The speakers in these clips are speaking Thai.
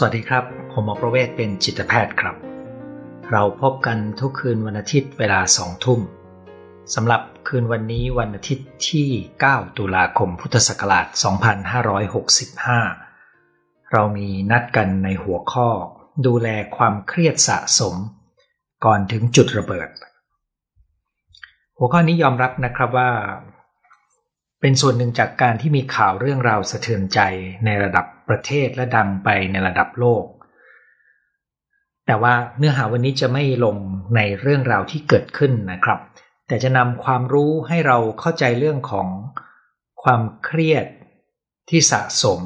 สวัสดีครับ ผมหมอประเวศเป็นจิตแพทย์ครับ เราพบกันทุกคืนวันอาทิตย์เวลาสองทุ่มสำหรับคืนวันนี้วันอาทิตย์ที่ 9 ตุลาคมพุทธศักราช 2565 เรามีนัดกันในหัวข้อ ดูแลความเครียดสะสม ก่อนถึงจุดระเบิด หัวข้อนี้ยอมรับนะครับว่า เป็นส่วนหนึ่งจากการที่มีข่าวเรื่องราวสะเทือนใจในระดับประเทศและดังไปในระดับโลก แต่ว่าเนื้อหาวันนี้จะไม่ลงในเรื่องราวที่เกิดขึ้นนะครับ แต่จะนำความรู้ให้เราเข้าใจเรื่องของความเครียดที่สะสม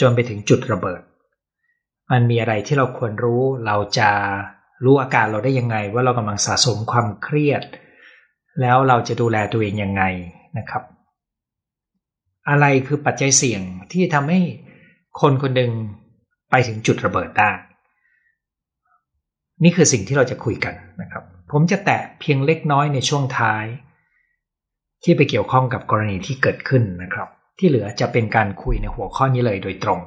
จนไปถึงจุดระเบิด มันมีอะไรที่เราควรรู้ เราจะรู้อาการเราได้ยังไง ว่าเรากำลังสะสมความเครียด แล้วเราจะดูแลตัวเองยังไงนะครับ อะไรคือปัจจัยเสี่ยงที่ทำให้คนคนหนึ่งไปถึงจุดระเบิดได้ นี่คือสิ่งที่เราจะคุยกันนะครับ ผมจะแตะเพียงเล็กน้อยในช่วงท้าย ที่ไปเกี่ยวข้องกับกรณีที่เกิดขึ้นนะครับ ที่เหลือจะเป็นการคุยในหัวข้อนี้เลยโดยตรง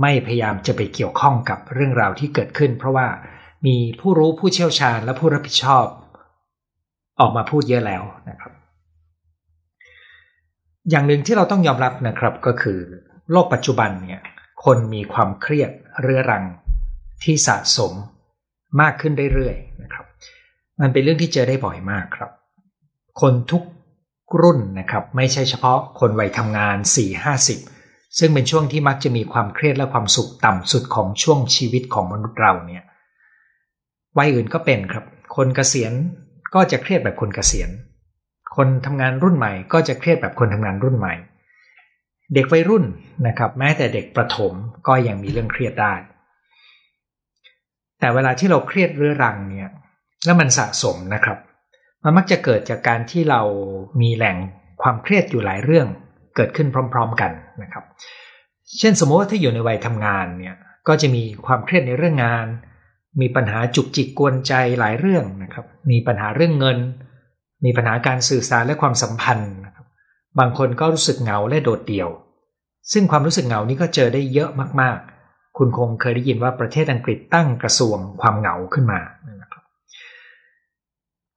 ไม่พยายามจะไปเกี่ยวข้องกับเรื่องราวที่เกิดขึ้น เพราะว่ามีผู้รู้ผู้เชี่ยวชาญและผู้รับผิดชอบ ออกมาพูดเยอะแล้วนะครับ อย่างหนึ่งที่เราต้องยอมรับนะครับก็คือโลกปัจจุบันเนี่ยคนมีความเครียดเรื้อรังที่สะสมมากขึ้นเรื่อยๆนะครับ มันเป็นเรื่องที่เจอได้บ่อยมากครับ คนทุกรุ่นนะครับ ไม่ใช่เฉพาะคนวัยทำงาน 4-50 ซึ่งเป็นช่วงที่มักจะมีความเครียดและความสุขต่ำสุดของช่วงชีวิตของมนุษย์เราเนี่ยวัยอื่นก็เป็นครับ คนเกษียณก็จะเครียดแบบคนเกษียณ คนทำงานรุ่นใหม่ ก็จะเครียดแบบคนทำงานรุ่นใหม่ เด็กวัยรุ่นนะครับ แม้แต่เด็กประถมก็ยังมีเรื่องเครียดได้ แต่เวลาที่เราเครียดเรื้อรังเนี่ยแล้วมันสะสมนะครับ มันมักจะเกิดจากการที่เรามีแหล่งความเครียดอยู่หลายเรื่องเกิดขึ้นพร้อม ๆกันนะครับ เช่นสมมติว่าถ้าอยู่ในวัยทำงานเนี่ยก็จะมีความเครียดในเรื่องงาน มีปัญหาจุกจิกกวนใจหลายเรื่องนะครับ มีปัญหาเรื่องเงิน มีปัญหาการสื่อสารและความสัมพันธ์บางคนก็รู้สึกเหงาและโดดเดี่ยว ซึ่งความรู้สึกเหงานี้ก็เจอได้เยอะมากๆ คุณคงเคยได้ยินว่าประเทศอังกฤษตั้งกระทรวงความเหงาขึ้นมานะครับ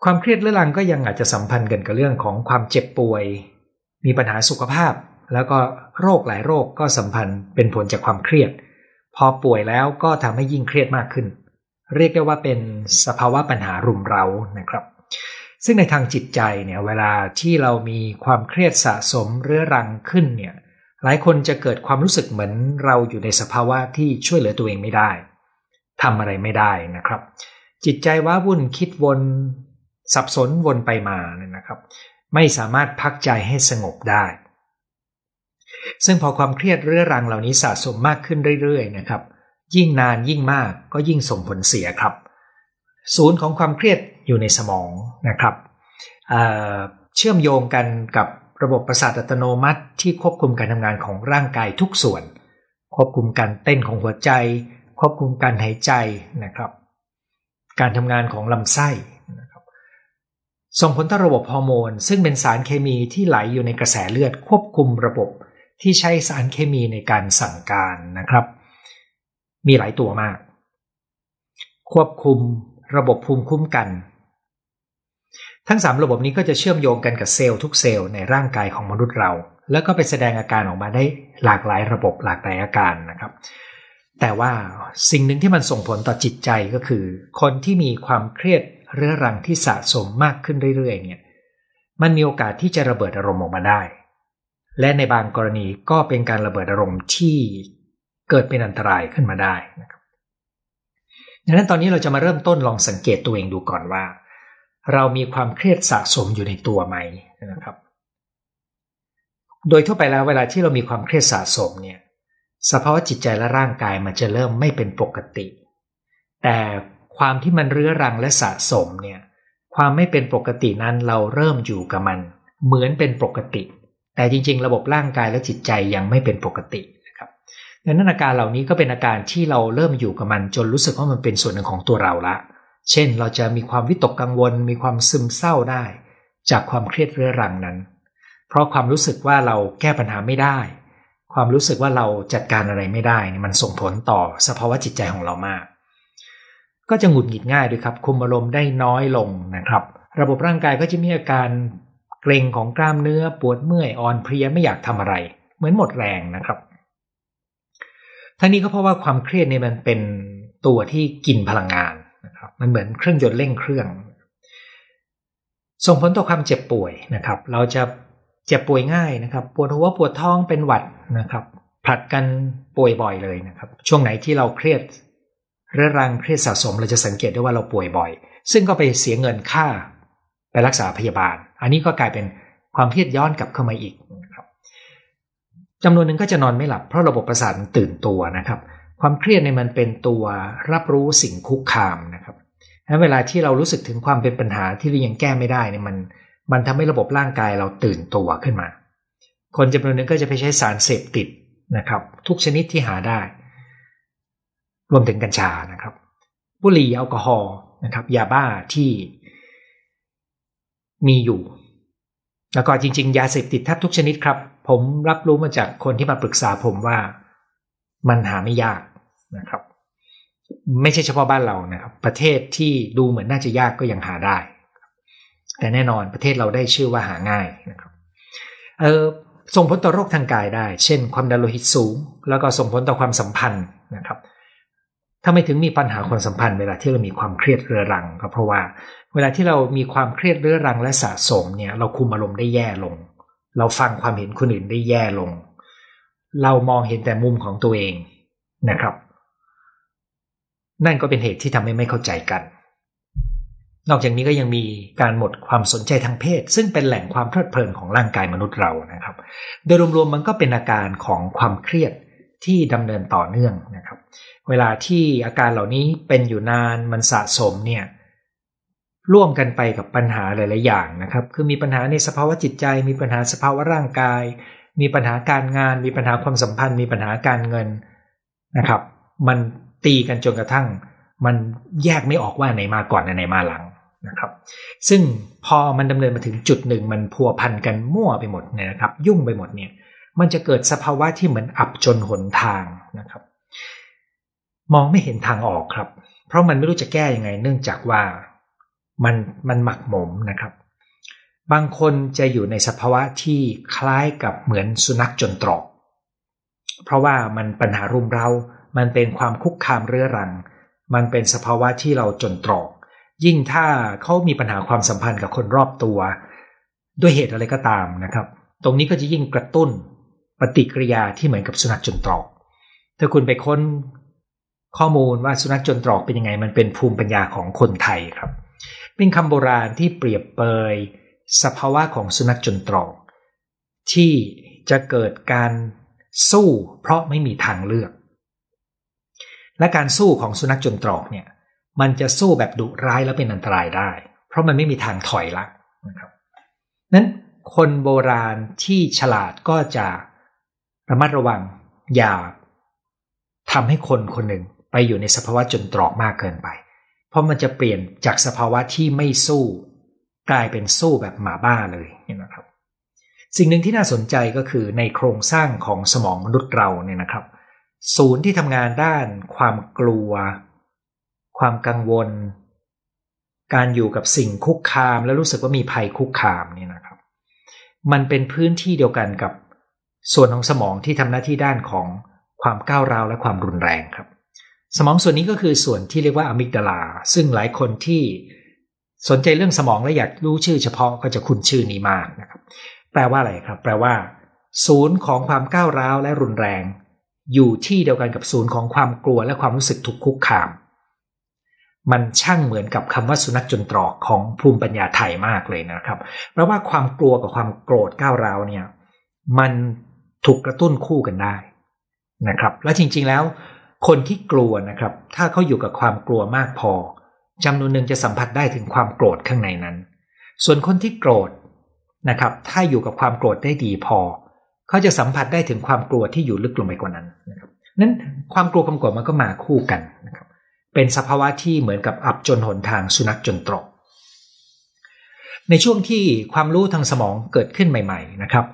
ความเครียดเรื้อรังก็ยังอาจจะสัมพันธ์กันกับเรื่องของความเจ็บป่วย มีปัญหาสุขภาพ แล้วก็โรคหลายโรคก็สัมพันธ์เป็นผลจากความเครียด พอป่วยแล้วก็ทำให้ยิ่งเครียดมากขึ้น เรียกได้ว่าเป็นสภาวะปัญหารุมเร้านะครับ ซึ่งในทางจิตใจเนี่ยเวลาที่เรามีความเครียดสะสมเรื้อรังขึ้นเนี่ยหลายคนจะเกิดความรู้สึกเหมือนเราอยู่ในสภาวะที่ช่วยเหลือตัวเองไม่ได้ทำอะไรไม่ได้นะครับ จิตใจว้าวุ่นคิดวนสับสนวนไปมาเนี่ยนะครับ ไม่สามารถพักใจให้สงบได้ ซึ่งพอความเครียดเรื้อรังเหล่านี้สะสมมากขึ้นเรื่อยๆนะครับ ยิ่งนานยิ่งมากก็ยิ่งส่งผลเสียครับ ศูนย์ของความเครียด อยู่ในสมองนะครับเเชื่อมโยงกันกับระบบประสาทอัตโนมัติที่ควบคุมการทำงานของร่างกายทุกส่วน ควบคุมการเต้นของหัวใจ ควบคุมการหายใจนะครับ การทำงานของลำไส้นะครับส่งผลต่อระบบฮอร์โมน ซึ่งเป็นสารเคมีที่ไหลอยู่ในกระแสเลือดควบคุมระบบที่ใช้สารเคมีในการสั่งการนะครับ มีหลายตัวมาก ควบคุมระบบภูมิคุ้มกัน ทั้ง 3 ระบบนี้ก็จะเชื่อมโยงกันกับเซลล์ทุกเซลล์ในร่างกายของมนุษย์เรา แล้วก็ไปแสดงอาการออกมาได้หลากหลายระบบหลากหลายอาการนะครับ แต่ว่าสิ่งหนึ่งที่มันส่งผลต่อจิตใจก็คือ คนที่มีความเครียดเรื้อรังที่สะสมมากขึ้นเรื่อยๆเนี่ยมันมีโอกาสที่จะระเบิดอารมณ์ออกมาได้ และในบางกรณีก็เป็นการระเบิดอารมณ์ที่เกิดเป็นอันตรายขึ้นมาได้นะครับดังนั้นตอนนี้เราจะมาเริ่มต้นลองสังเกตตัวเองดูก่อนว่า เรามีความเครียดสะสมอยู่ในตัวไหมนะครับ โดยทั่วไปแล้วเวลาที่เรามีความเครียดสะสมเนี่ยสภาวะจิตใจและร่างกายมันจะเริ่มไม่เป็นปกติ แต่ความที่มันเรื้อรังและสะสมเนี่ยความไม่เป็นปกตินั้นเราเริ่มอยู่กับมัน เหมือนเป็นปกติ แต่จริง ๆ ระบบร่างกายและจิตใจยังไม่เป็นปกติดังนั้นอาการเหล่านี้ก็เป็นอาการที่เราเริ่มอยู่กับมันจนรู้สึกว่ามันเป็นส่วนหนึ่งของตัวเราละ เช่นเราจะมีความวิตกกังวล มีความซึมเศร้าได้ จากความเครียดเรื้อรังนั้น เพราะความรู้สึกว่าเราแก้ปัญหาไม่ได้ ความรู้สึกว่าเราจัดการอะไรไม่ได้นี่มันส่งผลต่อสภาวะจิตใจของเรามาก ก็จะหงุดหงิดง่ายด้วยครับ คุมอารมณ์ได้น้อยลงนะครับ ระบบร่างกายก็จะมีอาการเกร็งของกล้ามเนื้อปวดเมื่อยอ่อนเพลียไม่อยากทำอะไร เหมือนหมดแรงนะครับทั้งนี้ก็เพราะว่าความเครียดเนี่ยมันเป็นตัวที่กินพลังงาน มันเหมือนเครื่องยนต์เร่งเครื่อง ส่งผลต่อความเจ็บป่วยนะครับ เราจะเจ็บป่วยง่ายนะครับ ปวดหัวปวดท้องเป็นหวัดนะครับ ผลัดกันป่วยบ่อยเลยนะครับ ช่วงไหนที่เราเครียดเรื้อรังเครียดสะสม เราจะสังเกตได้ว่าเราป่วยบ่อย ซึ่งก็ไปเสียเงินค่าไปรักษาพยาบาล อันนี้ก็กลายเป็นความเครียดย้อนกลับเข้ามาอีกนะครับจำนวนหนึ่งก็จะนอนไม่หลับเพราะระบบประสาทตื่นตัวนะครับ ความเครียดในมันเป็นตัวรับรู้สิ่งคุกคามนะครับ เวลาที่เรารู้สึกถึงความเป็นปัญหาที่เรายังแก้ไม่ได้เนี่ยมัน มันทำให้ระบบร่างกายเราตื่นตัวขึ้นมา คนจำนวนหนึ่งก็จะไปใช้สารเสพติดนะครับ ทุกชนิดที่หาได้ รวมถึงกัญชานะครับ บุหรี่แอลกอฮอล์นะครับ ยาบ้าที่มีอยู่ แล้วก็จริง ๆ ยาเสพติดแทบทุกชนิดครับ ผมรับรู้มาจากคนที่มาปรึกษาผมว่ามันหาไม่ยากนะครับ ไม่ใช่เฉพาะบ้านเรานะครับ ประเทศที่ดูเหมือนน่าจะยากก็ยังหาได้ แต่แน่นอนประเทศเราได้ชื่อว่าหาง่ายนะครับเออส่งผลต่อโรคทางกายได้ เช่น ความดันโลหิตสูง แล้วก็ส่งผลต่อความสัมพันธ์นะครับถ้าไม่ถึงมีปัญหาความสัมพันธ์เวลาที่เรามีความเครียดเรื้อรังก็เพราะว่า เวลาที่เรามีความเครียดเรื้อรังและสะสมเนี่ย เราคุมอารมณ์ได้แย่ลง เราฟังความเห็นคนอื่นได้แย่ลง เรามองเห็นแต่มุมของตัวเองนะครับ นั่นก็เป็นเหตุที่ทำให้ไม่เข้าใจกัน นอกจากนี้ก็ยังมีการหมดความสนใจทางเพศ ซึ่งเป็นแหล่งความเพลิดเพลินของร่างกายมนุษย์เรานะครับ โดยรวมๆมันก็เป็นอาการของความเครียดที่ดำเนินต่อเนื่องนะครับ เวลาที่อาการเหล่านี้เป็นอยู่นานมันสะสมเนี่ยร่วมกันไปกับปัญหาหลาย ๆ อย่างนะครับ คือมีปัญหาในสภาวะจิตใจ มีปัญหาสภาวะร่างกาย มีปัญหาการงาน มีปัญหาความสัมพันธ์ มีปัญหาการเงินนะครับ มัน ตีกันจนกระทั่ง มันแยกไม่ออกว่าไหนมาก่อนไหนมาหลังนะครับ ซึ่งพอมันดำเนินมาถึงจุดหนึ่งมันพัวพันกันมั่วไปหมดเนี่ยนะครับ ยุ่งไปหมดเนี่ย มันจะเกิดสภาวะที่เหมือนอับจนหนทางนะครับ มองไม่เห็นทางออกครับ เพราะมันไม่รู้จะแก้ยังไง เนื่องจากว่ามันมันหมักหมมนะครับ บางคนจะอยู่ในสภาวะที่คล้ายกับเหมือนสุนัขจนตรอก เพราะว่ามันปัญหารุมเร้า มันเป็นความคุกคามเรื้อรัง มันเป็นสภาวะที่เราจนตรอก ยิ่งถ้าเขามีปัญหาความสัมพันธ์กับคนรอบตัว ด้วยเหตุอะไรก็ตามนะครับ ตรงนี้ก็จะยิ่งกระตุ้นปฏิกิริยาที่เหมือนกับสุนัขจนตรอก ถ้าคุณไปค้นข้อมูลว่าสุนัขจนตรอกเป็นยังไง มันเป็นภูมิปัญญาของคนไทยครับ เป็นคำโบราณที่เปรียบเปยสภาวะของสุนัขจนตรอก ที่จะเกิดการสู้เพราะไม่มีทางเลือก และการสู้ของสุนัขจนตรอกเนี่ย มันจะสู้แบบดุร้ายแล้วเป็นอันตรายได้ เพราะมันไม่มีทางถอยละนะครับนั้นคนโบราณที่ฉลาดก็จะระมัดระวัง อย่าทำให้คนคนหนึ่งไปอยู่ในสภาวะจนตรอกมากเกินไป เพราะมันจะเปลี่ยนจากสภาวะที่ไม่สู้ กลายเป็นสู้แบบหมาบ้าเลยนะครับ สิ่งหนึ่งที่น่าสนใจก็คือในโครงสร้างของสมองมนุษย์เราเนี่ยนะครับ ศูนย์ที่ทำงานด้านความกลัว ความกังวล การอยู่กับสิ่งคุกคามและรู้สึกว่ามีภัยคุกคามนี่นะครับ มันเป็นพื้นที่เดียวกันกับส่วนของสมองที่ทำหน้าที่ด้านของความก้าวร้าวและความรุนแรงครับ สมองส่วนนี้ก็คือส่วนที่เรียกว่าอะมิกดาลา ซึ่งหลายคนที่สนใจเรื่องสมองและอยากรู้ชื่อเฉพาะก็จะคุ้นชื่อนี้มากนะครับ แปลว่าอะไรครับ แปลว่า ศูนย์ของความก้าวร้าวและรุนแรง อยู่ที่เดียวกันกับศูนย์ของความกลัวและความรู้สึกถูกคุกคาม มันช่างเหมือนกับคำว่าสุนัขจนตรอกของภูมิปัญญาไทยมากเลยนะครับ เพราะว่าความกลัวกับความโกรธก้าวร้าวเนี่ย มันถูกกระตุ้นคู่กันได้นะครับ และจริงๆแล้วคนที่กลัวนะครับ ถ้าเขาอยู่กับความกลัวมากพอจำนวนหนึ่งจะสัมผัสได้ถึงความโกรธข้างในนั้น ส่วนคนที่โกรธนะครับ ถ้าอยู่กับความโกรธได้ดีพอ เขาจะสัมผัสได้ถึงความกลัวที่อยู่ลึกลงไปกว่านั้นนะครับนั้นความกลัวความโกรธมันก็มาคู่กันนะครับ เป็นสภาวะที่เหมือนกับอับจนหนทางสุนัขจนตรอกในช่วงที่ความรู้ทางสมองเกิดขึ้นใหม่ ๆ นะครับ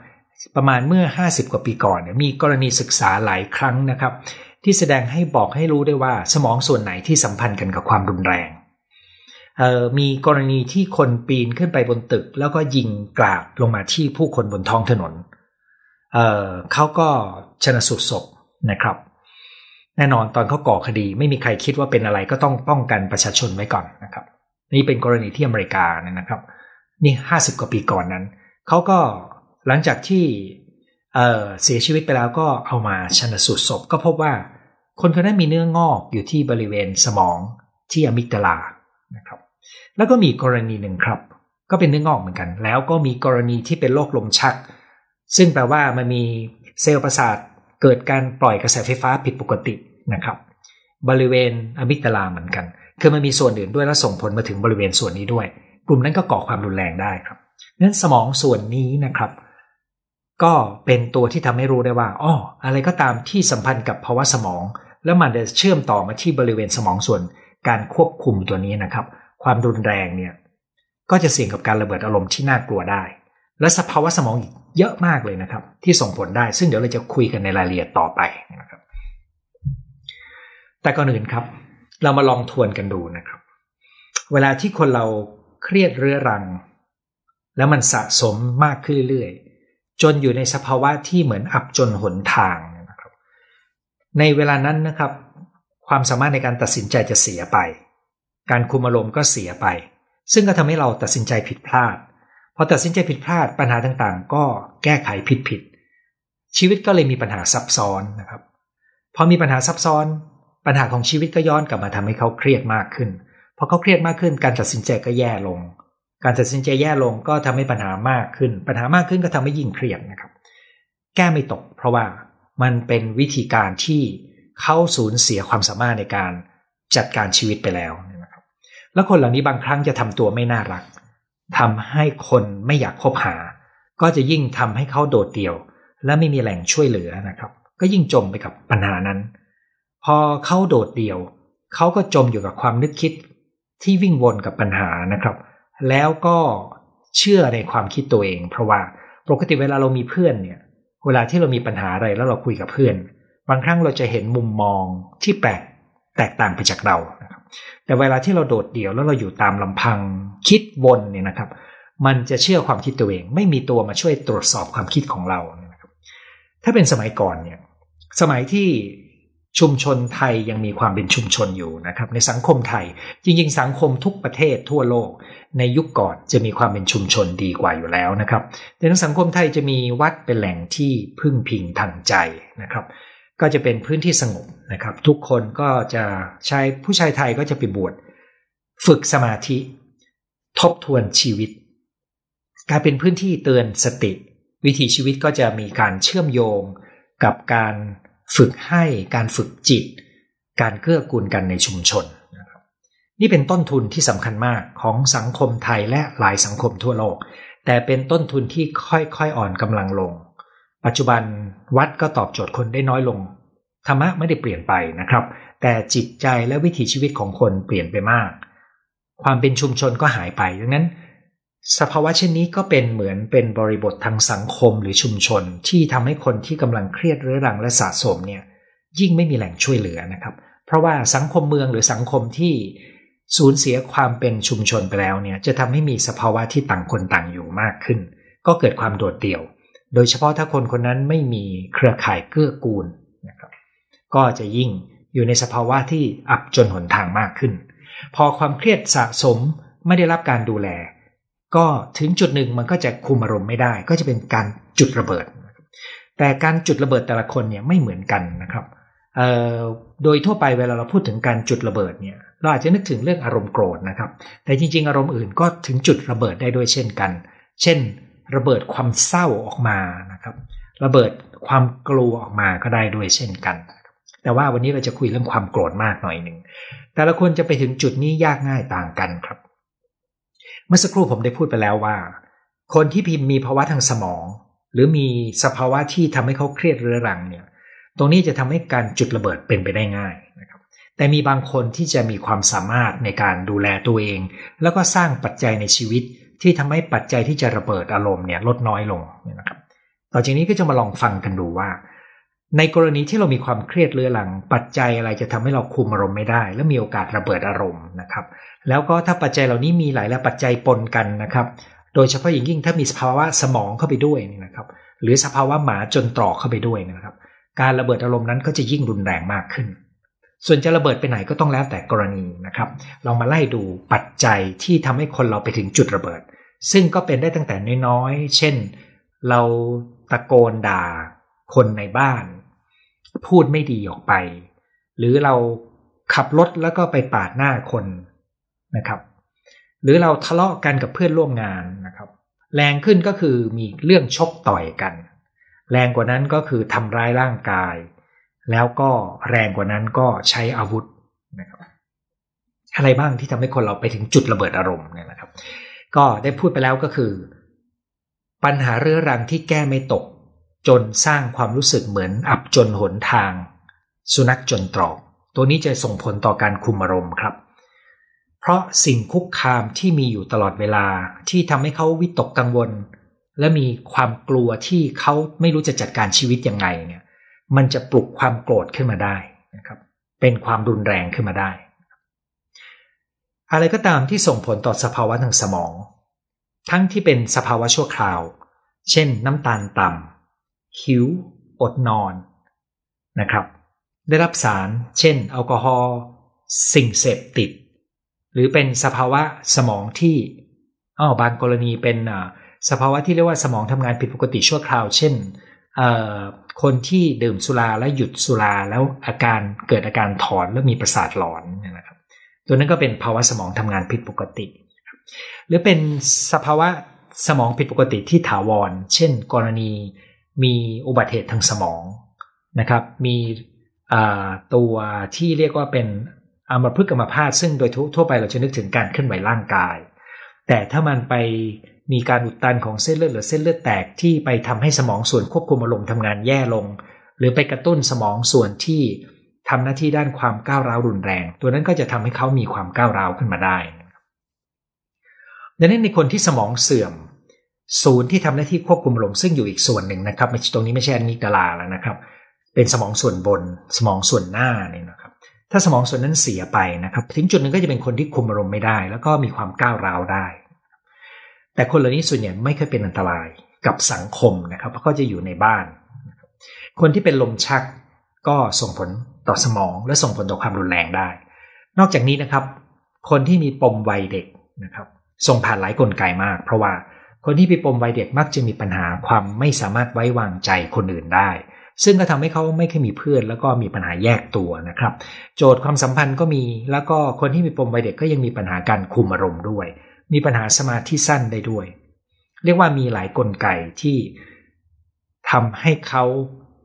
ประมาณเมื่อ 50 กว่าปีก่อนมีกรณีศึกษาหลายครั้งนะครับ ที่แสดงให้บอกให้รู้ได้ว่าสมองส่วนไหนที่สัมพันธ์กันกับความรุนแรงมีกรณีที่คนปีนขึ้นไปบนตึก แล้วก็ยิงกราบลงมาที่ผู้คนบนท้องถนน เเขาก็ชนะสูตรศพนะครับ แน่นอนตอนเขาก่อคดีไม่มีใครคิดว่าเป็นอะไรก็ต้องป้องกันประชาชนไว้ก่อนนะครับ นี่เป็นกรณีที่อเมริกานะครับ นี่ห้าสิบกว่าปีก่อนนั้นเขาก็หลังจากที่เเสียชีวิตไปแล้วก็เอามาชนสูตรศพ ก็พบว่า คนคนนั้นมีเนื้องอกอยู่ที่บริเวณสมองที่อะมิกดาลานะครับ แล้วก็มีกรณีหนึ่งครับ ก็เป็นเนื้องอกเหมือนกัน แล้วก็มีกรณีที่เป็นโรคลมชัก ซึ่งแปลว่ามันมีเซลล์ประสาทเกิดการปล่อยกระแสไฟฟ้าผิดปกตินะครับ บริเวณอะมิกดาลาเหมือนกัน คือมันมีส่วนอื่นด้วยและส่งผลมาถึงบริเวณส่วนนี้ด้วย กลุ่มนั้นก็ก่อความรุนแรงได้ครับนั้นสมองส่วนนี้นะครับ ก็เป็นตัวที่ทำให้รู้ได้ว่าอ๋ออะไรก็ตามที่สัมพันธ์กับภาวะสมอง แล้วมันจะเชื่อมต่อมาที่บริเวณสมองส่วนการควบคุมตัวนี้นะครับ ความรุนแรงเนี่ยก็จะเสี่ยงกับการระเบิดอารมณ์ที่น่ากลัวได้ และสภาวะสมองอีก เยอะมากเลยนะครับ ที่ส่งผลได้ซึ่งเดี๋ยวเราจะคุยกันในรายละเอียดต่อไปนะครับ แต่ก่อนอื่นครับ เรามาลองทวนกันดูนะครับ เวลาที่คนเราเครียดเรื้อรัง แล้วมันสะสมมากขึ้นเรื่อยๆจนอยู่ในสภาวะที่เหมือนอับจนหนทางนะครับ ในเวลานั้นนะครับ ความสามารถในการตัดสินใจจะเสียไป การคุมอารมณ์ก็เสียไป ซึ่งก็ทำให้เราตัดสินใจผิดพลาด พอตัดสินใจผิดพลาดปัญหาต่างๆ ก็แก้ไขผิดผิดชีวิตก็เลยมีปัญหาซับซ้อนนะครับ พอมีปัญหาซับซ้อน ปัญหาของชีวิตก็ย้อนกลับมาทำให้เขาเครียดมากขึ้นพอเขาเครียดมากขึ้น การตัดสินใจก็แย่ลง การตัดสินใจแย่ลงก็ทำให้ปัญหามากขึ้น ปัญหามากขึ้นก็ทำให้ยิ่งเครียดนะครับ แก้ไม่ตก เพราะว่ามันเป็นวิธีการที่เขาสูญเสียความสามารถในการจัดการชีวิตไปแล้วนะครับ แล้วคนเหล่านี้บางครั้งจะทำตัวไม่น่ารัก ทำให้คนไม่อยากคบหา ก็จะยิ่งทำให้เขาโดดเดี่ยว และไม่มีแหล่งช่วยเหลือนะครับ ก็ยิ่งจมไปกับปัญหานั้น พอเขาโดดเดี่ยว เขาก็จมอยู่กับความนึกคิดที่วิ่งวนกับปัญหานะครับ แล้วก็เชื่อในความคิดตัวเอง เพราะว่าปกติเวลาเรามีเพื่อนเนี่ย เวลาที่เรามีปัญหาอะไรแล้วเราคุยกับเพื่อน บางครั้งเราจะเห็นมุมมองที่แปลกแตกต่างไปจากเรา แต่เวลาที่เราโดดเดี่ยวแล้วเราอยู่ตามลำพัง คิดวนเนี่ยนะครับ มันจะเชื่อความคิดตัวเอง ไม่มีตัวมาช่วยตรวจสอบความคิดของเรานะครับ ถ้าเป็นสมัยก่อนเนี่ย สมัยที่ชุมชนไทยยังมีความเป็นชุมชนอยู่นะครับ ในสังคมไทย จริง ๆ สังคมทุกประเทศทั่วโลก ในยุคก่อนจะมีความเป็นชุมชนดีกว่าอยู่แล้วนะครับแต่ในสังคมไทยจะมีวัดเป็นแหล่งที่พึ่งพิงทางใจนะครับ ก็จะเป็นพื้นที่สงบนะครับ ทุกคนก็จะใช้ผู้ชายไทยก็จะไปบวชฝึกสมาธิ ทบทวนชีวิตกลายเป็นพื้นที่เตือนสติ วิถีชีวิตก็จะมีการเชื่อมโยงกับการฝึกให้การฝึกจิต การเกื้อกูลกันในชุมชนนะครับนี่เป็นต้นทุนที่สำคัญมากของสังคมไทยและหลายสังคมทั่วโลก แต่เป็นต้นทุนที่ค่อยๆอ่อนกำลังลง ปัจจุบันวัดก็ตอบโจทย์คนได้น้อยลง ธรรมะไม่ได้เปลี่ยนไปนะครับ แต่จิตใจและวิถีชีวิตของคนเปลี่ยนไปมาก ความเป็นชุมชนก็หายไปดังนั้น สภาวะเช่นนี้ก็เป็นเหมือนเป็นบริบททางสังคมหรือชุมชน ที่ทำให้คนที่กำลังเครียดเรื้อรังและสะสมเนี่ยยิ่งไม่มีแหล่งช่วยเหลือนะครับ เพราะว่าสังคมเมืองหรือสังคมที่สูญเสียความเป็นชุมชนไปแล้วเนี่ยจะทำให้มีสภาวะที่ต่างคนต่างอยู่มากขึ้น ก็เกิดความโดดเดี่ยว โดยเฉพาะถ้าคนคนนั้นไม่มีเครือข่ายเกื้อกูลนะครับก็จะยิ่งอยู่ในสภาวะที่อับจนหนทางมากขึ้น พอความเครียดสะสมไม่ได้รับการดูแล ก็ถึงจุดหนึ่งมันก็จะคุมอารมณ์ไม่ได้ ก็จะเป็นการจุดระเบิด แต่การจุดระเบิดแต่ละคนเนี่ยไม่เหมือนกันนะครับโดยทั่วไปเวลาเราพูดถึงการจุดระเบิดเนี่ยเราอาจจะนึกถึงเรื่องอารมณ์โกรธนะครับ แต่จริงๆ อารมณ์อื่นก็ถึงจุดระเบิดได้ด้วยเช่นกัน เช่น ระเบิดความเศร้าออกมานะครับ ระเบิดความกลัวออกมาก็ได้ด้วยเช่นกันแต่ว่าวันนี้เราจะคุยเรื่องความโกรธมากหน่อยหนึ่งแต่ละคนจะไปถึงจุดนี้ยากง่ายต่างกันครับ เมื่อสักครู่ผมได้พูดไปแล้วว่า คนที่พิมพ์มีภาวะทางสมอง หรือมีสภาวะที่ทำให้เขาเครียดเรื้อรังเนี่ย ตรงนี้จะทำให้การจุดระเบิดเป็นไปได้ง่ายนะครับ แต่มีบางคนที่จะมีความสามารถในการดูแลตัวเอง แล้วก็สร้างปัจจัยในชีวิต ที่ทำให้ปัจจัยที่จะระเบิดอารมณ์เนี่ยลดน้อยลงนะครับ ต่อจากนี้ก็จะมาลองฟังกันดูว่า ในกรณีที่เรามีความเครียดเรื้อรัง ปัจจัยอะไรจะทำให้เราคุมอารมณ์ไม่ได้ และมีโอกาสระเบิดอารมณ์นะครับ แล้วก็ถ้าปัจจัยเหล่านี้มีหลายและปัจจัยปนกันนะครับ โดยเฉพาะอย่างยิ่งถ้ามีสภาวะสมองเข้าไปด้วยนะครับ หรือสภาวะหมาจนตรอกเข้าไปด้วยนะครับ การระเบิดอารมณ์นั้นก็จะยิ่งรุนแรงมากขึ้น ส่วนจะระเบิดไปไหนก็ต้องแล้วแต่กรณีนะครับลองมาไล่ดูปัจจัยที่ทำให้คนเราไปถึงจุดระเบิด ซึ่งก็เป็นได้ตั้งแต่น้อยๆ เช่น เราตะโกนด่าคนในบ้าน พูดไม่ดีออกไป หรือเราขับรถแล้วก็ไปปาดหน้าคนนะครับ หรือเราทะเลาะกันกับเพื่อนร่วมงานนะครับ แรงขึ้นก็คือมีเรื่องชกต่อยกัน แรงกว่านั้นก็คือทำร้ายร่างกาย แล้วก็แรงกว่านั้นก็ใช้อาวุธนะครับอะไรบ้างที่ทำให้คนเราไปถึงจุดระเบิดอารมณ์เนี่ยนะครับ ก็ได้พูดไปแล้วก็คือ ปัญหาเรื้อรังที่แก้ไม่ตก จนสร้างความรู้สึกเหมือนอับจนหนทาง สุนัขจนตรอก ตัวนี้จะส่งผลต่อการคุมอารมณ์ครับ เพราะสิ่งคุกคามที่มีอยู่ตลอดเวลาที่ทำให้เขาวิตกกังวล และมีความกลัวที่เขาไม่รู้จะจัดการชีวิตยังไงเนี่ย มันจะปลุกความโกรธขึ้นมาได้นะครับ เป็นความรุนแรงขึ้นมาได้ อะไรก็ตามที่ส่งผลต่อสภาวะทางสมอง ทั้งที่เป็นสภาวะชั่วคราว เช่นน้ำตาลต่ำหิว อดนอนนะครับ ได้รับสาร เช่นแอลกอฮอล์สิ่งเสพติด หรือเป็นสภาวะสมองที่อ๋อบางกรณีเป็นสภาวะที่เรียกว่าสมองทำงานผิดปกติชั่วคราว เช่น คนที่ดื่มสุราแล้วหยุดสุราแล้วอาการเกิดอาการถอนแล้วมีประสาทหลอนนะครับตัวนั้นก็เป็นภาวะสมองทำงานผิดปกติ หรือเป็นสภาวะสมองผิดปกติที่ถาวร เช่น กรณีมีอุบัติเหตุทางสมองนะครับ มีตัวที่เรียกว่าเป็นอัมพฤกษ์อัมพาตซึ่งโดยทั่วไปเราจะนึกถึงการเคลื่อนไหวร่างกาย แต่ถ้ามันไป มีการอุดตันของเส้นเลือดหรือเส้นเลือดแตกที่ไปทำให้สมองส่วนควบคุมอารมณ์ทำงานแย่ลง หรือไปกระตุ้นสมองส่วนที่ทำหน้าที่ด้านความก้าวร้าวรุนแรง ตัวนั้นก็จะทำให้เขามีความก้าวร้าวขึ้นมาได้ดังนั้นในคนที่สมองเสื่อม ศูนย์ที่ทำหน้าที่ควบคุมอารมณ์ซึ่งอยู่อีกส่วนหนึ่งนะครับตรงนี้ไม่ใช่อนิกดาลาแล้วนะครับ เป็นสมองส่วนบน สมองส่วนหน้าเนี่ยนะครับ ถ้าสมองส่วนนั้นเสียไปนะครับ ถึงจุดหนึ่งก็จะเป็นคนที่คุมอารมณ์ไม่ได้ แล้วก็มีความก้าวร้าวได้ แต่คนเหล่านี้ส่วนใหญ่ไม่เคยเป็นอันตรายกับสังคมนะครับ เพราะก็จะอยู่ในบ้าน คนที่เป็นลมชักก็ส่งผลต่อสมอง และส่งผลต่อความรุนแรงได้ นอกจากนี้นะครับ คนที่มีปมวัยเด็กนะครับส่งผ่านหลายกลไกมาก เพราะว่าคนที่มีปมวัยเด็กมักจะมีปัญหาความไม่สามารถไว้วางใจคนอื่นได้ ซึ่งก็ทำให้เขาไม่เคยมีเพื่อน แล้วก็มีปัญหาแยกตัวนะครับ โจทย์ความสัมพันธ์ก็มีแล้วก็คนที่มีปมวัยเด็กก็ยังมีปัญหาการคุมอารมณ์ด้วย มีปัญหาสมาธิสั้นได้ด้วย เรียกว่ามีหลายกลไกที่ทำให้เขา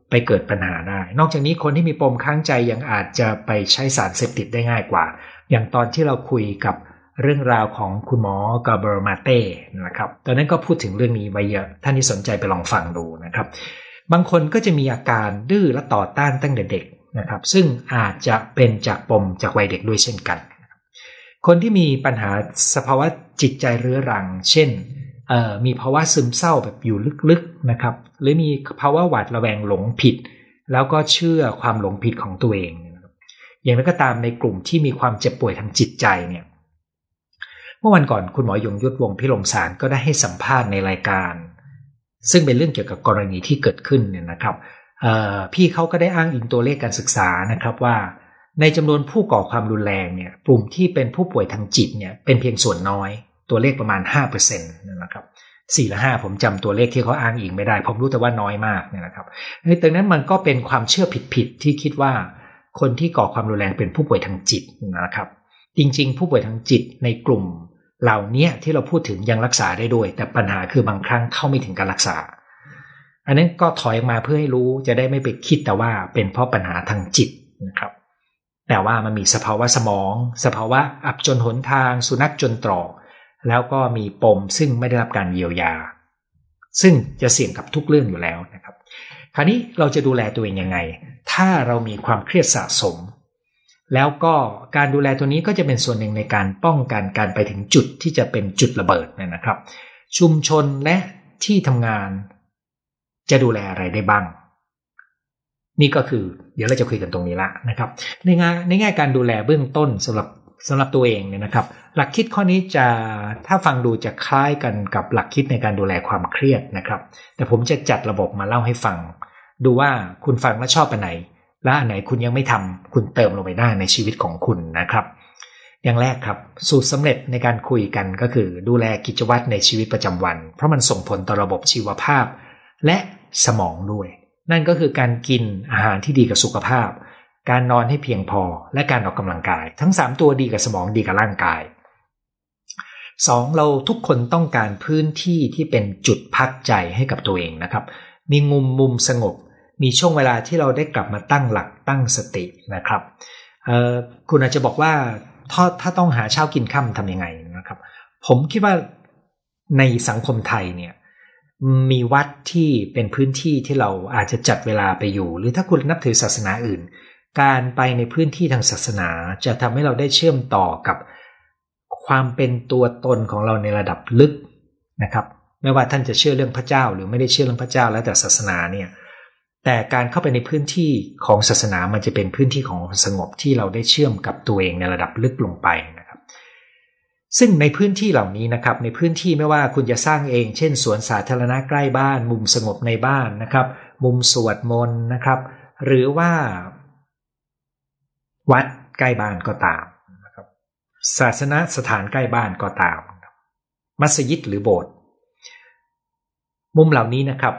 ไปเกิดปัญหาได้ นอกจากนี้คนที่มีปมค้างใจยังอาจจะไปใช้สารเสพติดได้ง่ายกว่า อย่างตอนที่เราคุยกับเรื่องราวของคุณหมอกาเบอร์มาเต้นะครับ ตอนนั้นก็พูดถึงเรื่องนี้ไว้เยอะ ท่านที่สนใจไปลองฟังดูนะครับ บางคนก็จะมีอาการดื้อและต่อต้านตั้งแต่เด็กนะครับ ซึ่งอาจจะเป็นจากปมจากวัยเด็กด้วยเช่นกัน คนที่มีปัญหาสภาวะจิตใจเรื้อรัง เช่นมีภาวะซึมเศร้าแบบอยู่ลึกๆนะครับ หรือมีภาวะหวาดระแวงหลงผิด แล้วก็เชื่อความหลงผิดของตัวเอง อย่างนั้นก็ตามในกลุ่มที่มีความเจ็บป่วยทางจิตใจเนี่ยเมื่อวันก่อนคุณหมอยงยุทธวงพิรมสารก็ได้ให้สัมภาษณ์ในรายการ ซึ่งเป็นเรื่องเกี่ยวกับกรณีที่เกิดขึ้นเนี่ยนะครับพี่เขาก็ได้อ้างอิงตัวเลขการศึกษานะครับว่า ในจำนวนผู้ก่อความรุนแรงเนี่ยกลุ่มที่เป็นผู้ป่วยทางจิตเนี่ยเป็นเพียงส่วนน้อย ตัวเลขประมาณ5%นะครับสี่ละห้าผมจำตัวเลขที่เขาอ้างอิงไม่ได้ ผมรู้แต่ว่าน้อยมากเนี่ยนะครับในตรงนั้นมันก็เป็นความเชื่อผิดๆที่คิดว่า คนที่ก่อความรุนแรงเป็นผู้ป่วยทางจิตนะครับ จริง ๆ ผู้ป่วยทางจิตในกลุ่ม เหล่านี้ที่เราพูดถึงยังรักษาได้ด้วย แต่ปัญหาคือบางครั้งเข้าไม่ถึงการรักษา อันนั้นก็ถอยมาเพื่อให้รู้จะได้ไม่ไปคิดแต่ว่าเป็นเพราะปัญหาทางจิตนะครับ แต่ว่ามันมีสภาวะสมอง สภาวะอับจนหนทาง สุนัขจนตรอก แล้วก็มีปมซึ่งไม่ได้รับการเยียวยา ซึ่งจะเสี่ยงกับทุกเรื่องอยู่แล้วนะครับ คราวนี้เราจะดูแลตัวเองยังไง ถ้าเรามีความเครียดสะสม แล้วก็การดูแลตัวนี้ก็จะเป็นส่วนหนึ่งในการป้องกันการไปถึงจุดที่จะเป็นจุดระเบิดนะครับ ชุมชนและที่ทำงาน จะดูแลอะไรได้บ้าง นี่ก็คือเดี๋ยวเราจะคุยกันตรงนี้ละนะครับ ในงานในแง่การดูแลเบื้องต้นสำหรับสำหรับตัวเองเนี่ยนะครับ หลักคิดข้อนี้จะถ้าฟังดูจะคล้ายกันกับหลักคิดในการดูแลความเครียดนะครับ แต่ผมจะจัดระบบมาเล่าให้ฟัง ดูว่าคุณฟังแล้วชอบอันไหน และอันไหนคุณยังไม่ทำคุณเติมลงไปได้ในชีวิตของคุณนะครับ อย่างแรกครับ สูตรสำเร็จในการคุยกันก็คือ ดูแลกิจวัตรในชีวิตประจำวัน เพราะมันส่งผลต่อระบบชีวภาพ และสมองด้วย นั่นก็คือการกินอาหารที่ดีกับสุขภาพ การนอนให้เพียงพอ และการออกกำลังกาย ทั้ง 3 ตัวดีกับสมองดีกับร่างกาย 2. เราทุกคนต้องการพื้นที่ที่เป็นจุดพักใจให้กับตัวเองนะครับ มีมุมมุมสงบ มีช่วงเวลาที่เราได้กลับมาตั้งหลักตั้งสตินะครับคุณอาจจะบอกว่าถ้าถ้าต้องหาเช้ากินค่ำทำยังไงนะครับ ผมคิดว่าในสังคมไทยเนี่ย มีวัดที่เป็นพื้นที่ที่เราอาจจะจัดเวลาไปอยู่ หรือถ้าคุณนับถือศาสนาอื่น การไปในพื้นที่ทางศาสนาจะทำให้เราได้เชื่อมต่อกับความเป็นตัวตนของเราในระดับลึกนะครับ ไม่ว่าท่านจะเชื่อเรื่องพระเจ้า หรือไม่ได้เชื่อเรื่องพระเจ้าแล้วแต่ศาสนาเนี่ยแต่การเข้าไปในพื้นที่ของศาสนามันจะเป็นพื้นที่ของสงบที่เราได้เชื่อมกับตัวเองในระดับลึกลงไปนะ ซึ่งในพื้นที่เหล่านี้นะครับ ในพื้นที่ไม่ว่าคุณจะสร้างเอง เช่น สวนสาธารณะใกล้บ้าน มุมสงบในบ้านนะครับ มุมสวดมนต์นะครับ หรือว่า วัดใกล้บ้านก็ตามนะครับ ศาสนาสถานใกล้บ้านก็ตาม มัสยิดหรือโบสถ์มุมเหล่านี้นะครับ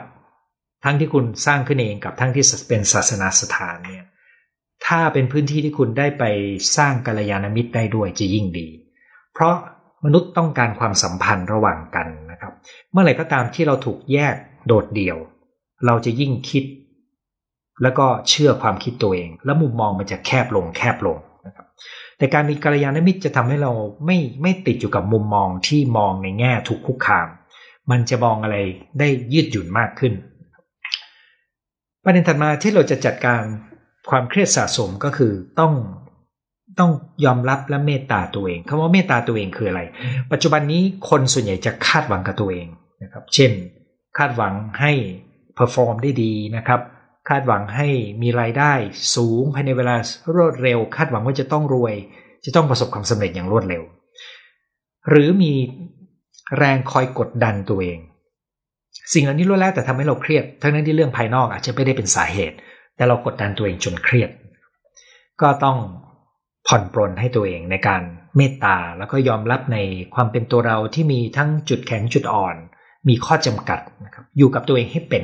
ทั้งที่คุณสร้างขึ้นเองกับทั้งที่เป็นศาสนาสถานเนี่ยถ้าเป็นพื้นที่ที่คุณได้ไปสร้างกัลยาณมิตรได้ด้วยจะยิ่งดี เพราะมนุษย์ต้องการความสัมพันธ์ระหว่างกันนะครับ เมื่อไหร่ก็ตามที่เราถูกแยกโดดเดี่ยว เราจะยิ่งคิด แล้วก็เชื่อความคิดตัวเอง และมุมมองมันจะแคบลงแคบลงนะครับ แต่การมีกัลยาณมิตรจะทำให้เราไม่ไม่ติดอยู่กับมุมมองที่มองในแง่ถูกคุกคาม มันจะมองอะไรได้ยืดหยุ่นมากขึ้นประเด็นถัดมาที่เราจะจัดการความเครียดสะสมก็คือต้อง ต้องยอมรับและเมตตาตัวเองคำว่าเมตตาตัวเองคืออะไร ปัจจุบันนี้คนส่วนใหญ่จะคาดหวังกับตัวเองนะครับ เช่น คาดหวังให้ perform ได้ดีนะครับ คาดหวังให้มีรายได้สูงภายในเวลารวดเร็ว คาดหวังว่าจะต้องรวย จะต้องประสบความสำเร็จอย่างรวดเร็ว หรือมีแรงคอยกดดันตัวเอง สิ่งเหล่านี้ล้วนแล้วแต่ทำให้เราเครียด ทั้งนั้นที่เรื่องภายนอกอาจจะไม่ได้เป็นสาเหตุ แต่เรากดดันตัวเองจนเครียด ก็ต้อง ผ่อนปรนให้ตัวเองในการเมตตาแล้วก็ยอมรับในความเป็นตัวเราที่มีทั้งจุดแข็งจุดอ่อน มีข้อจำกัดนะครับอยู่กับตัวเองให้เป็น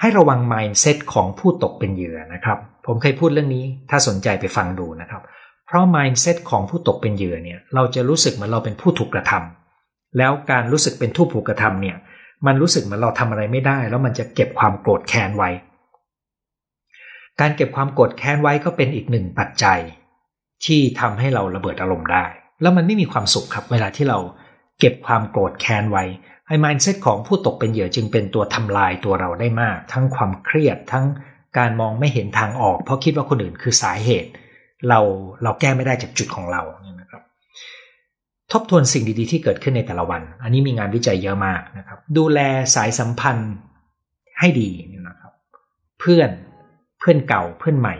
ให้ระวัง mindset ของผู้ตกเป็นเหยื่อนะครับ ผมเคยพูดเรื่องนี้ถ้าสนใจไปฟังดูนะครับ เพราะ mindset ของผู้ตกเป็นเหยื่อเนี่ยเราจะรู้สึกเหมือนเราเป็นผู้ถูกกระทำแล้วการรู้สึกเป็นผู้ถูกกระทำเนี่ยมันรู้สึกเหมือนเราทำอะไรไม่ได้ แล้วมันจะเก็บความโกรธแค้นไว้ การเก็บความโกรธแค้นไว้ก็เป็นอีกหนึ่งปัจจัย ที่ทำให้เราระเบิดอารมณ์ได้ แล้วมันไม่มีความสุขครับเวลาที่เราเก็บความโกรธแค้นไว้ไอ้ mindset ของผู้ตกเป็นเหยื่อจึงเป็นตัวทำลายตัวเราได้มาก ทั้งความเครียดทั้งการมองไม่เห็นทางออก เพราะคิดว่าคนอื่นคือสาเหตุ เราเราแก้ไม่ได้จากจุดของเราเนี่ยนะครับ ทบทวนสิ่งดีๆที่เกิดขึ้นในแต่ละวัน อันนี้มีงานวิจัยเยอะมากนะครับ ดูแลสายสัมพันธ์ให้ดีนะครับ เพื่อน พื่อนเก่าเพื่อนใหม่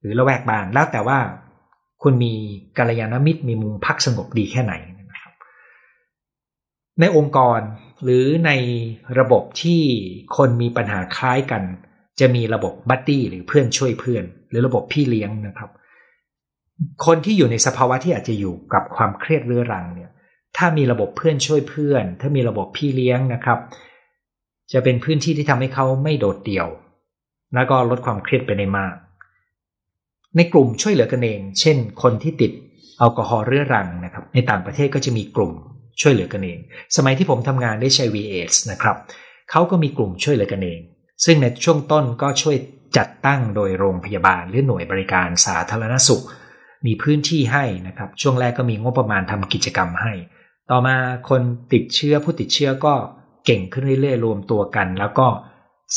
หรือละแวกบ้านแล้วแต่ว่าคุณมีกัลยาณมิตรมีมุมพักสงบดีแค่ไหนนะครับ ในองค์กรหรือในระบบที่คนมีปัญหาคล้ายกัน จะมีระบบบัดดี้หรือเพื่อนช่วยเพื่อน หรือระบบพี่เลี้ยงนะครับ คนที่อยู่ในสภาวะที่อาจจะอยู่กับความเครียดเรื้อรังเนี่ย ถ้ามีระบบเพื่อนช่วยเพื่อน ถ้ามีระบบพี่เลี้ยงนะครับ จะเป็นพื้นที่ที่ทำให้เขาไม่โดดเดี่ยว แล้วก็ลดความเครียดไปได้มาก ในกลุ่มช่วยเหลือกันเอง เช่น คนที่ติดแอลกอฮอล์เรื้อรังนะครับ ในต่างประเทศก็จะมีกลุ่มช่วยเหลือกันเอง สมัยที่ผมทำงานได้ใช้ VS นะครับเขาก็มีกลุ่มช่วยเหลือกันเอง ซึ่งในช่วงต้นก็ช่วยจัดตั้งโดยโรงพยาบาลหรือหน่วยบริการสาธารณสุข มีพื้นที่ให้นะครับ ช่วงแรกก็มีงบประมาณทำกิจกรรมให้ ต่อมาคนติดเชื้อผู้ติดเชื้อก็เก่งขึ้นเรื่อยๆรวมตัวกัน แล้วก็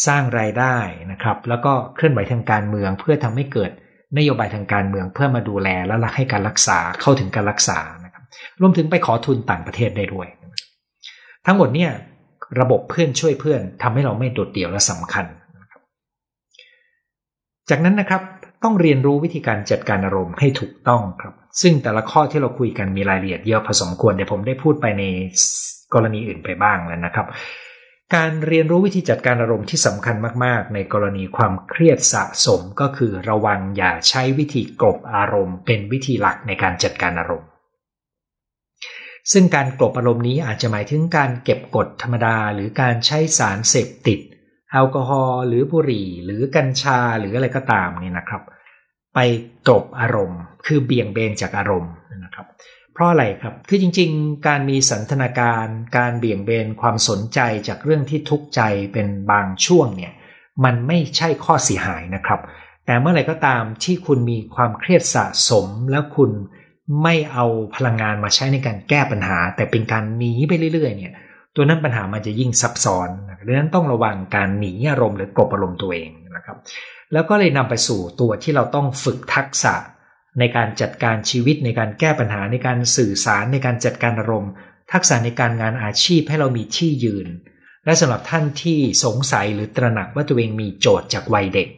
สร้างรายได้นะครับ แล้วก็เคลื่อนไหวทางการเมือง เพื่อทำให้เกิดนโยบายทางการเมืองเพื่อมาดูแลและรักให้การรักษาเข้าถึงการรักษานะครับรวมถึงไปขอทุนต่างประเทศได้ด้วย ทั้งหมดเนี่ยระบบเพื่อนช่วยเพื่อนทำให้เราไม่โดดเดี่ยวและสำคัญ จากนั้นนะครับต้องเรียนรู้วิธีการจัดการอารมณ์ให้ถูกต้องครับ ซึ่งแต่ละข้อที่เราคุยกันมีรายละเอียดเยอะพอสมควรเดี๋ยวผมได้พูดไปในกรณีอื่นไปบ้างแล้วนะครับ การเรียนรู้วิธีจัดการอารมณ์ที่สำคัญมาก ๆ ในกรณีความเครียดสะสมก็คือระวังอย่าใช้วิธีกลบอารมณ์ เป็นวิธีหลักในการจัดการอารมณ์ ซึ่งการกลบอารมณ์นี้อาจจะหมายถึงการเก็บกดธรรมดา หรือการใช้สารเสพติด แอลกอฮอล์หรือบุหรี่ หรือกัญชาหรืออะไรก็ตามนี่นะครับ ไปกลบอารมณ์ คือเบี่ยงเบนจากอารมณ์นะครับเเพราะอะไรครับ คือจริง ๆ การมีสันทนาการ การเบี่ยงเบนความสนใจจากเรื่องที่ทุกข์ใจเป็นบางช่วงเนี่ย มันไม่ใช่ข้อเสียหายนะครับ แต่เมื่อไหร่ก็ตามที่คุณมีความเครียดสะสมแล้วคุณไม่เอาพลังงานมาใช้ในการแก้ปัญหา แต่เป็นการหนีไปเรื่อย ๆ เนี่ย ตัวนั้นปัญหามันจะยิ่งซับซ้อนดังนั้นต้องระวังการหนีอารมณ์หรือกลบอารมณ์ตัวเองนะครับ แล้วก็เลยนำไปสู่ตัวที่เราต้องฝึกทักษะ ในการจัดการชีวิตในการแก้ปัญหาในการสื่อสารในการจัดการอารมณ์ ทักษะในการงานอาชีพให้เรามีที่ยืน และสำหรับท่านที่สงสัยหรือตระหนักว่าตัวเองมีโจทย์จากวัยเด็ก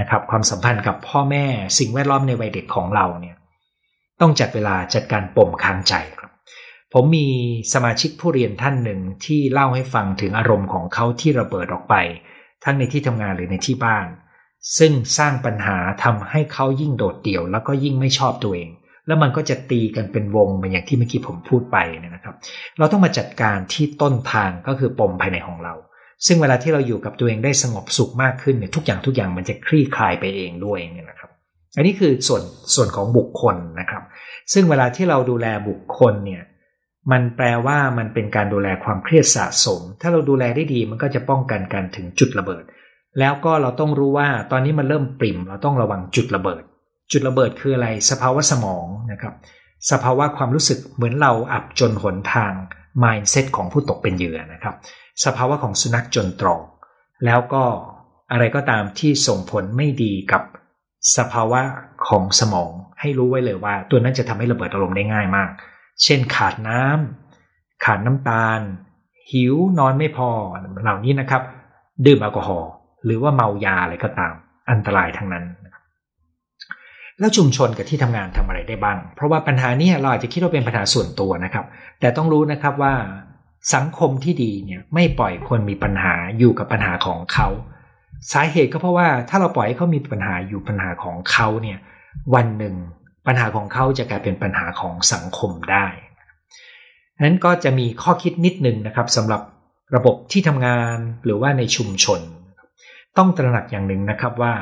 นะครับความสัมพันธ์กับพ่อแม่สิ่งแวดล้อมในวัยเด็กของเราเนี่ยต้องจัดเวลาจัดการปมค้างใจครับ ผมมีสมาชิกผู้เรียนท่านหนึ่งที่เล่าให้ฟังถึงอารมณ์ของเขาที่ระเบิดออกไป ทั้งในที่ทำงานหรือในที่บ้าน ซึ่งสร้างปัญหาทำให้เขายิ่งโดดเดี่ยว แล้วก็ยิ่งไม่ชอบตัวเอง แล้วมันก็จะตีกันเป็นวงเหมือนอย่างที่เมื่อกี้ผมพูดไปนะครับ เราต้องมาจัดการที่ต้นทางก็คือปมภายในของเรา ซึ่งเวลาที่เราอยู่กับตัวเองได้สงบสุขมากขึ้นเนี่ยทุกอย่างทุกอย่างมันจะคลี่คลายไปเองด้วยเนี่ยนะครับ อันนี้คือส่วนส่วนของบุคคลนะครับ ซึ่งเวลาที่เราดูแลบุคคลเนี่ยมันแปลว่ามันเป็นการดูแลความเครียดสะสม ถ้าเราดูแลได้ดีมันก็จะป้องกันการถึงจุดระเบิด แล้วก็เราต้องรู้ว่าตอนนี้มันเริ่มปริ่ม เราต้องระวังจุดระเบิด จุดระเบิดคืออะไร สภาวะสมองนะครับ สภาวะความรู้สึกเหมือนเราอับจนหนทาง mindset ของผู้ตกเป็นเหยื่อนะครับ สภาวะของสุนัขจนตรอกแล้วก็อะไรก็ตามที่ส่งผลไม่ดีกับสภาวะของสมองให้รู้ไว้เลยว่า ตัวนั้นจะทำให้ระเบิดอารมณ์ได้ง่ายมาก เช่นขาดน้ำขาดน้ำตาล หิวนอนไม่พอเหล่านี้นะครับ ดื่มแอลกอฮอล์ หรือว่าเมายาอะไรก็ตาม อันตรายทั้งนั้น แล้วชุมชนกับที่ทำงานทำอะไรได้บ้าง เพราะว่าปัญหานี้เราอาจจะคิดว่าเป็นปัญหาส่วนตัวนะครับ แต่ต้องรู้นะครับว่าสังคมที่ดีเนี่ยไม่ปล่อยคนมีปัญหาอยู่กับปัญหาของเขา สาเหตุก็เพราะว่าถ้าเราปล่อยให้เขามีปัญหาอยู่ปัญหาของเขาเนี่ยวันหนึ่งปัญหาของเขาจะกลายเป็นปัญหาของสังคมได้นั้นก็จะมีข้อคิดนิดนึงนะครับสำหรับระบบที่ทำงานหรือว่าในชุมชน ต้องตระหนักอย่างหนึ่งนะครับว่า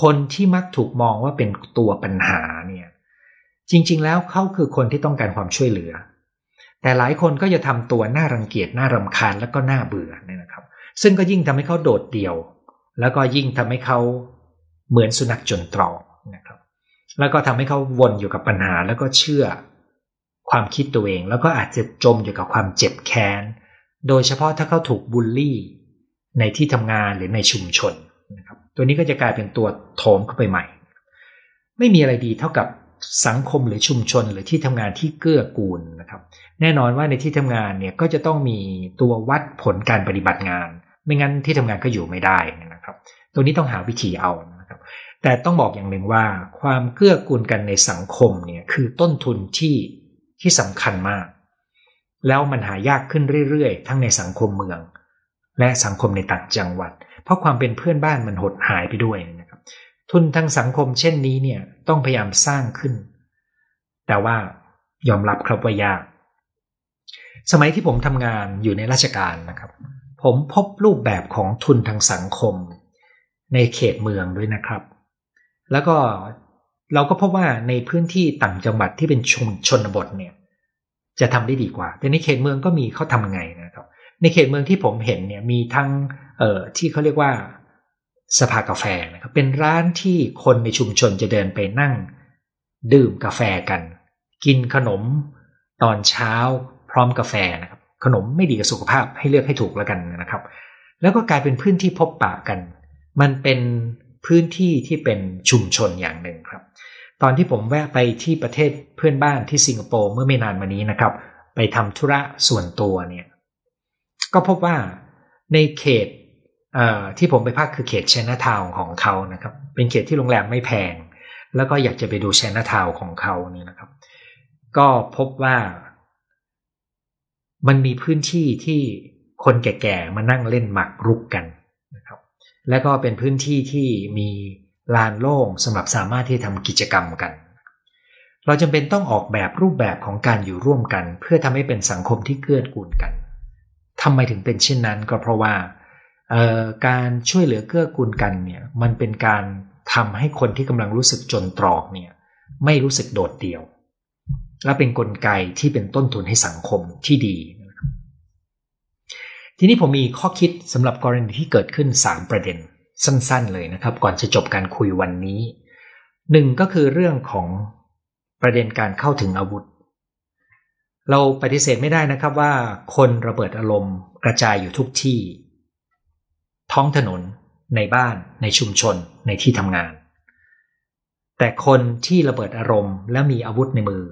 คนที่มักถูกมองว่าเป็นตัวปัญหาเนี่ยจริง ๆ แล้วเขาคือคนที่ต้องการความช่วยเหลือ แต่หลายคนก็จะทำตัวน่ารังเกียจน่ารำคาญแล้วก็น่าเบื่อเนี่ยนะครับ ซึ่งก็ยิ่งทำให้เขาโดดเดี่ยว แล้วก็ยิ่งทำให้เขาเหมือนสุนัขจนตรอกนะครับ แล้วก็ทำให้เขาวนอยู่กับปัญหาแล้วก็เชื่อความคิดตัวเอง แล้วก็อาจจะจมอยู่กับความเจ็บแค้น โดยเฉพาะถ้าเขาถูกบูลลี่ ในที่ทำงานหรือในชุมชนนะครับตัวนี้ก็จะกลายเป็นตัวโถมเข้าไปใหม่ ไม่มีอะไรดีเท่ากับสังคมหรือชุมชนหรือที่ทำงานที่เกื้อกูลนะครับ แน่นอนว่าในที่ทำงานเนี่ยก็จะต้องมีตัววัดผลการปฏิบัติงาน ไม่งั้นที่ทำงานก็อยู่ไม่ได้นะครับ ตัวนี้ต้องหาวิธีเอานะครับ แต่ต้องบอกอย่างหนึ่งว่าความเกื้อกูลกันในสังคมเนี่ยคือต้นทุนที่ที่สำคัญมาก แล้วมันหายากขึ้นเรื่อยๆ ทั้งในสังคมเมือง และสังคมในต่างจังหวัด เพราะความเป็นเพื่อนบ้านมันหดหายไปด้วยนะครับ ทุนทางสังคมเช่นนี้เนี่ยต้องพยายามสร้างขึ้น แต่ว่ายอมรับครับว่ายาก สมัยที่ผมทำงานอยู่ในราชการนะครับ ผมพบรูปแบบของทุนทางสังคม ในเขตเมืองด้วยนะครับ แล้วก็เราก็พบว่าในพื้นที่ต่างจังหวัดที่เป็นชนชนบทเนี่ย จะทำได้ดีกว่า แต่ในเขตเมืองก็มีเขาทำไงนะครับ ในเขตเมืองที่ผมเห็นเนี่ยมีทั้งเอ่อที่เขาเรียกว่าสภากาแฟนะครับเป็นร้านที่คนในชุมชนจะเดินไปนั่ง ดื่มกาแฟกัน กินขนม ตอนเช้าพร้อมกาแฟนะครับขนมไม่ดีกับสุขภาพให้เลือกให้ถูกแล้วกันนะครับ แล้วก็กลายเป็นพื้นที่พบปะกัน มันเป็นพื้นที่ที่เป็นชุมชนอย่างหนึ่งครับ ตอนที่ผมแวะไปที่ประเทศเพื่อนบ้านที่สิงคโปร์เมื่อไม่นานมานี้นะครับ ไปทำธุระส่วนตัวเนี่ย ก็พบว่าในเขตที่ผมไปพักคือเขตเชนาทาวของเขานะครับ เป็นเขตที่โรงแรมไม่แพง แล้วก็อยากจะไปดูเชนาทาวของเขาเนี่ยนะครับ ก็พบว่า มันมีพื้นที่ที่คนแก่ๆมานั่งเล่นหมากรุกกันนะครับ แล้วก็เป็นพื้นที่ที่มีลานโล่งสำหรับสามารถที่ทำกิจกรรมกัน เราจำเป็นต้องออกแบบรูปแบบของการอยู่ร่วมกัน เพื่อทำให้เป็นสังคมที่เกื้อกูลกัน ทำไมถึงเป็นเช่นนั้นก็เพราะว่าการช่วยเหลือเกื้อกูลกันเนี่ยมันเป็นการทำให้คนที่กำลังรู้สึกจนตรอกเนี่ยไม่รู้สึกโดดเดี่ยว และเป็นนกลไกที่เป็นต้นทุนให้สังคมที่ดี ทีนี้ผมมีข้อคิดสำหรับกรณีที่เกิดขึ้น 3 ประเด็น สั้นๆ เลยนะครับ ก่อนจะจบการคุยวันนี้หนึ่งก็คือเรื่องของประเด็นการเข้าถึงอาวุธ เราปฏิเสธไม่ได้นะครับว่าคนระเบิดอารมณ์กระจายอยู่ทุกที่ ท้องถนน ในบ้าน ในชุมชน ในที่ทำงาน แต่คนที่ระเบิดอารมณ์และมีอาวุธในมือ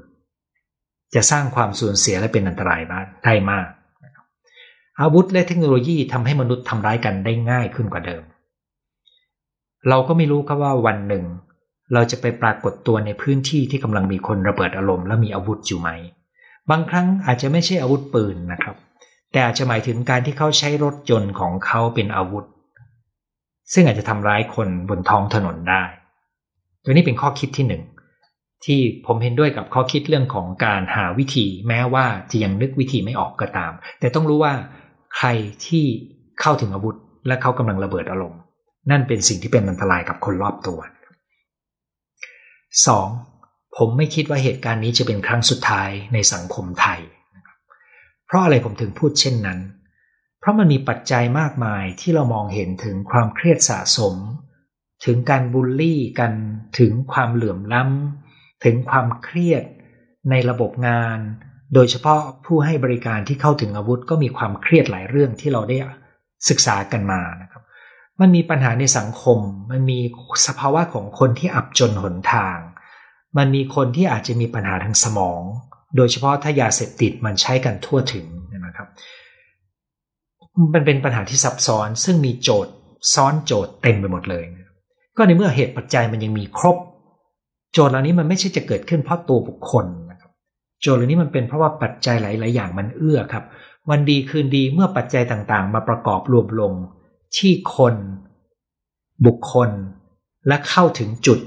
จะสร้างความสูญเสียและเป็นอันตรายบ้างได้มาก อาวุธและเทคโนโลยีทำให้มนุษย์ทำร้ายกันได้ง่ายขึ้นกว่าเดิม เราก็ไม่รู้ครับว่าวันหนึ่ง เราจะไปปรากฏตัวในพื้นที่ที่กำลังมีคนระเบิดอารมณ์และมีอาวุธอยู่ไหม บางครั้งอาจจะไม่ใช่อาวุธปืนนะครับ แต่อาจจะหมายถึงการที่เขาใช้รถยนต์ของเขาเป็นอาวุธ ซึ่งอาจจะทำร้ายคนบนท้องถนนได้ ตัวนี้เป็นข้อคิดที่หนึ่งที่ผมเห็นด้วยกับข้อคิดเรื่องของการหาวิธี แม้ว่าจะยังนึกวิธีไม่ออกก็ตาม แต่ต้องรู้ว่าใครที่เข้าถึงอาวุธ และเขากำลังระเบิดอารมณ์ นั่นเป็นสิ่งที่เป็นอันตรายกับคนรอบตัว 2. ผมไม่คิดว่าเหตุการณ์นี้จะเป็นครั้งสุดท้ายในสังคมไทย เพราะอะไรผมถึงพูดเช่นนั้น เพราะมันมีปัจจัยมากมายที่เรามองเห็นถึงความเครียดสะสม ถึงการบูลลี่กัน ถึงความเหลื่อมล้ำ ถึงความเครียดในระบบงาน โดยเฉพาะผู้ให้บริการที่เข้าถึงอาวุธก็มีความเครียดหลายเรื่องที่เราได้ศึกษากันมานะครับ มันมีปัญหาในสังคม มันมีสภาวะของคนที่อับจนหนทาง มันมีคนที่อาจจะมีปัญหาทางสมอง โดยเฉพาะถ้ายาเสพติดมันใช้กันทั่วถึงนะครับ มันเป็นปัญหาที่ซับซ้อนซึ่งมีโจทย์ซ้อนโจทย์เต็มไปหมดเลย ก็ในเมื่อเหตุปัจจัยมันยังมีครบ โจทย์เหล่านี้มันไม่ใช่จะเกิดขึ้นเพราะตัวบุคคลนะครับ โจทย์เหล่านี้มันเป็นเพราะว่าปัจจัยหลาย ๆ อย่างมันเอื้อครับ วันดีคืนดีเมื่อปัจจัยต่างๆ มาประกอบรวมลงที่คน บุคคลและเข้าถึงจุด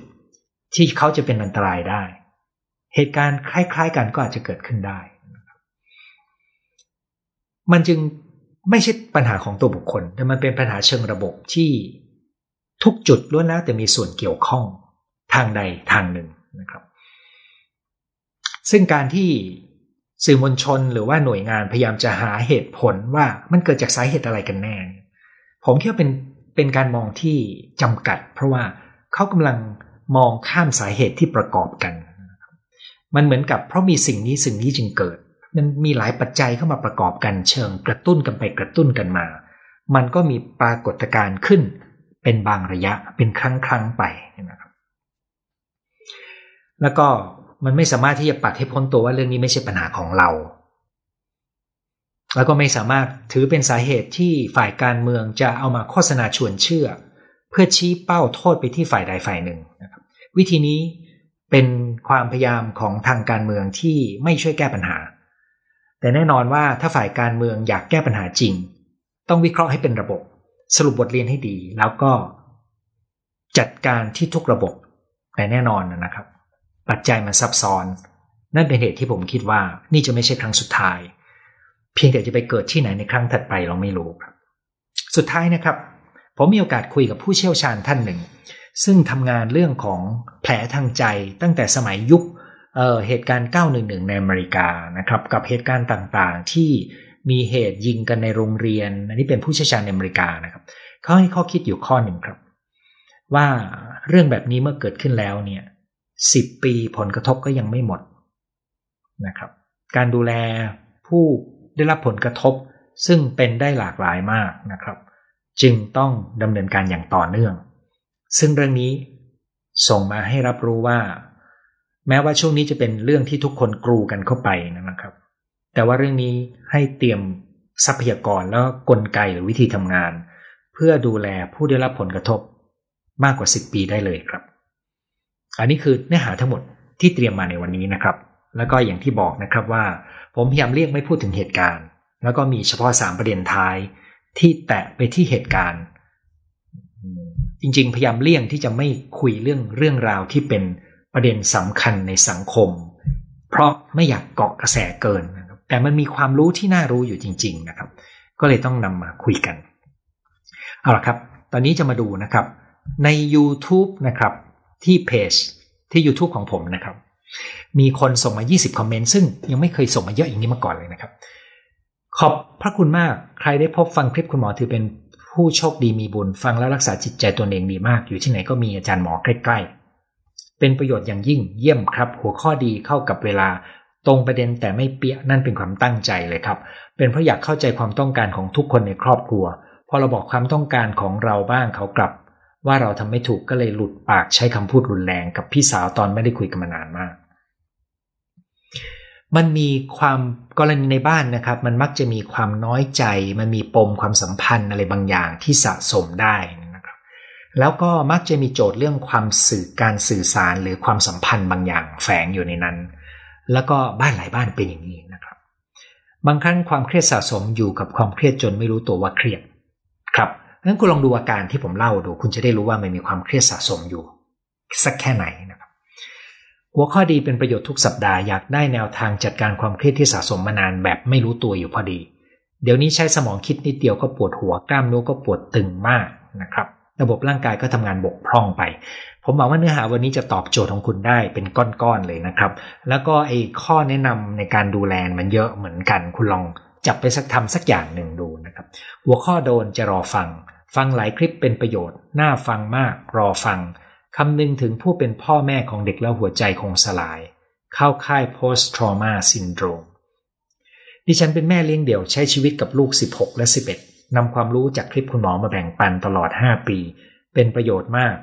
ที่เขาจะเป็นอันตรายได้ เหตุการณ์คล้าย ๆ กันก็อาจจะเกิดขึ้นได้ มันจึงไม่ใช่ปัญหาของตัวบุคคล แต่มันเป็นปัญหาเชิงระบบที่ทุกจุดล้วนแล้วแต่มีส่วนเกี่ยวข้องทางใดทางหนึ่งนะครับ ซึ่งการที่สื่อมวลชนหรือว่าหน่วยงานพยายามจะหาเหตุผลว่ามันเกิดจากสาเหตุอะไรกันแน่ ผมคิดว่าเป็นเป็นการมองที่จำกัด เพราะว่าเขากำลัง มองข้ามสาเหตุที่ประกอบกัน มันเหมือนกับเพราะมีสิ่งนี้สิ่งนี้จึงเกิด มันมีหลายปัจจัยเข้ามาประกอบกันเชิงกระตุ้นกันไปกระตุ้นกันมา มันก็มีปรากฏการณ์ขึ้น เป็นบางระยะเป็นครั้งครั้งไปนะครับ แล้วก็มันไม่สามารถที่จะปัดให้พ้นตัวว่าเรื่องนี้ไม่ใช่ปัญหาของเรา แล้วก็ไม่สามารถถือเป็นสาเหตุที่ฝ่ายการเมืองจะเอามาโฆษณาชวนเชื่อ พื่อชี้เป้าโทษไปที่ฝ่ายใดฝ่ายหนึ่งนะครับวิธีนี้เป็นความพยายามของทางการเมืองที่ไม่ช่วยแก้ปัญหา แต่แน่นอนว่าถ้าฝ่ายการเมืองอยากแก้ปัญหาจริง ต้องวิเคราะห์ให้เป็นระบบ สรุปบทเรียนให้ดี แล้วก็ จัดการที่ทุกระบบ แต่แน่นอนนะครับ ปัจจัยมันซับซ้อน นั่นเป็นเหตุที่ผมคิดว่า นี่จะไม่ใช่ครั้งสุดท้าย เพียงแต่จะไปเกิดที่ไหนในครั้งถัดไปเราไม่รู้ครับ สุดท้ายนะครับ ผมมีโอกาสคุยกับผู้เชี่ยวชาญท่านหนึ่ง ซึ่งทำงานเรื่องของแผลทางใจตั้งแต่สมัยยุคเเหตุการณ์ 911 ในอเมริกานะครับกับเหตุการณ์ต่างๆ ที่มีเหตุยิงกันในโรงเรียน อันนี้เป็นผู้เชี่ยวชาญในอเมริกานะครับเขาให้ข้อคิดอยู่ข้อหนึ่งครับ ว่าเรื่องแบบนี้เมื่อเกิดขึ้นแล้วเนี่ยสิบปีผลกระทบก็ยังไม่หมดนะครับ การดูแลผู้ได้รับผลกระทบซึ่งเป็นได้หลากหลายมากนะครับ จึงต้องดำเนินการอย่างต่อเนื่อง ซึ่งเรื่องนี้ส่งมาให้รับรู้ว่า แม้ว่าช่วงนี้จะเป็นเรื่องที่ทุกคนกรูกันเข้าไปนะครับ แต่ว่าเรื่องนี้ให้เตรียมทรัพยากรแล้วกลไกหรือวิธีทำงาน เพื่อดูแลผู้ได้รับผลกระทบมากกว่า 10 ปีได้เลยครับ อันนี้คือเนื้อหาทั้งหมดที่เตรียมมาในวันนี้นะครับ แล้วก็อย่างที่บอกนะครับว่า ผมพยายามเรียกไม่พูดถึงเหตุการณ์ แล้วก็มีเฉพาะสามประเด็นท้าย ที่แตะไปที่เหตุการณ์ จริง ๆ พยายามเลี่ยงที่จะไม่คุยเรื่องเรื่องราวที่เป็นประเด็นสำคัญในสังคม เพราะไม่อยากเกาะกระแสเกินนะครับแต่มันมีความรู้ที่น่ารู้อยู่จริง ๆ นะครับ ก็เลยต้องนำมาคุยกันเอาละครับ ตอนนี้จะมาดูนะครับ ใน YouTube นะครับที่เพจที่ YouTube ของผมนะครับ มีคนส่งมา 20 คอมเมนต์ซึ่งยังไม่เคยส่งมาเยอะอย่างนี้มาก่อนเลยนะครับ ขอบพระคุณมาก ใครได้พบฟังคลิปคุณหมอถือเป็นผู้โชคดีมีบุญ ฟังแล้วรักษาจิตใจตัวเองดีมาก อยู่ที่ไหนก็มีอาจารย์หมอใกล้ๆ เป็นประโยชน์อย่างยิ่งเยี่ยมครับ หัวข้อดีเข้ากับเวลา ตรงประเด็นแต่ไม่เปี้ยนั่นเป็นความตั้งใจเลยครับ เป็นเพราะอยากเข้าใจความต้องการของทุกคนในครอบครัว พอเราบอกความต้องการของเราบ้างเขากลับ ว่าเราทำไม่ถูกก็เลยหลุดปากใช้คำพูดรุนแรงกับพี่สาวตอนไม่ได้คุยกันมานานมาก มันมีความกรณีในบ้านนะครับ มันมักจะมีความน้อยใจ มันมีปมความสัมพันธ์อะไรบางอย่างที่สะสมได้นะครับ แล้วก็มักจะมีโจทย์เรื่องความสื่อการสื่อสารหรือความสัมพันธ์บางอย่างแฝงอยู่ในนั้น แล้วก็บ้านหลายบ้านเป็นอย่างนี้นะครับ บางครั้งความเครียดสะสมอยู่กับความเครียดจนไม่รู้ตัวว่าเครียดครับงั้นคุณลองดูอาการที่ผมเล่าดู คุณจะได้รู้ว่ามันมีความเครียดสะสมอยู่ สักแค่ไหนนะครับ หัวข้อดีเป็นประโยชน์ทุกสัปดาห์อยากได้แนวทางจัดการความเครียดที่สะสมมานานแบบไม่รู้ตัวอยู่พอดี เดี๋ยวนี้ใช้สมองคิดนิดเดียวก็ปวดหัวกล้ามเนื้อก็ปวดตึงมากนะครับ ระบบร่างกายก็ทำงานบกพร่องไป ผมหวังว่าเนื้อหาวันนี้จะตอบโจทย์ของคุณได้เป็นก้อนๆเลยนะครับ แล้วก็ไอ้ข้อแนะนำในการดูแลมันเยอะเหมือนกัน คุณลองจับไปสักทำสักอย่างหนึ่งดูนะครับ หัวข้อโดนจะรอฟัง ฟังหลายคลิปเป็นประโยชน์น่าฟังมากรอฟัง คำนึงถึงผู้เป็นพ่อแม่ของเด็กแล้วหัวใจคงสลาย เข้าค่าย post trauma syndrome ดิฉันเป็นแม่เลี้ยงเดี่ยวใช้ชีวิตกับลูก 16 และ 11นำความรู้จากคลิปคุณหมอมาแบ่งปันตลอด 5 ปี เป็นประโยชน์มาก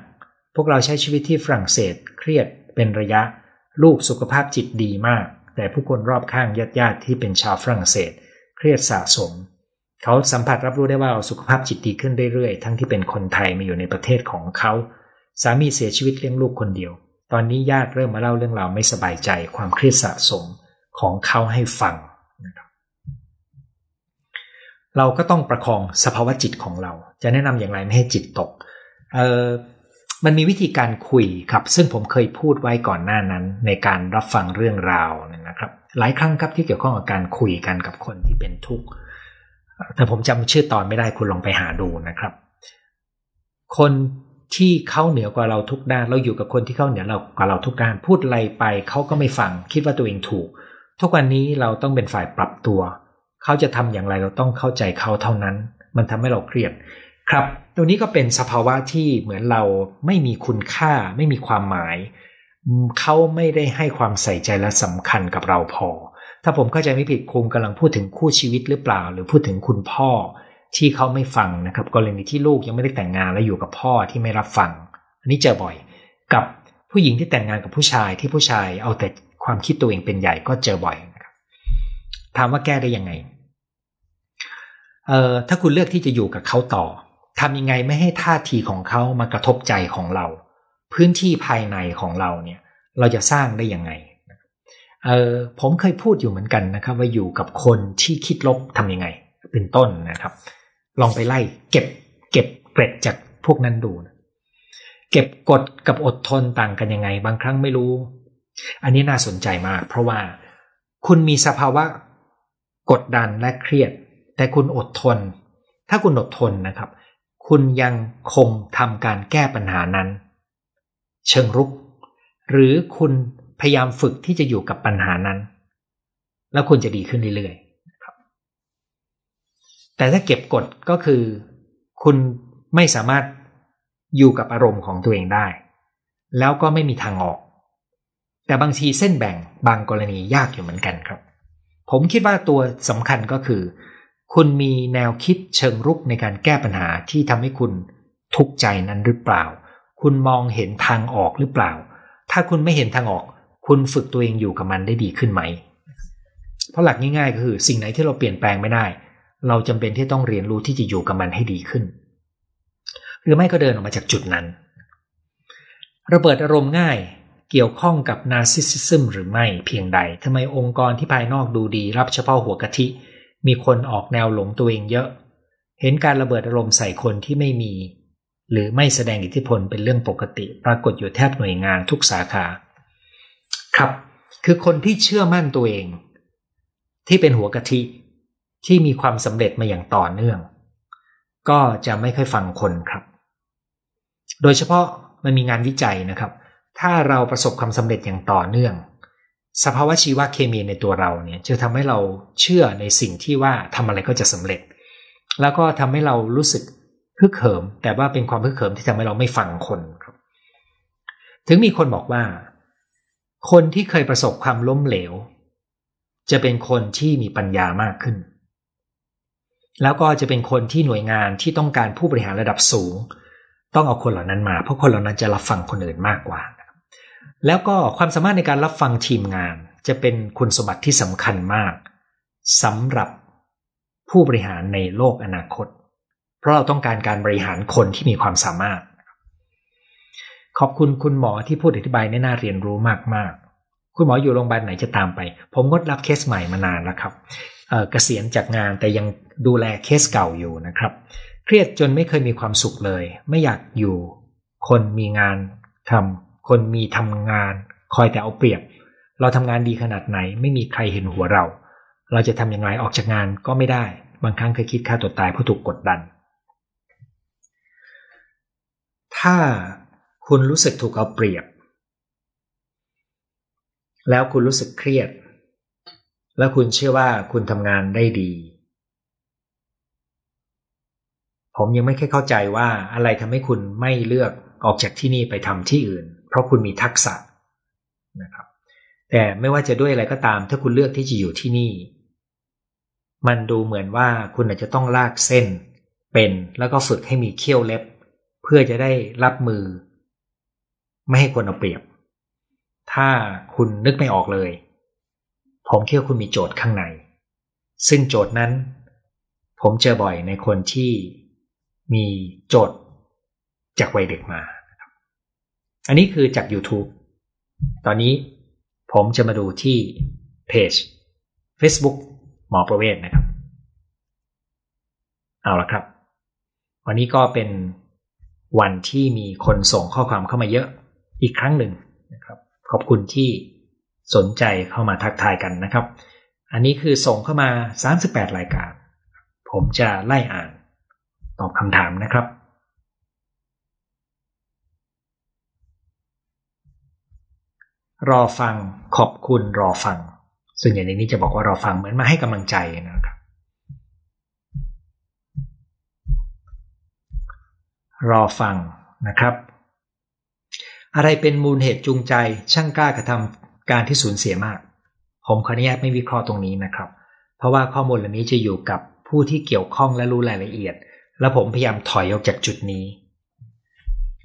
พวกเราใช้ชีวิตที่ฝรั่งเศส เครียด เป็นระยะ ลูกสุขภาพจิตดีมาก แต่ผู้คนรอบข้างญาติๆที่เป็นชาวฝรั่งเศส เครียดสะสม เขาสัมผัสรับรู้ได้ว่าสุขภาพจิตดีขึ้นเรื่อยๆ ทั้งที่เป็นคนไทยมาอยู่ในประเทศของเขา สามีเสียชีวิตเลี้ยงลูกคนเดียว ตอนนี้ญาติเริ่มมาเล่าเรื่องราวไม่สบายใจ ความเครียดสะสมของเขาให้ฟังนะครับเราก็ต้องประคองสภาวะจิตของเรา จะแนะนำอย่างไรไม่ให้จิตตกเออมันมีวิธีการคุยครับ ซึ่งผมเคยพูดไว้ก่อนหน้านั้นในการรับฟังเรื่องราวนะครับ หลายครั้งครับที่เกี่ยวข้องกับการคุยกันกับคนที่เป็นทุกข์แต่ผมจำชื่อตอนไม่ได้คุณลองไปหาดูนะครับ คน ที่เขาเหนือกว่าเราทุกด้าน เราอยู่กับคนที่เขาเหนือเรากว่าเราทุกด้าน พูดอะไรไปเขาก็ไม่ฟัง คิดว่าตัวเองถูก ทุกวันนี้เราต้องเป็นฝ่ายปรับตัว เขาจะทำอย่างไรเราต้องเข้าใจเขาเท่านั้น มันทำให้เราเครียด ครับตรงนี้ก็เป็นสภาวะที่เหมือนเราไม่มีคุณค่า ไม่มีความหมาย เขาไม่ได้ให้ความใส่ใจและสำคัญกับเราพอ ถ้าผมเข้าใจไม่ผิดคุมกำลังพูดถึงคู่ชีวิตหรือเปล่า หรือพูดถึงคุณพ่อ ที่เขาไม่ฟังนะครับ กรณีที่ลูกยังไม่ได้แต่งงานแล้วอยู่กับพ่อที่ไม่รับฟัง อันนี้เจอบ่อย กับผู้หญิงที่แต่งงานกับผู้ชายที่ผู้ชายเอาแต่ความคิดตัวเองเป็นใหญ่ก็เจอบ่อยนะครับถามว่าแก้ได้ยังไงเอ่อถ้าคุณเลือกที่จะอยู่กับเขาต่อทำยังไงไม่ให้ท่าทีของเขามากระทบใจของเรา พื้นที่ภายในของเราเนี่ย เราจะสร้างได้ยังไงเออผมเคยพูดอยู่เหมือนกันนะครับ ว่าอยู่กับคนที่คิดลบทำยังไง เป็นต้นนะครับ ลองไปไล่ เก็บ เก็บเกร็ดจากพวกนั้นดูนะเก็บกดกับอดทนต่างกันยังไง บางครั้งไม่รู้ อันนี้น่าสนใจมาก เพราะว่าคุณมีสภาวะกดดันและเครียด แต่คุณอดทน ถ้าคุณอดทนนะครับ คุณยังคงทำการแก้ปัญหานั้น เชิงรุก หรือคุณพยายามฝึกที่จะอยู่กับปัญหานั้น แล้วคุณจะดีขึ้นเรื่อย แต่ถ้าเก็บกดก็คือ คุณไม่สามารถอยู่กับอารมณ์ของตัวเองได้ แล้วก็ไม่มีทางออก แต่บางทีเส้นแบ่งบางกรณียากอยู่เหมือนกันครับ ผมคิดว่าตัวสำคัญก็คือ คุณมีแนวคิดเชิงรุกในการแก้ปัญหาที่ทำให้คุณทุกข์ใจนั้นหรือเปล่า คุณมองเห็นทางออกหรือเปล่า ถ้าคุณไม่เห็นทางออก คุณฝึกตัวเองอยู่กับมันได้ดีขึ้นไหม เพราะหลักง่ายๆก็คือ สิ่งไหนที่เราเปลี่ยนแปลงไม่ได้ เราจำเป็นที่ต้องเรียนรู้ที่จะอยู่กับมันให้ดีขึ้น หรือไม่ก็เดินออกมาจากจุดนั้น ระเบิดอารมณ์ง่ายเกี่ยวข้องกับนาร์ซิสซิซึมหรือไม่เพียงใดทำไมองค์กรที่ภายนอกดูดีรับเฉพาะหัวกะทิ มีคนออกแนวหลงตัวเองเยอะ เห็นการระเบิดอารมณ์ใส่คนที่ไม่มี หรือไม่แสดงอิทธิพลเป็นเรื่องปกติ ปรากฏอยู่แทบหน่วยงานทุกสาขา ครับ คือคนที่เชื่อมั่นตัวเอง ที่เป็นหัวกะทิ ที่มีความสำเร็จมาอย่างต่อเนื่อง ก็จะไม่ค่อยฟังคนครับ โดยเฉพาะมันมีงานวิจัยนะครับ ถ้าเราประสบความสำเร็จอย่างต่อเนื่อง สภาวะชีวเคมีในตัวเราเนี่ยจะทำให้เราเชื่อในสิ่งที่ว่าทำอะไรก็จะสำเร็จ แล้วก็ทำให้เรารู้สึกฮึกเหิม แต่ว่าเป็นความฮึกเหิมที่ทำให้เราไม่ฟังคนครับ ถึงมีคนบอกว่า คนที่เคยประสบความล้มเหลว จะเป็นคนที่มีปัญญามากขึ้น แล้วก็จะเป็นคนที่หน่วยงานที่ต้องการผู้บริหารระดับสูง ต้องเอาคนเหล่านั้นมา เพราะคนเหล่านั้นจะรับฟังคนอื่นมากกว่า แล้วก็ความสามารถในการรับฟังทีมงาน จะเป็นคุณสมบัติที่สำคัญมากสำหรับผู้บริหารในโลกอนาคต เพราะเราต้องการการบริหารคนที่มีความสามารถ ขอบคุณคุณหมอที่พูดอธิบายในน่าเรียนรู้มากๆ คุณหมออยู่โรงพยาบาลไหนจะตามไป ผมงดรับเคสใหม่มานานแล้วครับ เกษียณจากงานแต่ยังดูแลเคสเก่าอยู่นะครับ เครียดจนไม่เคยมีความสุขเลย ไม่อยากอยู่ คนมีงานทำคนมีทำงาน คอยแต่เอาเปรียบ เราทำงานดีขนาดไหน ไม่มีใครเห็นหัวเรา เราจะทำอย่างไรออกจากงานก็ไม่ได้ บางครั้งเคยคิดฆ่าตัวตายเพราะถูกกดดัน ถ้าคุณรู้สึกถูกเอาเปรียบ แล้วคุณรู้สึกเครียด แล้วคุณเชื่อว่าคุณทำงานได้ดี ผมยังไม่ค่อยเข้าใจว่าอะไรทำให้คุณไม่เลือกออกจากที่นี่ไปทำที่อื่น เพราะคุณมีทักษะนะครับ แต่ไม่ว่าจะด้วยอะไรก็ตาม ถ้าคุณเลือกที่จะอยู่ที่นี่ มันดูเหมือนว่าคุณอาจจะต้องลากเส้น เป็นแล้วก็ฝึกให้มีเขี้ยวเล็บ เพื่อจะได้รับมือ ไม่ให้คนเอาเปรียบ ถ้าคุณนึกไม่ออกเลย ผมคิดว่าคุณมีโจทย์ข้างใน ซึ่งโจทย์นั้น ผมเจอบ่อยในคนที่มีโจทย์จากวัยเด็กมา อันนี้คือจาก YouTube ตอนนี้ผมจะมาดูที่เพจ Facebook หมอประเวศนะครับ เอาละครับ วันนี้ก็เป็นวันที่มีคนส่งข้อความเข้ามาเยอะอีกครั้งหนึ่งนะครับ ขอบคุณที่ สนใจเข้ามาทักทายกันนะครับ อันนี้คือส่งเข้ามา 38 รายการ ผมจะไล่อ่านตอบคำถามนะครับ รอฟังขอบคุณรอฟัง ส่วนใหญ่ในนี้จะบอกว่ารอฟังเหมือนมาให้กำลังใจนะครับ รอฟังนะครับ อะไรเป็นมูลเหตุจูงใจ ช่างกล้ากระทำ การที่สูญเสียมาก ผมขออนุญาตไม่วิเคราะห์ตรงนี้นะครับ เพราะว่าข้อมูลเหล่านี้จะอยู่กับผู้ที่เกี่ยวข้องและรู้รายละเอียด และผมพยายามถอยออกจากจุดนี้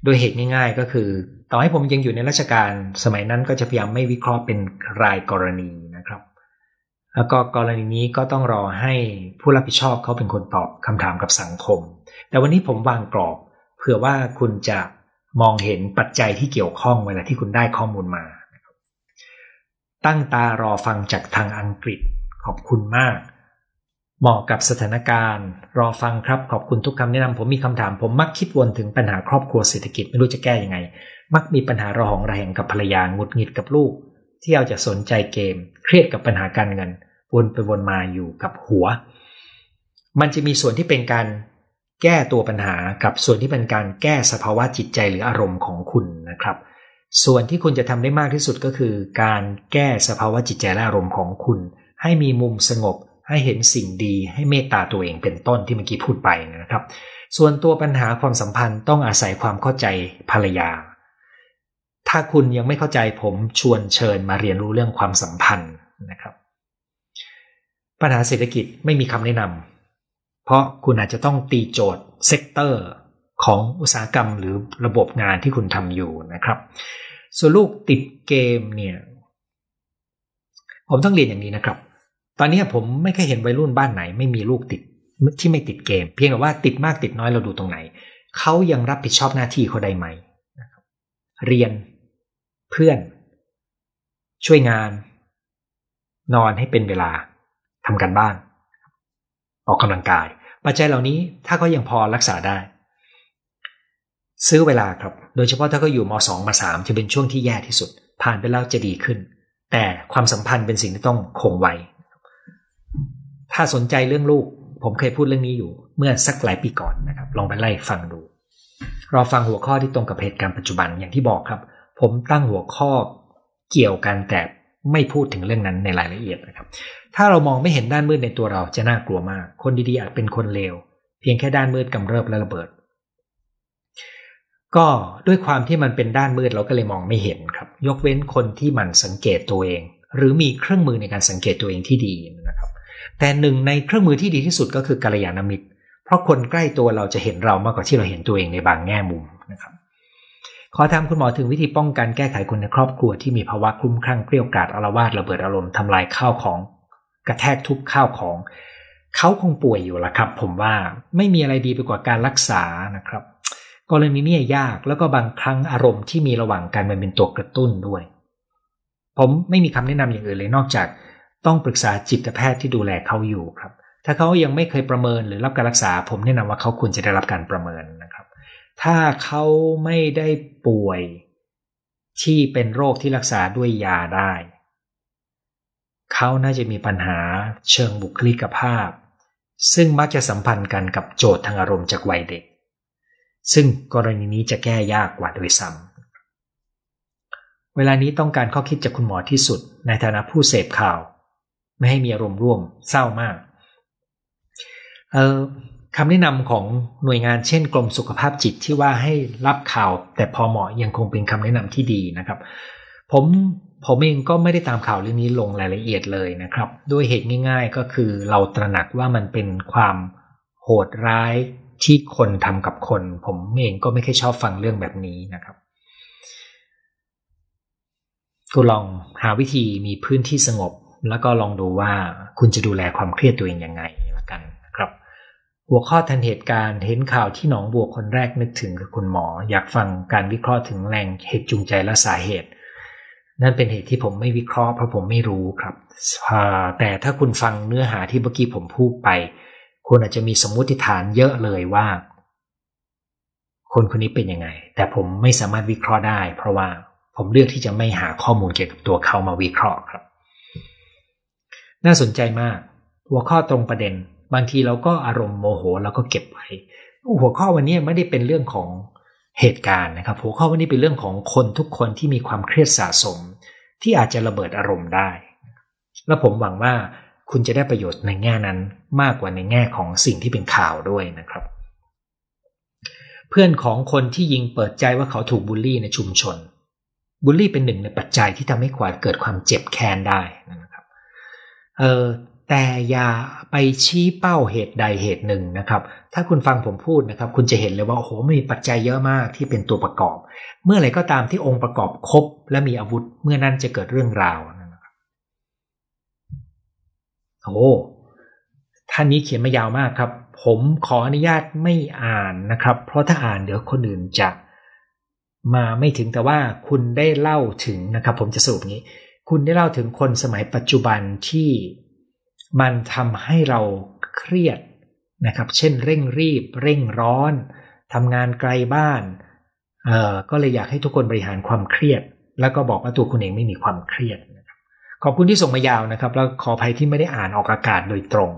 โดยเหตุง่ายๆก็คือ ต่อให้ผมยังอยู่ในราชการสมัยนั้นก็จะพยายามไม่วิเคราะห์เป็นรายกรณีนะครับ แล้วก็กรณีนี้ก็ต้องรอให้ผู้รับผิดชอบเขาเป็นคนตอบคำถามกับสังคม แต่วันนี้ผมวางกรอบเผื่อว่าคุณจะมองเห็นปัจจัยที่เกี่ยวข้องเวลาที่คุณได้ข้อมูลมา ตั้งตารอฟังจากทางอังกฤษขอบคุณมาก เหมาะกับสถานการณ์ รอฟังครับขอบคุณทุกคำแนะนำผมมีคำถามผมมักคิดวนถึงปัญหาครอบครัวเศรษฐกิจไม่รู้จะแก้ยังไง มักมีปัญหาระหองระแหงกับภรรยาหงุดหงิดกับลูก ที่เอาจะสนใจเกม เครียดกับปัญหาการเงิน วนไปวนมาอยู่กับหัว มันจะมีส่วนที่เป็นการแก้ตัวปัญหากับส่วนที่เป็นการแก้สภาวะจิตใจหรืออารมณ์ของคุณนะครับ ส่วนที่คุณจะทำได้มากที่สุดก็คือ การแก้สภาวะจิตใจและอารมณ์ของคุณ ให้มีมุมสงบ ให้เห็นสิ่งดีให้เมตตาตัวเองเป็นต้นที่เมื่อกี้พูดไปนะครับ ส่วนตัวปัญหาความสัมพันธ์ต้องอาศัยความเข้าใจภรรยา ถ้าคุณยังไม่เข้าใจผมชวนเชิญมาเรียนรู้เรื่องความสัมพันธ์นะครับ ปัญหาเศรษฐกิจไม่มีคำแนะนำเพราะคุณอาจจะต้องตีโจทย์ sector ของอุตสาหกรรมหรือระบบงานที่คุณทำอยู่นะครับ ส่วนลูกติดเกมเนี่ย ผมต้องเรียนอย่างนี้นะครับ ตอนนี้ผมไม่เคยเห็นวัยรุ่นบ้านไหน ไม่มีลูกติดที่ไม่ติดเกม เพียงแต่ว่าติดมากติดน้อยเราดูตรงไหน เขายังรับผิดชอบหน้าที่เขาได้ไหมเรียนเพื่อน ช่วยงาน นอนให้เป็นเวลาทำกันบ้าน ออกกำลังกาย ปัจจัยเหล่านี้ถ้าเขายังพอรักษาได้ ซื้อเวลาครับ โดยเฉพาะถ้าเขาอยู่มสองมสามจะเป็นช่วงที่แย่ที่สุด ผ่านไปแล้วจะดีขึ้น แต่ความสัมพันธ์เป็นสิ่งที่ต้องคงไว้ ถ้าสนใจเรื่องลูก ผมเคยพูดเรื่องนี้อยู่ เมื่อสักหลายปีก่อนนะครับ ลองไปไล่ฟังดู รอฟังหัวข้อที่ตรงกับเหตุการณ์ปัจจุบันอย่างที่บอกครับ ผมตั้งหัวข้อเกี่ยวกันแต่ไม่พูดถึงเรื่องนั้นในรายละเอียดนะครับ ถ้าเรามองไม่เห็นด้านมืดในตัวเราจะน่ากลัวมาก คนดีๆอาจเป็นคนเลวเพียงแค่ด้านมืดกำเริบและระเบิด ก็ด้วยความที่มันเป็นด้านมืดเราก็เลยมองไม่เห็นครับ ยกเว้นคนที่มันสังเกตตัวเอง หรือมีเครื่องมือในการสังเกตตัวเองที่ดีนะครับ แต่หนึ่งในเครื่องมือที่ดีที่สุดก็คือกัลยาณมิตร เพราะคนใกล้ตัวเราจะเห็นเรามากกว่าที่เราเห็นตัวเองในบางแง่มุมนะครับ ขอถามคุณหมอถึงวิธีป้องกันแก้ไขคนในครอบครัวที่มีภาวะคลุ้มคลั่งเกลี้ยวกราดอารวาสระเบิดอารมณ์ทำลายข้าวของ กระแทกทุบข้าวของ เขาคงป่วยอยู่ละครับ ผมว่าไม่มีอะไรดีไปกว่าการรักษานะครับ กรณีนี้ยากแล้วก็บางครั้งอารมณ์ที่มีระหว่างกันมันเป็นตัวกระตุ้นด้วย ผมไม่มีคำแนะนำอย่างอื่นเลยนอกจาก ต้องปรึกษาจิตแพทย์ที่ดูแลเขาอยู่ครับ ถ้าเขายังไม่เคยประเมินหรือรับการรักษา ผมแนะนำว่าเขาควรจะได้รับการประเมินนะครับ ถ้าเขาไม่ได้ป่วยที่เป็นโรคที่รักษาด้วยยาได้ เขาน่าจะมีปัญหาเชิงบุคลิกภาพ ซึ่งมักจะสัมพันธ์กันกับโจทย์ทางอารมณ์จากวัยเด็ก ซึ่งกรณีนี้จะแก้ยากกว่าโดยซ้ำเวลานี้ต้องการข้อคิดจากคุณหมอที่สุดในฐานะผู้เสพข่าว ไม่ให้มีอารมณ์ร่วมเศร้ามากคำแนะนำของหน่วยงานเช่นกรมสุขภาพจิตที่ว่าให้รับข่าวแต่พอเหมาะยังคงเป็นคำแนะนำที่ดีนะครับ ผมผมเองก็ไม่ได้ตามข่าวเรื่องนี้ลงรายละเอียดเลยนะครับ ด้วยเหตุง่าย ๆ ก็คือเราตระหนักว่ามันเป็นความโหดร้าย ที่คนทำกับคน ผมเองก็ไม่ค่อยชอบฟังเรื่องแบบนี้นะครับก็ลองหาวิธีมีพื้นที่สงบ แล้วก็ลองดูว่าคุณจะดูแลความเครียดตัวเองยังไงละกันครับ หัวข้อทันเหตุการณ์เห็นข่าวที่หนองบัวคนแรกนึกถึงคือคุณหมอ อยากฟังการวิเคราะห์ถึงแรงเหตุจูงใจและสาเหตุ นั่นเป็นเหตุที่ผมไม่วิเคราะห์เพราะผมไม่รู้ครับแต่ถ้าคุณฟังเนื้อหาที่เมื่อกี้ผมพูดไป คุณอาจจะมีสมมุติฐานเยอะเลยว่า คนคนนี้เป็นยังไง แต่ผมไม่สามารถวิเคราะห์ได้ เพราะว่าผมเลือกที่จะไม่หาข้อมูลเกี่ยวกับตัวเขามาวิเคราะห์ครับ น่าสนใจมาก หัวข้อตรงประเด็น บางทีเราก็อารมณ์โมโหเราก็เก็บไว้ หัวข้อวันนี้ไม่ได้เป็นเรื่องของเหตุการณ์นะครับ หัวข้อวันนี้เป็นเรื่องของคนทุกคนที่มีความเครียดสะสม ที่อาจจะระเบิดอารมณ์ได้ และผมหวังว่า คุณจะได้ประโยชน์ในแง่นั้นมากกว่าในแง่ของสิ่งที่เป็นข่าวด้วยนะครับ เพื่อนของคนที่ยิงเปิดใจว่าเขาถูกบูลลี่ในชุมชนบูลลี่เป็นหนึ่งในปัจจัยที่ทำให้ขวาเกิดความเจ็บแค้นได้นะครับเออแต่อย่าไปชี้เป้าเหตุใดเหตุหนึ่งนะครับ ถ้าคุณฟังผมพูดนะครับ คุณจะเห็นเลยว่าโอ้โหมีปัจจัยเยอะมากที่เป็นตัวประกอบ เมื่อไหร่ก็ตามที่องค์ประกอบครบและมีอาวุธ เมื่อนั้นจะเกิดเรื่องราว โอ้ท่านนี้เขียนมายาวมากครับ ผมขออนุญาตไม่อ่านนะครับ เพราะถ้าอ่านเดี๋ยวคนอื่นจะมาไม่ถึงแต่ว่าคุณได้เล่าถึงนะครับ ผมจะสรุปนี้ คุณได้เล่าถึงคนสมัยปัจจุบันที่มันทำให้เราเครียดนะครับ เช่น เร่งรีบ เร่งร้อนทำงานไกลบ้านเอ่อก็เลยอยากให้ทุกคนบริหารความเครียด แล้วก็บอกว่าตัวคุณเองไม่มีความเครียดน ขอบคุณที่ส่งมายาวนะครับ แล้วขออภัยที่ไม่ได้อ่านออกอากาศโดยตรง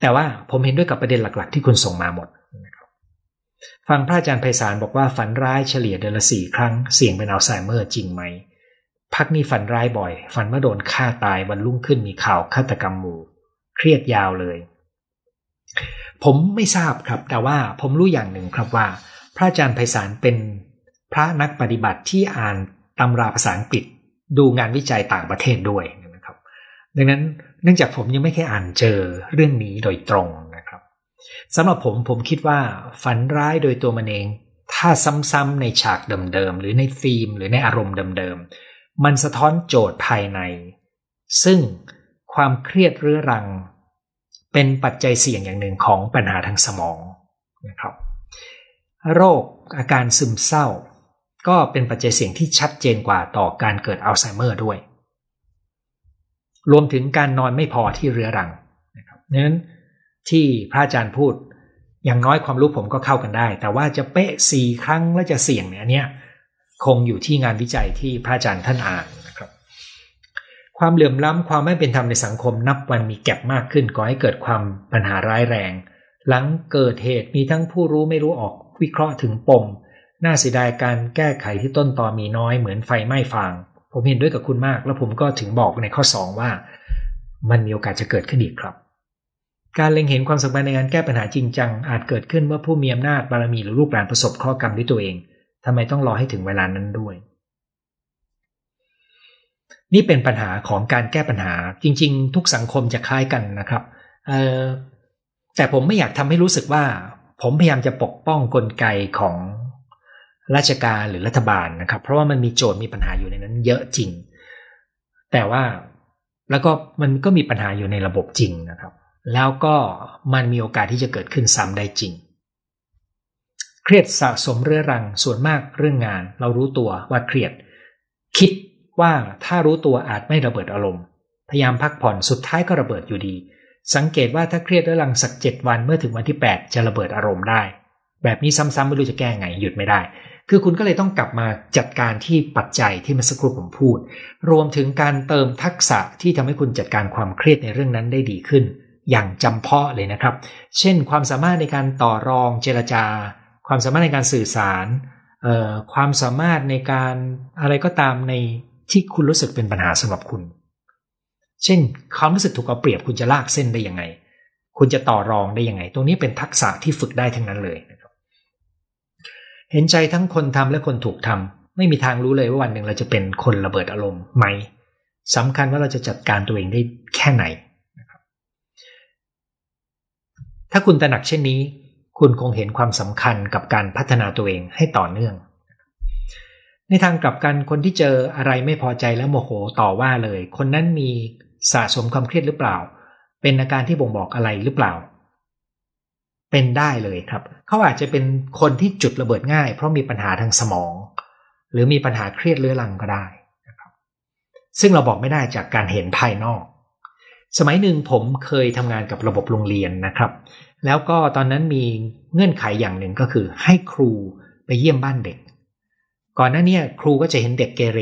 แต่ว่าผมเห็นด้วยกับประเด็นหลักๆ ที่คุณส่งมาหมดนะครับฟังพระอาจารย์ไพศาลบอกว่าฝันร้ายเฉลี่ยเดือนละสี่ครั้งเสี่ยงเป็นอัลไซเมอร์จริงไหมพักนี้ฝันร้ายบ่อย ฝันว่าโดนฆ่าตายวันรุ่งขึ้นมีข่าวฆาตกรรมหมู่ เครียดยาวเลย ผมไม่ทราบครับ แต่ว่าผมรู้อย่างหนึ่งครับว่า พระอาจารย์ไพศาลเป็นพระนักปฏิบัติที่อ่านตำราภาษาอังกฤษ ดูงานวิจัยต่างประเทศด้วยนะครับ ดังนั้นเนื่องจากผมยังไม่เคยอ่านเจอเรื่องนี้โดยตรงนะครับสำหรับผมผมคิดว่าฝันร้ายโดยตัวมันเอง ถ้าซ้ำๆในฉากเดิมๆหรือในฟิล์มหรือในอารมณ์เดิมๆมันสะท้อนโจทย์ภายใน ซึ่งความเครียดเรื้อรัง เป็นปัจจัยเสี่ยงอย่างหนึ่งของปัญหาทางสมองนะครับ โรคอาการซึมเศร้า ก็เป็นปัจจัยเสี่ยงที่ชัดเจนกว่าต่อการเกิดอัลไซเมอร์ด้วย รวมถึงการนอนไม่พอที่เรื้อรังนะครับนั้นที่พระอาจารย์พูดอย่างน้อยความรู้ผมก็เข้ากันได้ แต่ว่าจะเป๊ะสี่ครั้งแล้วจะเสี่ยงเนี่ยเนี่ยคงอยู่ที่งานวิจัยที่พระอาจารย์ท่านอ่านนะครับ ความเหลื่อมล้ำความไม่เป็นธรรมในสังคมนับวันมีแก็บมากขึ้นก่อให้เกิดความปัญหาร้ายแรง หลังเกิดเหตุมีทั้งผู้รู้ไม่รู้ออกวิเคราะห์ถึงปม น่าเสียดายการแก้ไขที่ต้นตอมีน้อยเหมือนไฟไหม้ฟาง ผมเห็นด้วยกับคุณมาก แล้วผมก็ถึงบอกในข้อ 2 ว่า มันมีโอกาสจะเกิดขึ้นอีกครับ การเล็งเห็นความสำคัญในการแก้ปัญหาจริงจังอาจเกิดขึ้นเมื่อผู้มีอำนาจบารมีหรือลูกหลานประสบข้อกรรมด้วยตัวเองทำไมต้องรอให้ถึงเวลานั้นด้วย นี่เป็นปัญหาของการแก้ปัญหาจริง ๆ ทุกสังคมจะคล้ายกันนะครับแต่ผมไม่อยากทำให้รู้สึกว่า ผมพยายามจะปกป้องกลไกของ ราชการหรือรัฐบาลนะครับ เพราะว่ามันมีโจทย์มีปัญหาอยู่ในนั้น เยอะจริง แต่ว่าแล้วก็มันก็มีปัญหาอยู่ในระบบจริงนะครับ แล้วก็มันมีโอกาสที่จะเกิดขึ้นซ้ำได้จริง เครียดสะสมเรื้อรังส่วนมากเรื่องงาน เรารู้ตัวว่าเครียด คิดว่าถ้ารู้ตัวอาจไม่ระเบิดอารมณ์ พยายามพักผ่อนสุดท้ายก็ระเบิดอยู่ดี สังเกตว่าถ้าเครียดเรื้อรังสักเจ็ดวันเมื่อถึงวันที่ 8 จะระเบิดอารมณ์ได้ แบบนี้ซ้ำๆไม่รู้จะแก้ไงหยุดไม่ได้ คือคุณก็เลยต้องกลับมาจัดการที่ปัจจัยที่เมื่อสักครู่ผมพูด รวมถึงการเติมทักษะที่ทำให้คุณจัดการความเครียดในเรื่องนั้นได้ดีขึ้น อย่างจำเพาะเลยนะครับ เช่น ความสามารถในการต่อรองเจรจา ความสามารถในการสื่อสาร ความสามารถในการอะไรก็ตามในที่คุณรู้สึกเป็นปัญหาสำหรับคุณ เช่น ความรู้สึกถูกเอาเปรียบคุณจะลากเส้นได้ยังไง คุณจะต่อรองได้ยังไง ตรงนี้เป็นทักษะที่ฝึกได้ทั้งนั้นเลยนะ เห็นใจทั้งคนทำและคนถูกทำไม่มีทางรู้เลยว่าวันหนึ่งเราจะเป็นคนระเบิดอารมณ์ไหมสำคัญว่าเราจะจัดการตัวเองได้แค่ไหนถ้าคุณตระหนักเช่นนี้ คุณคงเห็นความสำคัญกับการพัฒนาตัวเองให้ต่อเนื่อง ในทางกลับกันคนที่เจออะไรไม่พอใจแล้วโมโหต่อว่าเลย คนนั้นมีสะสมความเครียดหรือเปล่า เป็นอาการที่บ่งบอกอะไรหรือเปล่า เป็นได้เลยครับ เขาอาจจะเป็นคนที่จุดระเบิดง่าย เพราะมีปัญหาทางสมอง หรือมีปัญหาเครียดเรื้อรังก็ได้นะครับ ซึ่งเราบอกไม่ได้จากการเห็นภายนอก สมัยหนึ่งผมเคยทำงานกับระบบโรงเรียนนะครับ แล้วก็ตอนนั้นมีเงื่อนไขอย่างหนึ่งก็คือ ให้ครูไปเยี่ยมบ้านเด็ก ก่อนหน้านี้ครูก็จะเห็นเด็กเกเร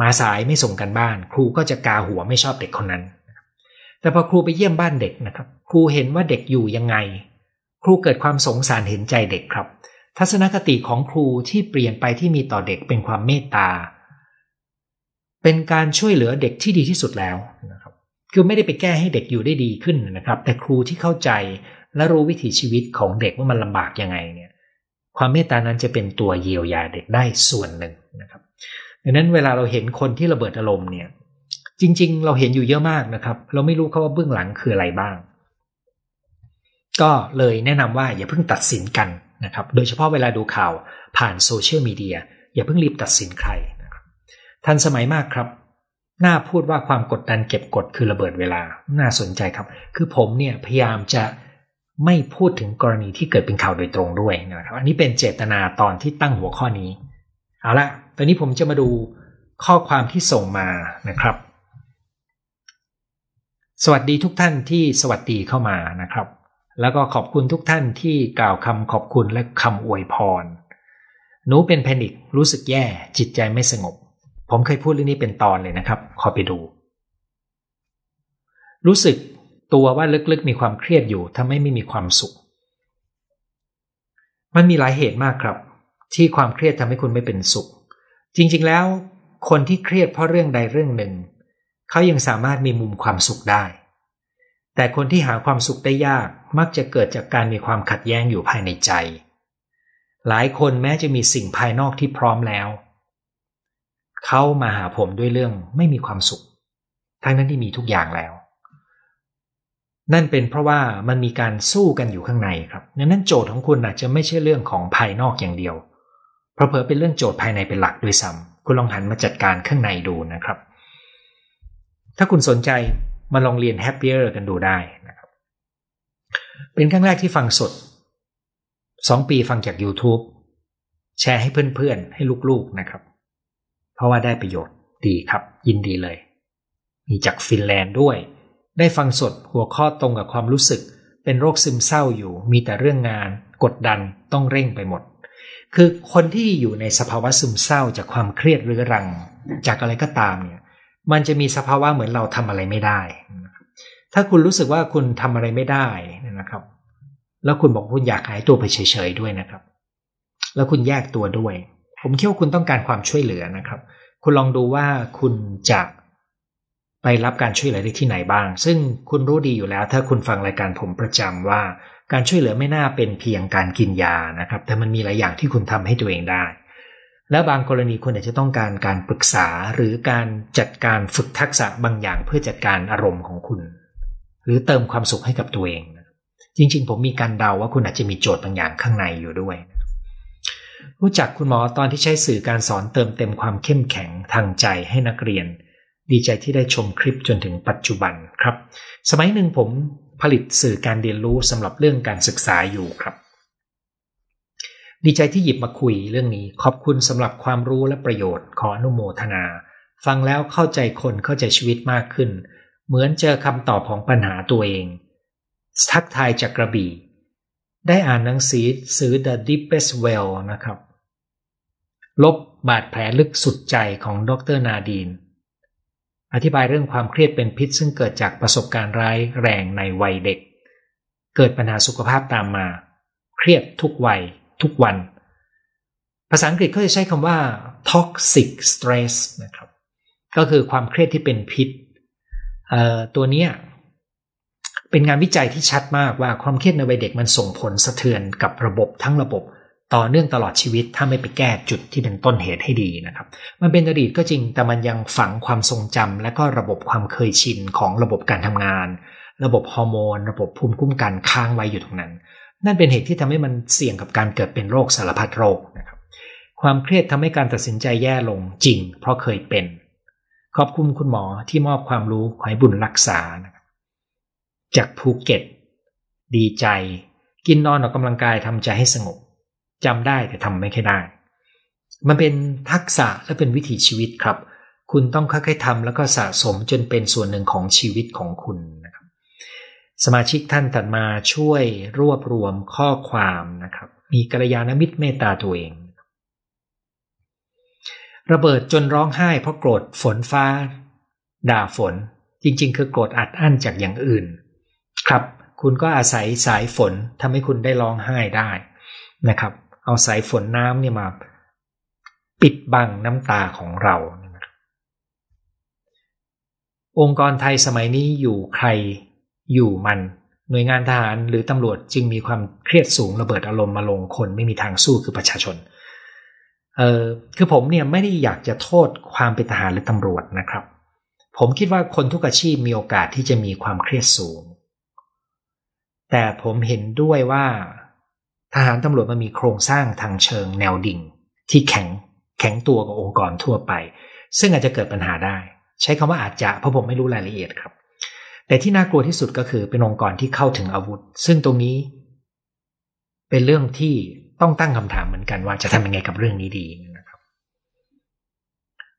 มาสายไม่ส่งกันบ้าน ครูก็จะกาหัวไม่ชอบเด็กคนนั้น แต่พอครูไปเยี่ยมบ้านเด็กนะครับ ครูเห็นว่าเด็กอยู่ยังไง ครูเกิดความสงสารเห็นใจเด็กครับ ทัศนคติของครูที่เปลี่ยนไปที่มีต่อเด็กเป็นความเมตตา เป็นการช่วยเหลือเด็กที่ดีที่สุดแล้วนะครับ คือไม่ได้ไปแก้ให้เด็กอยู่ได้ดีขึ้นนะครับ แต่ครูที่เข้าใจและรู้วิถีชีวิตของเด็กว่ามันลำบากยังไงเนี่ย ความเมตตานั้นจะเป็นตัวเยียวยาเด็กได้ส่วนหนึ่งนะครับดังนั้นเวลาเราเห็นคนที่ระเบิดอารมณ์เนี่ย จริง ๆ เราเห็นอยู่เยอะมากนะครับ เราไม่รู้เขาว่าเบื้องหลังคืออะไรบ้าง ก็เลยแนะนำว่าอย่าเพิ่งตัดสินกันนะครับ โดยเฉพาะเวลาดูข่าวผ่านโซเชียลมีเดียอย่าเพิ่งรีบตัดสินใครนะครับทันสมัยมากครับน่าพูดว่าความกดดันเก็บกดคือระเบิดเวลา น่าสนใจครับ คือผมเนี่ยพยายามจะไม่พูดถึงกรณีที่เกิดเป็นข่าวโดยตรงด้วยนะครับ อันนี้เป็นเจตนาตอนที่ตั้งหัวข้อนี้ เอาละตอนนี้ผมจะมาดูข้อความที่ส่งมานะครับ สวัสดีทุกท่านที่สวัสดีเข้ามานะครับ แล้วก็ขอบคุณทุกท่านที่กล่าวคำขอบคุณและคำอวยพร หนูเป็นแพนิครู้สึกแย่จิตใจไม่สงบ ผมเคยพูดเรื่องนี้เป็นตอนเลยนะครับ ขอไปดู รู้สึกตัวว่าลึกๆมีความเครียดอยู่ทำให้ไม่มีความสุข มันมีหลายเหตุมากครับ ที่ความเครียดทำให้คุณไม่เป็นสุข จริงๆแล้ว คนที่เครียดเพราะเรื่องใดเรื่องหนึ่ง เขายังสามารถมีมุมความสุขได้ แต่คนที่หาความสุขได้ยากมักจะเกิดจากการมีความขัดแย้งอยู่ภายในใจ หลายคนแม้จะมีสิ่งภายนอกที่พร้อมแล้ว เขามาหาผมด้วยเรื่องไม่มีความสุข ทั้งนั้นที่มีทุกอย่างแล้ว นั่นเป็นเพราะว่ามันมีการสู้กันอยู่ข้างในครับดังนั้นโจทย์ของคุณอาจจะไม่ใช่เรื่องของภายนอกอย่างเดียวเพราะเผอเป็นเรื่องโจทย์ภายในเป็นหลักด้วยซ้ำคุณลองหันมาจัดการข้างในดูนะครับ ถ้าคุณสนใจมาลองเรียน Happier กันดูได้นะครับ เป็นครั้งแรกที่ฟังสด สองปีฟังจาก YouTube แชร์ให้เพื่อนๆ ให้ลูกๆนะครับ เพราะว่าได้ประโยชน์ดีครับ ยินดีเลย มีจากฟินแลนด์ด้วย ได้ฟังสดหัวข้อตรงกับความรู้สึก เป็นโรคซึมเศร้าอยู่ มีแต่เรื่องงาน กดดันต้องเร่งไปหมด คือคนที่อยู่ในสภาวะซึมเศร้าจากความเครียดเรื้อรัง จากอะไรก็ตามเนี่ย มันจะมีสภาวะเหมือนเราทำอะไรไม่ได้ ถ้าคุณรู้สึกว่าคุณทำอะไรไม่ได้นะครับ แล้วคุณบอกคุณอยากหายตัวไปเฉยๆด้วยนะครับ แล้วคุณแยกตัวด้วย ผมคิดว่าคุณต้องการความช่วยเหลือนะครับ คุณลองดูว่าคุณจะไปรับการช่วยเหลือได้ที่ไหนบ้าง ซึ่งคุณรู้ดีอยู่แล้ว ถ้าคุณฟังรายการผมประจำว่าการช่วยเหลือไม่น่าเป็นเพียงการกินยานะครับ แต่มันมีหลายอย่างที่คุณทำให้ตัวเองได้ และบางกรณีคุณอาจจะต้องการการปรึกษาหรือการจัดการฝึกทักษะบางอย่างเพื่อจัดการอารมณ์ของคุณ หรือเติมความสุขให้กับตัวเอง จริง ๆ ผมมีการเดาว่าคุณอาจจะมีโจทย์บางอย่างข้างในอยู่ด้วย รู้จักคุณหมอตอนที่ใช้สื่อการสอนเติมเต็มความเข้มแข็งทางใจให้นักเรียน ดีใจที่ได้ชมคลิปจนถึงปัจจุบันครับ สมัยหนึ่งผมผลิตสื่อการเรียนรู้สำหรับเรื่องการศึกษาอยู่ครับ ดีใจที่หยิบมาคุยเรื่องนี้ ขอบคุณสำหรับความรู้และประโยชน์ขออนุโมทนา ฟังแล้วเข้าใจคนเข้าใจชีวิตมากขึ้น เหมือนเจอคำตอบของปัญหาตัวเองทักทายจากกระบี่ ได้อ่านหนังสือซื้อ The Deepest Well นะครับ ลบบาดแผลลึกสุดใจของดรนาดีน อธิบายเรื่องความเครียดเป็นพิษซึ่งเกิดจากประสบการณ์ร้ายแรงในวัยเด็ก เกิดปัญหาสุขภาพตามมา เครียดทุกวัย ทุกวัน ภาษาอังกฤษเขาจะใช้คำว่า toxic stress นะครับ ก็คือความเครียดที่เป็นพิษ ตัวนี้เป็นงานวิจัยที่ชัดมากว่าความเครียดในวัยเด็กมันส่งผลสะเทือนกับระบบทั้งระบบต่อเนื่องตลอดชีวิตถ้าไม่ไปแก้จุดที่เป็นต้นเหตุให้ดีนะครับ มันเป็นอดีตก็จริงแต่มันยังฝังความทรงจำและก็ระบบความเคยชินของระบบการทำงาน ระบบฮอร์โมน ระบบภูมิคุ้มกันค้างไว้อยู่ตรงนั้น นั่นเป็นเหตุที่ทำให้มันเสี่ยงกับการเกิดเป็นโรคสารพัดโรคนะครับ ความเครียดทำให้การตัดสินใจแย่ลงจริง เพราะเคยเป็น ขอบคุณคุณหมอที่มอบความรู้ขอให้บุญรักษานะครับจากภูเก็ต ดีใจ กินนอนออกกำลังกายทำใจให้สงบจำได้แต่ทำไม่ค่อยได้ มันเป็นทักษะและเป็นวิถีชีวิตครับ คุณต้องค่อยๆทำแล้วก็สะสมจนเป็นส่วนหนึ่งของชีวิตของคุณนะ สมาชิกท่านถัดมาช่วยรวบรวมข้อความนะครับ มีกัลยาณมิตรเมตตาตัวเอง ระเบิดจนร้องไห้เพราะโกรธฝนฟ้า ด่าฝนจริงๆ คือโกรธอัดอั้นจากอย่างอื่น ครับ คุณก็อาศัยสายฝนทำให้คุณได้ร้องไห้ได้นะครับ เอาสายฝนน้ำเนี่ยมา ปิดบังน้ำตาของเราองค์กรไทยสมัยนี้อยู่ใคร อยู่มันหน่วยงานทหารหรือตำรวจจึงมีความเครียดสูงระเบิดอารมณ์มาลงคนไม่มีทางสู้คือประชาชนเออคือผมเนี่ยไม่ได้อยากจะโทษความเป็นทหารหรือตำรวจนะครับ ผมคิดว่าคนทุกอาชีพมีโอกาสที่จะมีความเครียดสูง แต่ผมเห็นด้วยว่า ทหารตำรวจมันมีโครงสร้างทางเชิงแนวดิ่ง ที่แข็งแข็งตัวกว่าองค์กรทั่วไป ซึ่งอาจจะเกิดปัญหาได้ ใช้คำว่าอาจจะเพราะผมไม่รู้รายละเอียดครับ แต่ที่น่ากลัวที่สุดก็คือเป็นองค์กรที่เข้าถึงอาวุธ ซึ่งตรงนี้ เป็นเรื่องที่ต้องตั้งคำถามเหมือนกันว่าจะทำยังไงกับเรื่องนี้ดีนะครับ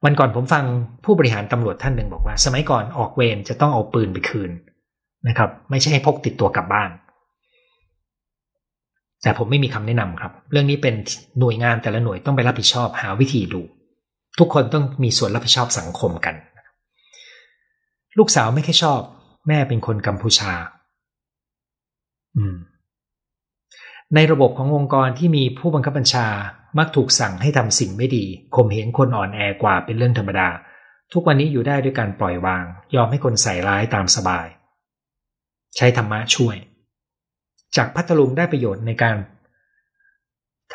วันก่อนผมฟังผู้บริหารตำรวจท่านหนึ่งบอกว่า สมัยก่อนออกเวรจะต้องเอาปืนไปคืนนะครับ ไม่ใช่ให้พกติดตัวกลับบ้าน แต่ผมไม่มีคำแนะนำครับ เรื่องนี้เป็นหน่วยงานแต่ละหน่วยต้องไปรับผิดชอบหาวิธีดู ทุกคนต้องมีส่วนรับผิดชอบสังคมกัน ลูกสาวไม่แค่ชอบ แม่เป็นคนกัมพูชา อืม ในระบบขององค์กรที่มีผู้บังคับบัญชามักถูกสั่งให้ทำสิ่งไม่ดีข่มเหงคนอ่อนแอกว่าเป็นเรื่องธรรมดา ทุกวันนี้อยู่ได้ด้วยการปล่อยวาง ยอมให้คนใส่ร้ายตามสบาย ใช้ธรรมะช่วย จากพัทลุงได้ประโยชน์ในการ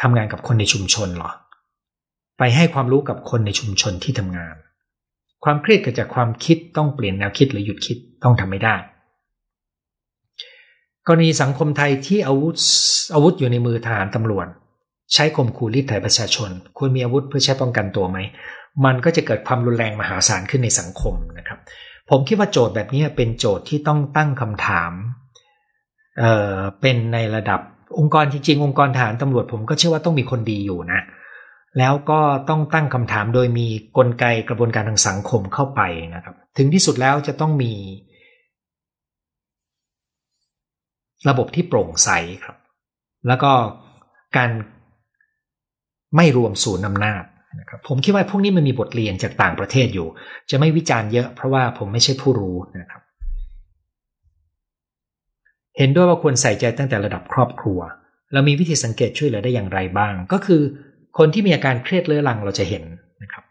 ทำงานกับคนในชุมชนหรอ ไปให้ความรู้กับคนในชุมชนที่ทำงาน ความเครียดเกิดจากความคิดต้องเปลี่ยนแนวคิดหรือหยุดคิดต้องทำไม่ได้ กรณีสังคมไทยที่อาวุธอาวุธอยู่ในมือทหารตำรวจใช้ข่มขู่รีดไถประชาชน ควรมีอาวุธเพื่อใช้ป้องกันตัวไหม มันก็จะเกิดความรุนแรงมหาศาลขึ้นในสังคมนะครับ ผมคิดว่าโจทย์แบบนี้เป็นโจทย์ที่ต้องตั้งคำถามเเป็นในระดับองค์กรจริงๆ องค์กรฐานตำรวจผมก็เชื่อว่าต้องมีคนดีอยู่นะ แล้วก็ต้องตั้งคำถามโดยมีกลไกกระบวนการทางสังคมเข้าไปนะครับ ถึงที่สุดแล้วจะต้องมี ระบบที่โปร่งใสครับ แล้วก็การไม่รวมศูนย์อำนาจนะครับผมคิดว่าพวกนี้มันมีบทเรียนจากต่างประเทศอยู่ จะไม่วิจารณ์เยอะเพราะว่าผมไม่ใช่ผู้รู้นะครับ เห็นด้วยว่าควรใส่ใจตั้งแต่ระดับครอบครัว เรามีวิธีสังเกตช่วยเหลือได้อย่างไรบ้าง ก็คือ คนที่มีอาการเครียดเรื้อรังเราจะเห็นนะครับ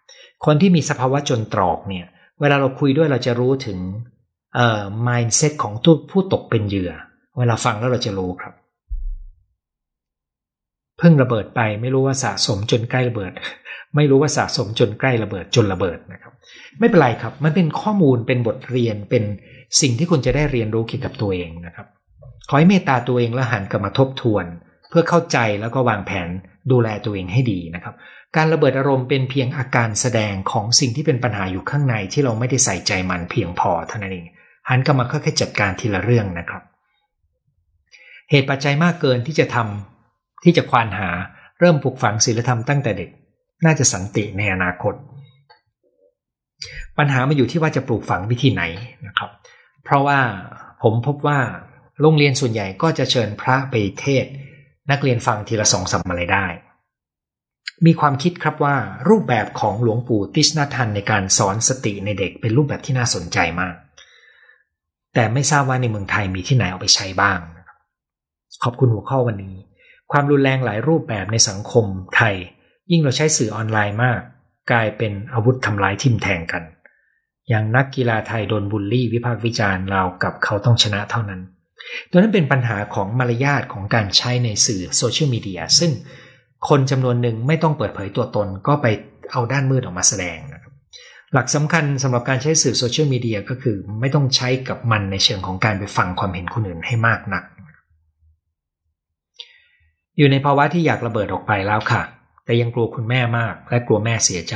คนที่มีสภาวะจนตรอกเนี่ย เวลาเราคุยด้วยเราจะรู้ถึงเอ่อ mindset ของผู้ตกเป็นเหยื่อ เวลาฟังแล้วเราจะรู้ครับเพิ่งระเบิดไปไม่รู้ว่าสะสมจนใกล้ระเบิด ไม่รู้ว่าสะสมจนใกล้ระเบิดจนระเบิดนะครับ ไม่เป็นไรครับ มันเป็นข้อมูลเป็นบทเรียนเป็นสิ่งที่คุณจะได้เรียนรู้เกี่ยวกับตัวเองนะครับ ขอให้เมตตาตัวเองและหันกลับมาทบทวน เพื่อเข้าใจแล้วก็วางแผน ดูแลตัวเองให้ดีนะครับ การระเบิดอารมณ์เป็นเพียงอาการแสดงของสิ่งที่เป็นปัญหาอยู่ข้างในที่เราไม่ได้ใส่ใจมันเพียงพอเท่านั้นเองหันกลับมาค่อยๆจัดการทีละเรื่องนะครับ เหตุปัจจัยมากเกินที่จะทำที่จะควานหาเริ่มปลูกฝังศีลธรรมตั้งแต่เด็ก น่าจะสันติในอนาคต ปัญหามาอยู่ที่ว่าจะปลูกฝังวิธีไหนนะครับ เพราะว่าผมพบว่าโรงเรียนส่วนใหญ่ก็จะเชิญพระไปเทศ นักเรียนฟังทีละสองสามอะไรได้ มีความคิดครับว่ารูปแบบของหลวงปู่ติชนาทันในการสอนสติในเด็กเป็นรูปแบบที่น่าสนใจมาก แต่ไม่ทราบว่าในเมืองไทยมีที่ไหนเอาไปใช้บ้าง ขอบคุณหัวข้อวันนี้ ความรุนแรงหลายรูปแบบในสังคมไทย ยิ่งเราใช้สื่อออนไลน์มาก กลายเป็นอาวุธทำลายทิมแทงกัน อย่างนักกีฬาไทยโดนบูลลี่วิพากษ์วิจารณ์เรากับเขาต้องชนะเท่านั้น ตัวนั้นเป็นปัญหาของมารยาทของการใช้ในสื่อโซเชียลมีเดียซึ่งคนจำนวนหนึ่งไม่ต้องเปิดเผยตัวตนก็ไปเอาด้านมืดออกมาแสดงนะครับหลักสำคัญสำหรับการใช้สื่อโซเชียลมีเดียก็คือไม่ต้องใช้กับมันในเชิงของการไปฟังความเห็นคนอื่นให้มากนัก อยู่ในภาวะที่อยากระเบิดออกไปแล้วค่ะ แต่ยังกลัวคุณแม่มาก และกลัวแม่เสียใจ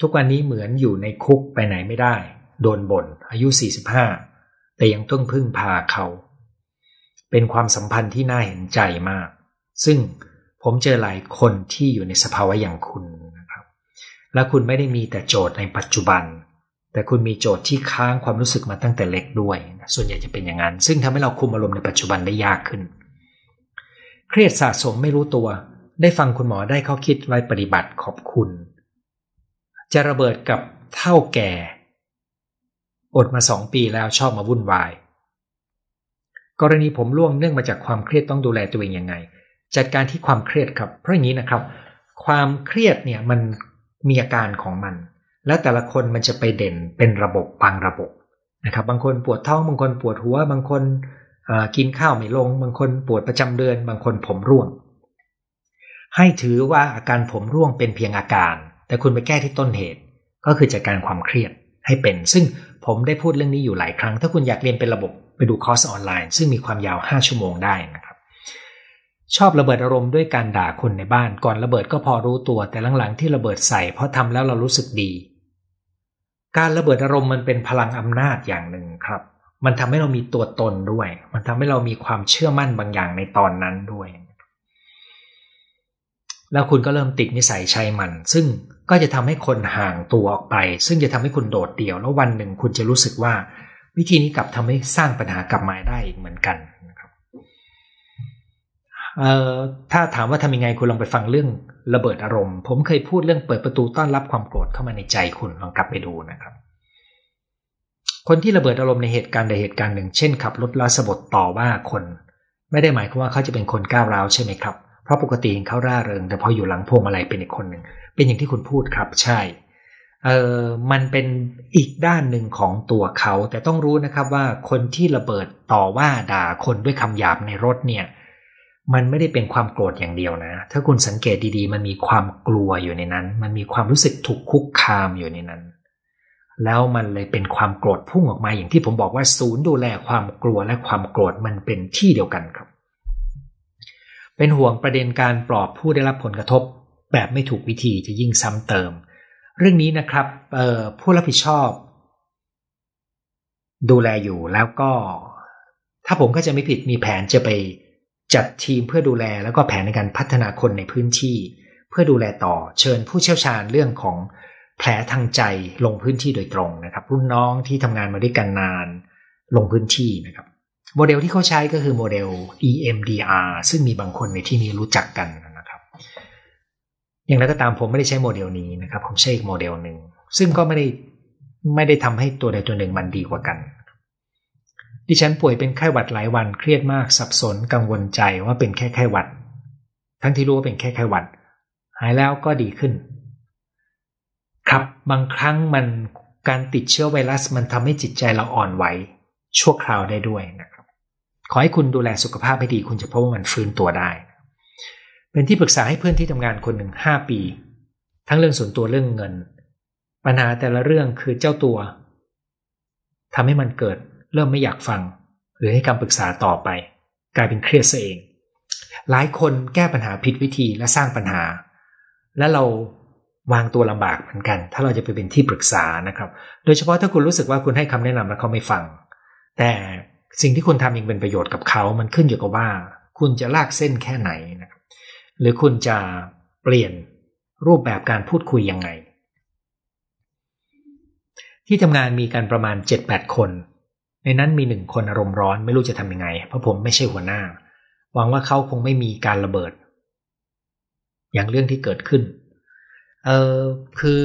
ทุกวันนี้เหมือนอยู่ในคุกไปไหนไม่ได้ โดนบน่นอายุ 45 แต่ยังต้องพึ่งพาเขา เป็นความสัมพันธ์ที่น่าเห็นใจมาก ซึ่งผมเจอหลายคนที่อยู่ในสภาวะอย่างคุณนะครับ และคุณไม่ได้มีแต่โจทย์ในปัจจุบัน แต่คุณมีโจทย์ที่ค้างความรู้สึกมาตั้งแต่เล็กด้วย ส่วนใหญ่จะเป็นอย่างนั้น ซึ่งทำให้เราคุมอารมณ์ในปัจจุบันได้ยากขึ้น เครียดสะสมไม่รู้ตัว ได้ฟังคุณหมอได้เขาคิดไว้ปฏิบัติขอบคุณ จะระเบิดกับเท่าแก่ อดมาสองปีแล้วชอบมาวุ่นวาย กรณีผมร่วงเนื่องมาจากความเครียดต้องดูแลตัวเองยังไง จัดการที่ความเครียดครับเพราะอย่างนี้นะครับ ความเครียดเนี่ยมันมีอาการของมัน แล้วแต่ละคนมันจะไปเด่นเป็นระบบบางระบบนะครับ บางคนปวดท้องบางคนปวดหัว บางคนกินข้าวไม่ลง บางคนปวดประจำเดือน บางคนผมร่วง ให้ถือว่าอาการผมร่วงเป็นเพียงอาการ แต่คุณไปแก้ที่ต้นเหตุ ก็คือจัดการความเครียดให้เป็น ซึ่งผมได้พูดเรื่องนี้อยู่หลายครั้ง ถ้าคุณอยากเรียนเป็นระบบ ไปดูคอร์สออนไลน์ ซึ่งมีความยาว 5 ชั่วโมงได้นะครับ ชอบระเบิดอารมณ์ด้วยการด่าคนในบ้าน ก่อนระเบิดก็พอรู้ตัวแต่หลังๆที่ระเบิดใส่เพราะทำแล้วเรารู้สึกดี การระเบิดอารมณ์มันเป็นพลังอำนาจอย่างหนึ่งครับ มันทำให้เรามีตัวตนด้วย มันทำให้เรามีความเชื่อมั่นบางอย่างในตอนนั้นด้วย แล้วคุณก็เริ่มติดนิสัยใช้มัน ซึ่งก็จะทำให้คนห่างตัวออกไป ซึ่งจะทำให้คุณโดดเดี่ยว แล้ววันหนึ่งคุณจะรู้สึกว่า วิธีนี้กลับทำให้สร้างปัญหากลับมาได้อีกเหมือนกันเอ่อถ้าถามว่าทำยังไงคุณลองไปฟังเรื่องระเบิดอารมณ์ ผมเคยพูดเรื่องเปิดประตูต้อนรับความโกรธเข้ามาในใจคุณลองกลับไปดูนะครับ คนที่ระเบิดอารมณ์ในเหตุการณ์ใดเหตุการณ์หนึ่ง เช่นขับรถลาสบดต่อว่าคน ไม่ได้หมายความว่าเขาจะเป็นคนก้าวร้าวใช่ไหมครับเพราะปกติเขาร่าเริง แต่พออยู่หลังพวงมาลัยเป็นอีกคนหนึ่งเป็นอย่างที่คุณพูดครับ ใช่ เออมันเป็นอีกด้านหนึ่งของตัวเขา แต่ต้องรู้นะครับว่าคนที่ระเบิดต่อว่าด่าคนด้วยคำหยาบในรถเนี่ย มันไม่ได้เป็นความโกรธอย่างเดียวนะ ถ้าคุณสังเกตดีๆ มันมีความกลัวอยู่ในนั้น มันมีความรู้สึกถูกคุกคามอยู่ในนั้น แล้วมันเลยเป็นความโกรธพุ่งออกมาอย่างที่ผมบอกว่าศูนย์ดูแลความกลัวและความโกรธมันเป็นที่เดียวกันครับ เป็นห่วงประเด็นการปลอบผู้ได้รับผลกระทบ แบบไม่ถูกวิธีจะยิ่งซ้ำเติม เรื่องนี้นะครับผู้รับผิดชอบ ดูแลอยู่แล้วก็ ถ้าผมก็จะไม่ผิดมีแผนจะไปจัดทีมเพื่อดูแลแล้วก็แผนในการพัฒนาคนในพื้นที่ เพื่อดูแลต่อเชิญผู้เชี่ยวชาญเรื่องของแผลทางใจลงพื้นที่โดยตรงนะครับ รุ่นน้องที่ทำงานมาด้วยกันนานลงพื้นที่นะครับ โมเดลที่เขาใช้ก็คือโมเดล EMDR ซึ่งมีบางคนในที่นี้รู้จักกันนะ อย่างไรก็ตามผมไม่ได้ใช้โมเดลนี้นะครับ ผมใช้อีกโมเดลหนึ่งซึ่งก็ไม่ได้ไม่ได้ทำให้ตัวใดตัวหนึ่งมันดีกว่ากัน ดิฉันป่วยเป็นไข้หวัดหลายวันเครียดมากสับสนกังวลใจว่าเป็นแค่ไข้หวัด ทั้งที่รู้ว่าเป็นแค่ไข้หวัด หายแล้วก็ดีขึ้น ครับบางครั้งมันการติดเชื้อไวรัสมันทำให้จิตใจเราอ่อนไหวชั่วคราวได้ด้วยนะครับ ขอให้คุณดูแลสุขภาพให้ดีคุณจะพบว่ามันฟื้นตัวได้ เป็นที่ปรึกษาให้เพื่อนที่ทำงานคนหนึ่งห้าปี ทั้งเรื่องส่วนตัวเรื่องเงิน ปัญหาแต่ละเรื่องคือเจ้าตัวทำให้มันเกิดเริ่มไม่อยากฟัง หรือให้คำปรึกษาต่อไป กลายเป็นเครียดซะเอง หลายคนแก้ปัญหาผิดวิธีและสร้างปัญหา และเราวางตัวลำบากเหมือนกัน ถ้าเราจะไปเป็นที่ปรึกษานะครับ โดยเฉพาะถ้าคุณรู้สึกว่าคุณให้คำแนะนำแล้วเขาไม่ฟัง แต่สิ่งที่คุณทำยังเป็นประโยชน์กับเขา มันขึ้นอยู่กับว่า คุณจะลากเส้นแค่ไหนนะครับ หรือคุณจะเปลี่ยนรูปแบบการพูดคุยยังไง ที่ทำงานมีกันประมาณ 7-8 คน ในนั้นมีหนึ่งคนอารมณ์ร้อนไม่รู้จะทำยังไง เพราะผมไม่ใช่หัวหน้า หวังว่าเขาคงไม่มีการระเบิด อย่างเรื่องที่เกิดขึ้น เออคือ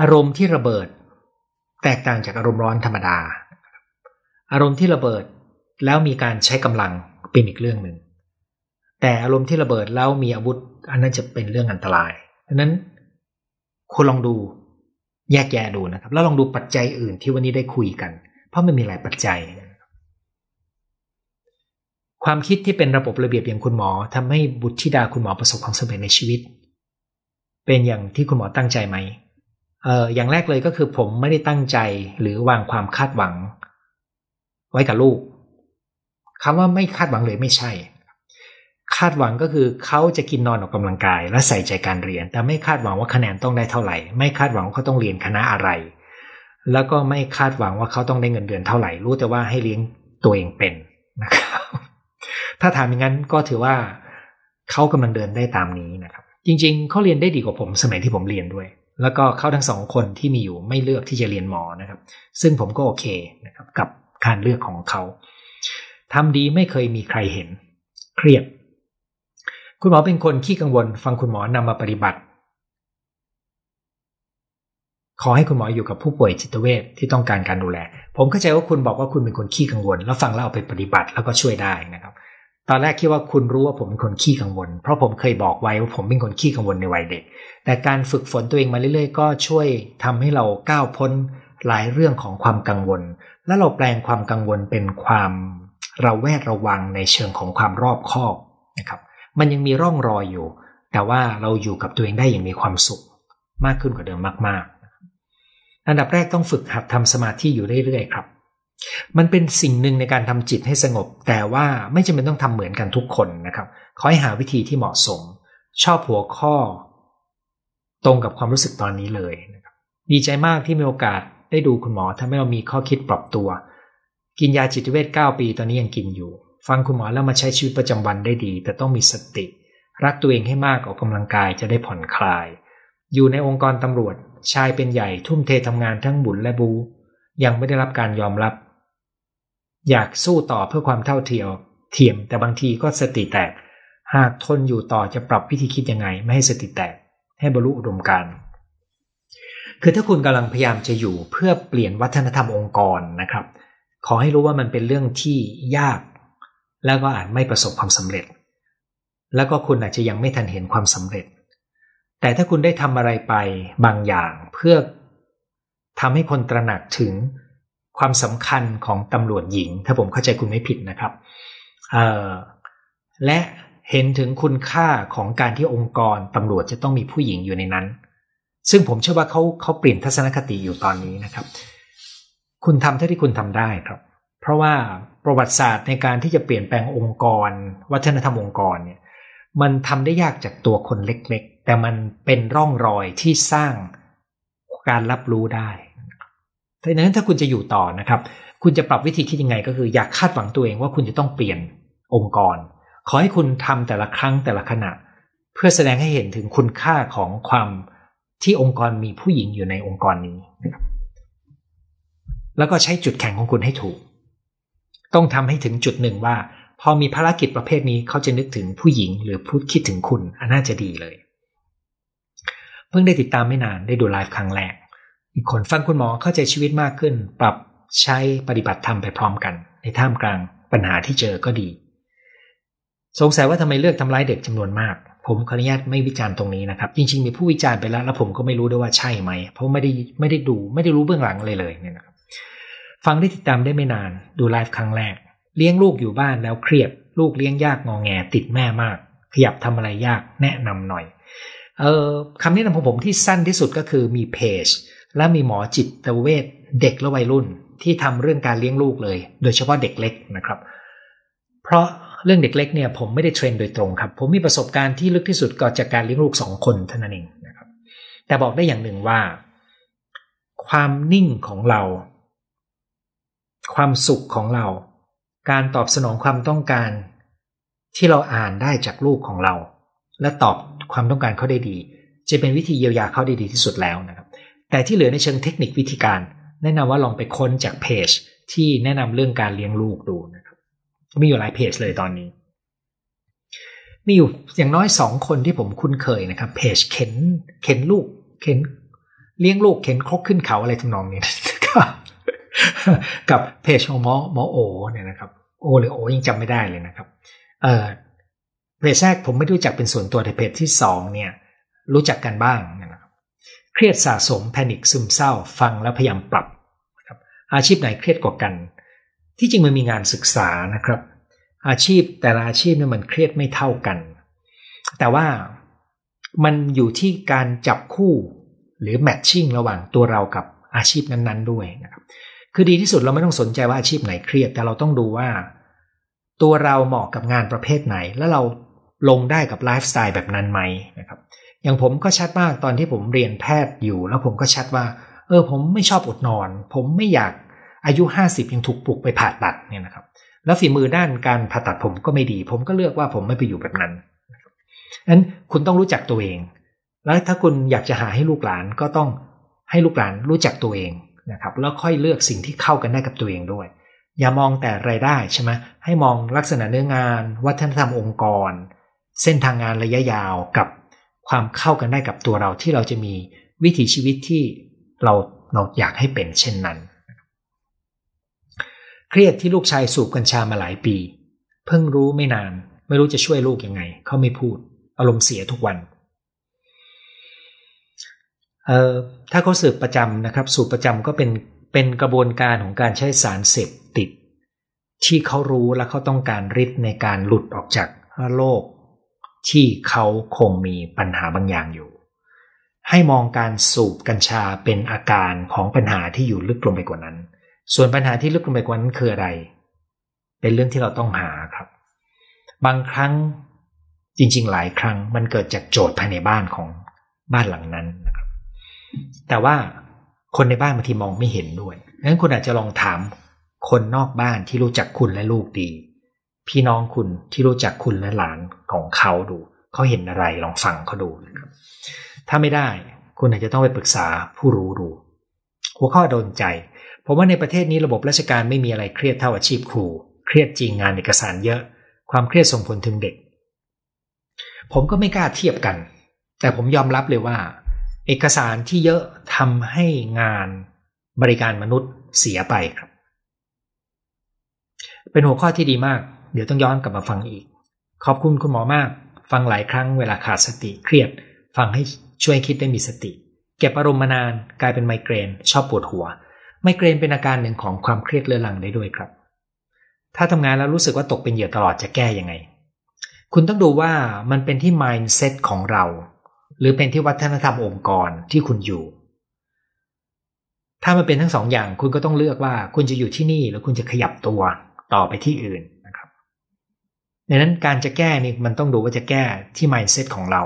อารมณ์ที่ระเบิด แตกต่างจากอารมณ์ร้อนธรรมดา อารมณ์ที่ระเบิดแล้วมีการใช้กำลังเป็นอีกเรื่องหนึ่ง แต่อารมณ์ที่ระเบิดแล้วมีอาวุธ อันนั้นจะเป็นเรื่องอันตรายดังนั้นคุณลองดูแยกแยะดูนะครับ แล้วลองดูปัจจัยอื่นที่วันนี้ได้คุยกัน เพราะมันมีหลายปัจจัย ความคิดที่เป็นระบบระเบียบอย่างคุณหมอทำให้บุตรธิดาคุณหมอประสบความสำเร็จในชีวิต เป็นอย่างที่คุณหมอตั้งใจไหมเอ่ออย่างแรกเลยก็คือผมไม่ได้ตั้งใจหรือวางความคาดหวัง ไว้กับลูกคำว่าไม่คาดหวังเลยไม่ใช่ คาดหวังก็คือเขาจะกินนอนออกกำลังกาย และใส่ใจการเรียน แต่ไม่คาดหวังว่าคะแนนต้องได้เท่าไหร่ ไม่คาดหวังว่าเขาต้องเรียนคณะอะไร แล้วก็ไม่คาดหวังว่าเขาต้องได้เงินเดือนเท่าไหร่ รู้แต่ว่าให้เลี้ยงตัวเองเป็นนะครับ ถ้าถามอย่างนั้นก็ถือว่าเขากำลังเดินได้ตามนี้นะครับ จริง ๆเขาเรียนได้ดีกว่าผมสมัยที่ผมเรียนด้วย แล้วก็เขาทั้งสองคนที่มีอยู่ไม่เลือกที่จะเรียนหมอนะครับ ซึ่งผมก็โอเคนะครับ กับการเลือกของเขาทำดีไม่เคยมีใครเห็น เครียด คุณหมอเป็นคนขี้กังวล ฟังคุณหมอนำมาปฏิบัติ ขอให้คุณหมออยู่กับผู้ป่วยจิตเวชที่ต้องการการดูแล ผมเข้าใจว่าคุณบอกว่าคุณเป็นคนขี้กังวล แล้วฟังแล้วเอาไปปฏิบัติแล้วก็ช่วยได้นะครับ ตอนแรกคิดว่าคุณรู้ว่าผมเป็นคนขี้กังวล เพราะผมเคยบอกไว้ว่าผมเป็นคนขี้กังวลในวัยเด็ก แต่การฝึกฝนตัวเองมาเรื่อย ๆ ก็ช่วยทำให้เราก้าวพ้นหลายเรื่องของความกังวล และเราแปลงความกังวลเป็นความเราแวดระวังในเชิงของความรอบคอบนะครับ มันยังมีร่องรอยอยู่ แต่ว่าเราอยู่กับตัวเองได้อย่างมีความสุข มากขึ้นกว่าเดิมมากๆ อันดับแรกต้องฝึกหัดทำสมาธิอยู่เรื่อยๆครับ มันเป็นสิ่งหนึ่งในการทำจิตให้สงบ แต่ว่าไม่จำเป็นต้องทำเหมือนกันทุกคนนะครับขอให้หาวิธีที่เหมาะสม ชอบหัวข้อ ตรงกับความรู้สึกตอนนี้เลยนะครับดีใจมากที่มีโอกาสได้ดูคุณหมอทำให้เรามีข้อคิดปรับตัว กินยาจิตเวช9ปีตอนนี้ยังกินอยู่ ฟังคุณหมอแล้วมาใช้ชีวิตประจำวันได้ดี แต่ต้องมีสติ รักตัวเองให้มากออกกำลังกายจะได้ผ่อนคลาย อยู่ในองค์กรตำรวจชายเป็นใหญ่ทุ่มเททำงานทั้งบุญและบู ยังไม่ได้รับการยอมรับ อยากสู้ต่อเพื่อความเท่าเทียมเทียมแต่บางทีก็สติแตก หากทนอยู่ต่อจะปรับวิธีคิดยังไง ไม่ให้สติแตก ให้บรรลุอุดมการคือถ้าคุณกำลังพยายามจะอยู่เพื่อเปลี่ยนวัฒนธรรมองค์กรนะครับ ขอให้รู้ว่ามันเป็นเรื่องที่ยาก แล้วก็อาจไม่ประสบความสำเร็จ แล้วก็คุณอาจจะยังไม่ทันเห็นความสำเร็จ แต่ถ้าคุณได้ทำอะไรไปบางอย่างเพื่อทำให้คนตระหนักถึงความสำคัญของตำรวจหญิง ถ้าผมเข้าใจคุณไม่ผิดนะครับและเห็นถึงคุณค่าของการที่องค์กรตำรวจจะต้องมีผู้หญิงอยู่ในนั้น ซึ่งผมเชื่อว่าเขาเขาเปลี่ยนทัศนคติอยู่ตอนนี้นะครับ คุณทำเท่าที่คุณทำได้ครับ เพราะว่า ประวัติศาสตร์ในการที่จะเปลี่ยนแปลงองค์กร วัฒนธรรมองค์กรเนี่ยมันทำได้ยากจากตัวคนเล็กๆ แต่มันเป็นร่องรอยที่สร้างการรับรู้ได้ดังนั้นถ้าคุณจะอยู่ต่อนะครับ คุณจะปรับวิธีคิดยังไง ก็คือ อยากคาดหวังตัวเองว่าคุณจะต้องเปลี่ยนองค์กร ขอให้คุณทำแต่ละครั้งแต่ละขณะ เพื่อแสดงให้เห็นถึงคุณค่าของความที่องค์กรมีผู้หญิงอยู่ในองค์กรนี้ แล้วก็ใช้จุดแข็งของคุณให้ถูก ต้องทำให้ถึงจุดหนึ่งว่า พอมีภารกิจประเภทนี้เขาจะนึกถึงผู้หญิงหรือพูดคิดถึงคุณอันน่าจะดีเลย เพิ่งได้ติดตามไม่นานได้ดูไลฟ์ครั้งแรก อีกคนฟังคุณหมอเข้าใจชีวิตมากขึ้น ปรับใช้ปฏิบัติธรรมไปพร้อมกัน ในท่ามกลางปัญหาที่เจอก็ดี สงสัยว่าทำไมเลือกทำร้ายเด็กจำนวนมาก ผมขออนุญาตไม่วิจารณ์ตรงนี้นะครับ จริงๆมีผู้วิจารณ์ไปแล้ว แล้วผมก็ไม่รู้ด้วยว่าใช่ไหม เพราะไม่ได้ไม่ได้ดูไม่ได้รู้เบื้องหลังเลยเลยเนี่ยนะครับ ฟังได้ติดตามได้ไม่นาน ดูไลฟ์ครั้งแรก เลี้ยงลูกอยู่บ้านแล้วเครียด ลูกเลี้ยงยากงองแงติดแม่มาก ขยับทำอะไรยากแนะนำหน่อย เออคำแนะนำของผมที่สั้นที่สุดก็คือมีเพจ และมีหมอจิตเวชเด็กและวัยรุ่นที่ทำเรื่องการเลี้ยงลูกเลย โดยเฉพาะเด็กเล็กนะครับ เพราะเรื่องเด็กเล็กเนี่ยผมไม่ได้เทรนโดยตรงครับ ผมมีประสบการณ์ที่ลึกที่สุดก็จากการเลี้ยงลูกสองคนเท่านั้นเองนะครับ แต่บอกได้อย่างหนึ่งว่า ความนิ่งของเรา ความสุขของเรา การตอบสนองความต้องการ ที่เราอ่านได้จากลูกของเรา และตอบความต้องการเขาได้ดี จะเป็นวิธีเยียวยาเขาได้ดีที่สุดแล้วนะครับ แต่ที่เหลือในเชิงเทคนิควิธีการ แนะนำว่าลองไปค้นจากเพจ ที่แนะนำเรื่องการเลี้ยงลูกดูนะครับมีอยู่หลายเพจเลยตอนนี้ มีอยู่อย่างน้อยสองคนที่ผมคุ้นเคยนะครับ เพจเข็นเข็นลูกเข็นเลี้ยงลูกเข็นครกขึ้นเขาอะไรทำนองนี้นะครับ กับเพจของหมอหมอโอเนี่ยนะครับ โอหรือโอยังจำไม่ได้เลยนะครับ เออเพจแรกผมไม่รู้จักเป็นส่วนตัวแต่เพจที่สองเนี่ย รู้จักกันบ้างนะครับ เครียดสะสมแพนิคซึมเศร้า ฟังแล้วพยายามปรับครับ อาชีพไหนเครียดกว่ากัน ที่จริงมันมีงานศึกษานะครับ อาชีพแต่ละอาชีพเนี่ยมันเครียดไม่เท่ากัน แต่ว่ามันอยู่ที่การจับคู่หรือแมทชิ่งระหว่างตัวเรากับอาชีพนั้นๆด้วยนะครับ คือดีที่สุดเราไม่ต้องสนใจว่าอาชีพไหนเครียด แต่เราต้องดูว่า ตัวเราเหมาะกับงานประเภทไหน แล้วเราลงได้กับไลฟ์สไตล์แบบนั้นไหมนะครับ อย่างผมก็ชัดมากตอนที่ผมเรียนแพทย์อยู่ แล้วผมก็ชัดว่า เออ ผมไม่ชอบอดนอน ผมไม่อยากอายุห้าสิบยังถูกปลุกไปผ่าตัดเนี่ยนะครับ แล้วฝีมือด้านการผ่าตัดผมก็ไม่ดี ผมก็เลือกว่าผมไม่ไปอยู่แบบนั้นนั้นคุณต้องรู้จักตัวเอง แล้วถ้าคุณอยากจะหาให้ลูกหลานก็ต้องให้ลูกหลานรู้จักตัวเอง นะครับแล้วค่อยเลือกสิ่งที่เข้ากันได้กับตัวเองด้วย อย่ามองแต่รายได้ใช่ไหมให้มองลักษณะเนื้องาน วัฒนธรรมองค์กร เส้นทางงานระยะยาวกับความเข้ากันได้กับตัวเราที่เราจะมีวิถีชีวิตที่เราเราอยากให้เป็นเช่นนั้น เครียดที่ลูกชายสูบกัญชามาหลายปี เพิ่งรู้ไม่นาน ไม่รู้จะช่วยลูกยังไง เขาไม่พูด อารมณ์เสียทุกวัน เอ่อถ้าเขาสืบประจำนะครับ สูบประจำก็เป็นเป็นกระบวนการของการใช้สารเสพติด ที่เขารู้และเขาต้องการริดในการหลุดออกจากโลก ที่เขาคงมีปัญหาบางอย่างอยู่ ให้มองการสูบกัญชาเป็นอาการของปัญหาที่อยู่ลึกลงไปกว่านั้น ส่วนปัญหาที่ลึกลงไปกว่านั้นคืออะไร เป็นเรื่องที่เราต้องหาครับ บางครั้งจริง ๆ หลายครั้งมันเกิดจากโจทย์ภายในบ้านของบ้านหลังนั้นนะครับ แต่ว่าคนในบ้านบางทีมองไม่เห็นด้วยดังนั้นคุณอาจจะลองถามคนนอกบ้านที่รู้จักคุณและลูกดี พี่น้องคุณที่รู้จักคุณและหลานของเขาดู เขาเห็นอะไรลองฟังเขาดูนะครับ ถ้าไม่ได้คุณอาจจะต้องไปปรึกษาผู้รู้ดู หัวข้อโดนใจ ผมว่าในประเทศนี้ระบบราชการไม่มีอะไรเครียดเท่าอาชีพครู เครียดจริงงานเอกสารเยอะ ความเครียดส่งผลถึงเด็ก ผมก็ไม่กล้าเทียบกัน แต่ผมยอมรับเลยว่า เอกสารที่เยอะทำให้งานบริการมนุษย์เสียไปครับ เป็นหัวข้อที่ดีมาก เดี๋ยวต้องย้อนกลับมาฟังอีก ขอบคุณคุณหมอมาก ฟังหลายครั้งเวลาขาดสติเครียด ฟังให้ช่วยคิดได้มีสติ เก็บอารมณ์มานานกลายเป็นไมเกรน ชอบปวดหัว ไมเกรนเป็นอาการหนึ่งของความเครียดเรื้อรังได้ด้วยครับ ถ้าทำงานแล้วรู้สึกว่าตกเป็นเหยื่อตลอดจะแก้ยังไง คุณต้องดูว่ามันเป็นที่ mindset ของเรา หรือเป็นที่วัฒนธรรมองค์กรที่คุณอยู่ ถ้ามันเป็นทั้งสองอย่างคุณก็ต้องเลือกว่าคุณจะอยู่ที่นี่หรือคุณจะขยับตัวต่อไปที่อื่นดังนั้นการจะแก้นี่มันต้องดูว่าจะแก้ที่ mindset ของเรา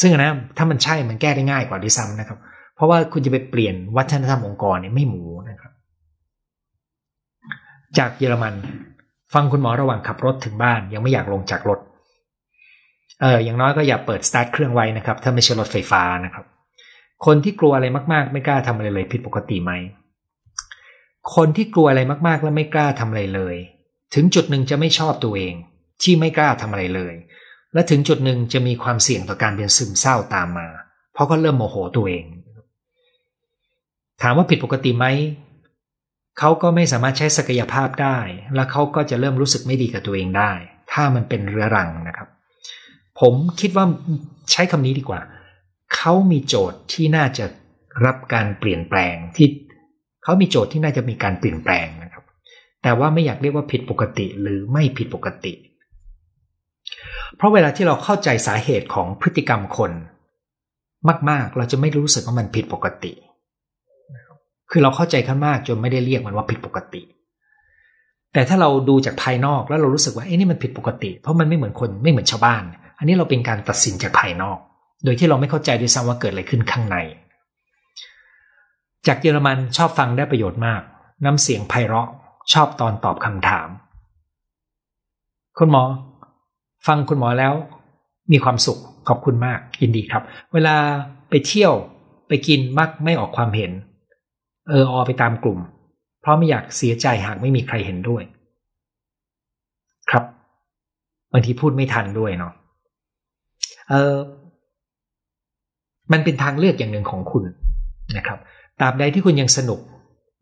ซึ่งนะถ้ามันใช่มันแก้ได้ง่ายกว่าด้วยซ้ำนะครับ เพราะว่าคุณจะไปเปลี่ยนวัฒนธรรมองค์กรเนี่ยไม่หมูนะครับ จากเยอรมัน ฟังคุณหมอระหว่างขับรถถึงบ้านยังไม่อยากลงจากรถ เอออย่างน้อยก็อย่าเปิดสตาร์ทเครื่องไว้นะครับ ถ้าไม่ใช่รถไฟฟ้านะครับ คนที่กลัวอะไรมากๆ ไม่กล้าทำอะไรเลย ผิดปกติไหม คนที่กลัวอะไรมากๆ แล้วไม่กล้าทำอะไรเลย ถึงจุดหนึ่งจะไม่ชอบตัวเอง ที่ไม่กล้าทำอะไรเลย และถึงจุดหนึ่งจะมีความเสี่ยงต่อการเป็นซึมเศร้าตามมา เพราะก็เริ่มโมโหตัวเอง ถามว่าผิดปกติไหมเขาก็ไม่สามารถใช้ศักยภาพได้ และเขาก็จะเริ่มรู้สึกไม่ดีกับตัวเองได้ ถ้ามันเป็นเรื้อรังนะครับ ผมคิดว่าใช้คำนี้ดีกว่า เขามีโจทย์ที่น่าจะรับการเปลี่ยนแปลงที่เขามีโจทย์ที่น่าจะมีการเปลี่ยนแปลงนะครับ แต่ว่าไม่อยากเรียกว่าผิดปกติหรือไม่ผิดปกติ เพราะเวลาที่เราเข้าใจสาเหตุของพฤติกรรมคน มาก ๆ เราจะไม่รู้สึกว่ามันผิดปกติ คือเราเข้าใจขั้นมากจนไม่ได้เรียกมันว่าผิดปกติ แต่ถ้าเราดูจากภายนอกแล้วเรารู้สึกว่าเอ้นี่มันผิดปกติ เพราะมันไม่เหมือนคนไม่เหมือนชาวบ้าน อันนี้เราเป็นการตัดสินจากภายนอก โดยที่เราไม่เข้าใจด้วยซ้ำว่าเกิดอะไรขึ้นข้างใน จากเยอรมันชอบฟังได้ประโยชน์มาก น้ำเสียงไพเราะ ชอบตอนตอบคำถาม คุณหมอ ฟังคุณหมอแล้ว มีความสุขขอบคุณมากยินดีครับ เวลาไปเที่ยวไปกินมักไม่ออกความเห็น เอออไปตามกลุ่ม เพราะไม่อยากเสียใจหากไม่มีใครเห็นด้วย ครับบางทีพูดไม่ทันด้วยเนาะ เออมันเป็นทางเลือกอย่างหนึ่งของคุณนะครับตราบใดที่คุณยังสนุก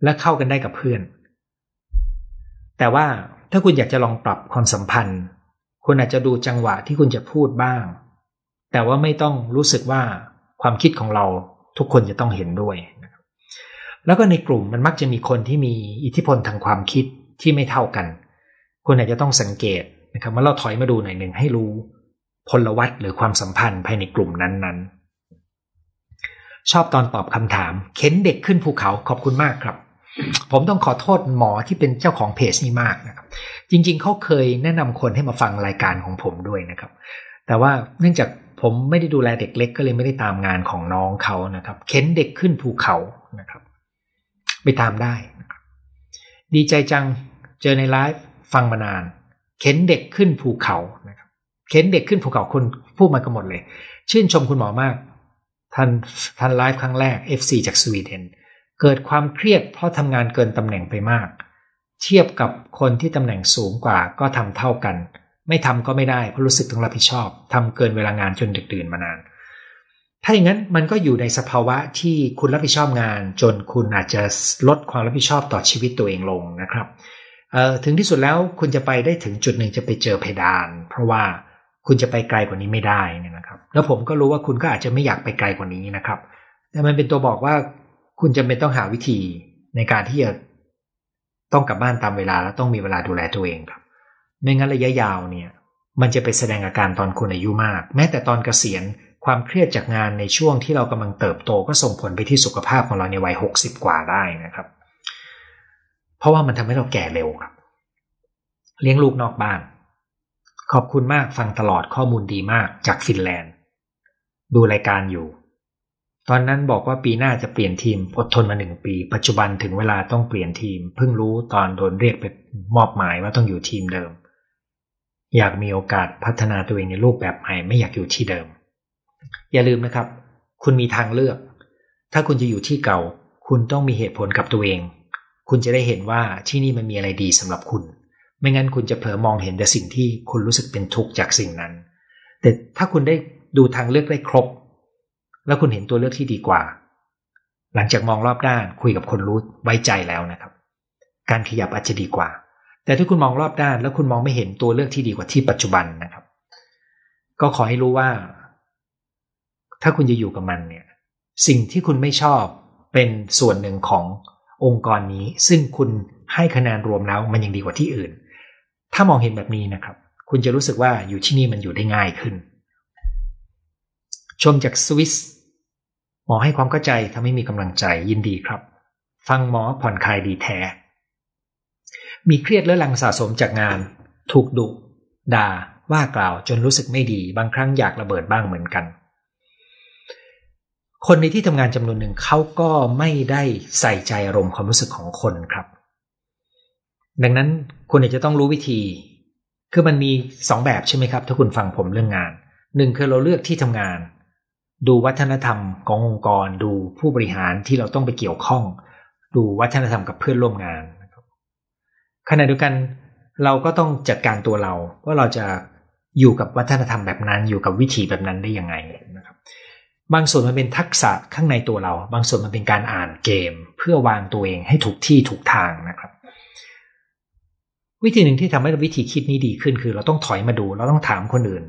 และเข้ากันได้กับเพื่อน แต่ว่าถ้าคุณอยากจะลองปรับความสัมพันธ์ คุณอาจจะดูจังหวะที่คุณจะพูดบ้าง แต่ว่าไม่ต้องรู้สึกว่าความคิดของเราทุกคนจะต้องเห็นด้วย แล้วก็ในกลุ่มมันมักจะมีคนที่มีอิทธิพลทางความคิดที่ไม่เท่ากัน คุณอาจจะต้องสังเกตนะครับว่าเราถอยมาดูหน่อยหนึ่งให้รู้ พลวัตหรือความสัมพันธ์ภายในกลุ่มนั้นๆ ชอบตอนตอบคำถาม เข็นเด็กขึ้นภูเขาขอบคุณมากครับ ผมต้องขอโทษหมอที่เป็นเจ้าของเพจนี้มากนะครับ จริง ๆเขาเคยแนะนำคนให้มาฟังรายการของผมด้วยนะครับ แต่ว่าเนื่องจากผมไม่ได้ดูแลเด็กเล็กก็เลยไม่ได้ตามงานของน้องเขานะครับ เข็นเด็กขึ้นภูเขานะครับ ไปตามได้ดีใจจังเจอในไลฟ์ฟังมานาน เข็นเด็กขึ้นภูเขา เข็นเด็กขึ้นภูเขาคนพูดมากันหมดเลย ชื่นชมคุณหมอมากท่านท่านไลฟ์ครั้งแรก FC จากสวีเดนเกิดความเครียดเพราะทำงานเกินตำแหน่งไปมาก เทียบกับคนที่ตำแหน่งสูงกว่าก็ทำเท่ากัน ไม่ทำก็ไม่ได้เพราะรู้สึกต้องรับผิดชอบทำเกินเวลางานจนดึกดื่นมานาน ถ้าอย่างนั้นมันก็อยู่ในสภาวะที่คุณรับผิดชอบงาน จนคุณอาจจะลดความรับผิดชอบต่อชีวิตตัวเองลงนะครับถึงที่สุดแล้วคุณจะไปได้ถึงจุดหนึ่งจะไปเจอเพดาน เพราะว่า คุณจะไปไกลกว่านี้ไม่ได้นะครับ แล้วผมก็รู้ว่าคุณก็อาจจะไม่อยากไปไกลกว่านี้นะครับ แต่มันเป็นตัวบอกว่าคุณจะเป็นต้องหาวิธีในการที่จะต้องกลับบ้านตามเวลาแล้วต้องมีเวลาดูแลตัวเองครับ ไม่งั้นระยะยาวเนี่ย มันจะไปแสดงอาการตอนคุณอายุมาก แม้แต่ตอนเกษียณความเครียดจากงานในช่วงที่เรากำลังเติบโตก็ส่งผลไปที่สุขภาพของเราในวัยหกสิบกว่าได้นะครับ เพราะว่ามันทำให้เราแก่เร็วครับ เลี้ยงลูกนอกบ้าน ขอบคุณมากฟังตลอดข้อมูลดีมากจากฟินแลนด์ ดูรายการอยู่ ตอนนั้นบอกว่าปีหน้าจะเปลี่ยนทีมอดทนมาหนึ่งปี ปัจจุบันถึงเวลาต้องเปลี่ยนทีม เพิ่งรู้ตอนโดนเรียกไปมอบหมายว่าต้องอยู่ทีมเดิม อยากมีโอกาสพัฒนาตัวเองในรูปแบบใหม่ไม่อยากอยู่ที่เดิม อย่าลืมนะครับ คุณมีทางเลือก ถ้าคุณจะอยู่ที่เก่า คุณต้องมีเหตุผลกับตัวเอง คุณจะได้เห็นว่าที่นี่มันมีอะไรดีสำหรับคุณ ไม่งั้นคุณจะเผลอมองเห็นแต่สิ่งที่คุณรู้สึกเป็นทุกข์จากสิ่งนั้น แต่ถ้าคุณได้ดูทางเลือกได้ครบ แล้วคุณเห็นตัวเลือกที่ดีกว่า หลังจากมองรอบด้านคุยกับคนรู้ไว้ใจแล้วนะครับ การขยับอาจจะดีกว่า แต่ถ้าคุณมองรอบด้านแล้วคุณมองไม่เห็นตัวเลือกที่ดีกว่าที่ปัจจุบันนะครับ ก็ขอให้รู้ว่า ถ้าคุณจะอยู่กับมันเนี่ย สิ่งที่คุณไม่ชอบเป็นส่วนหนึ่งขององค์กรนี้ซึ่งคุณให้คะแนนรวมแล้วมันยังดีกว่าที่อื่น ถ้ามองเห็นแบบนี้นะครับ คุณจะรู้สึกว่าอยู่ที่นี่มันอยู่ได้ง่ายขึ้น ชมจากสวิสหมอให้ความเข้าใจทำให้มีกำลังใจยินดีครับ ฟังหมอผ่อนคลายดีแท้ มีเครียดและลังสะสมจากงาน ถูกดุด่าว่ากล่าวจนรู้สึกไม่ดี บางครั้งอยากระเบิดบ้างเหมือนกัน คนในที่ทำงานจำนวนหนึ่งเขาก็ไม่ได้ใส่ใจอารมณ์ความรู้สึกของคนครับ ดังนั้น คุณอาจจะต้องรู้วิธี คือมันมีสองแบบใช่ไหมครับ ถ้าคุณฟังผมเรื่องงานหนึ่งคือเราเลือกที่ทำงาน ดูวัฒนธรรมขององค์กร ดูผู้บริหารที่เราต้องไปเกี่ยวข้อง ดูวัฒนธรรมกับเพื่อนร่วมงานขณะเดียวกันเราก็ต้องจัดการตัวเรา ว่าเราจะอยู่กับวัฒนธรรมแบบนั้น อยู่กับวิธีแบบนั้นได้ยังไงนะครับ บางส่วนมันเป็นทักษะข้างในตัวเรา บางส่วนมันเป็นการอ่านเกม เพื่อวางตัวเองให้ถูกที่ถูกทางนะครับ วิธีหนึ่งที่ทำให้วิธีคิดนี้ดีขึ้นคือ เราต้องถอยมาดู เราต้องถามคนอื่น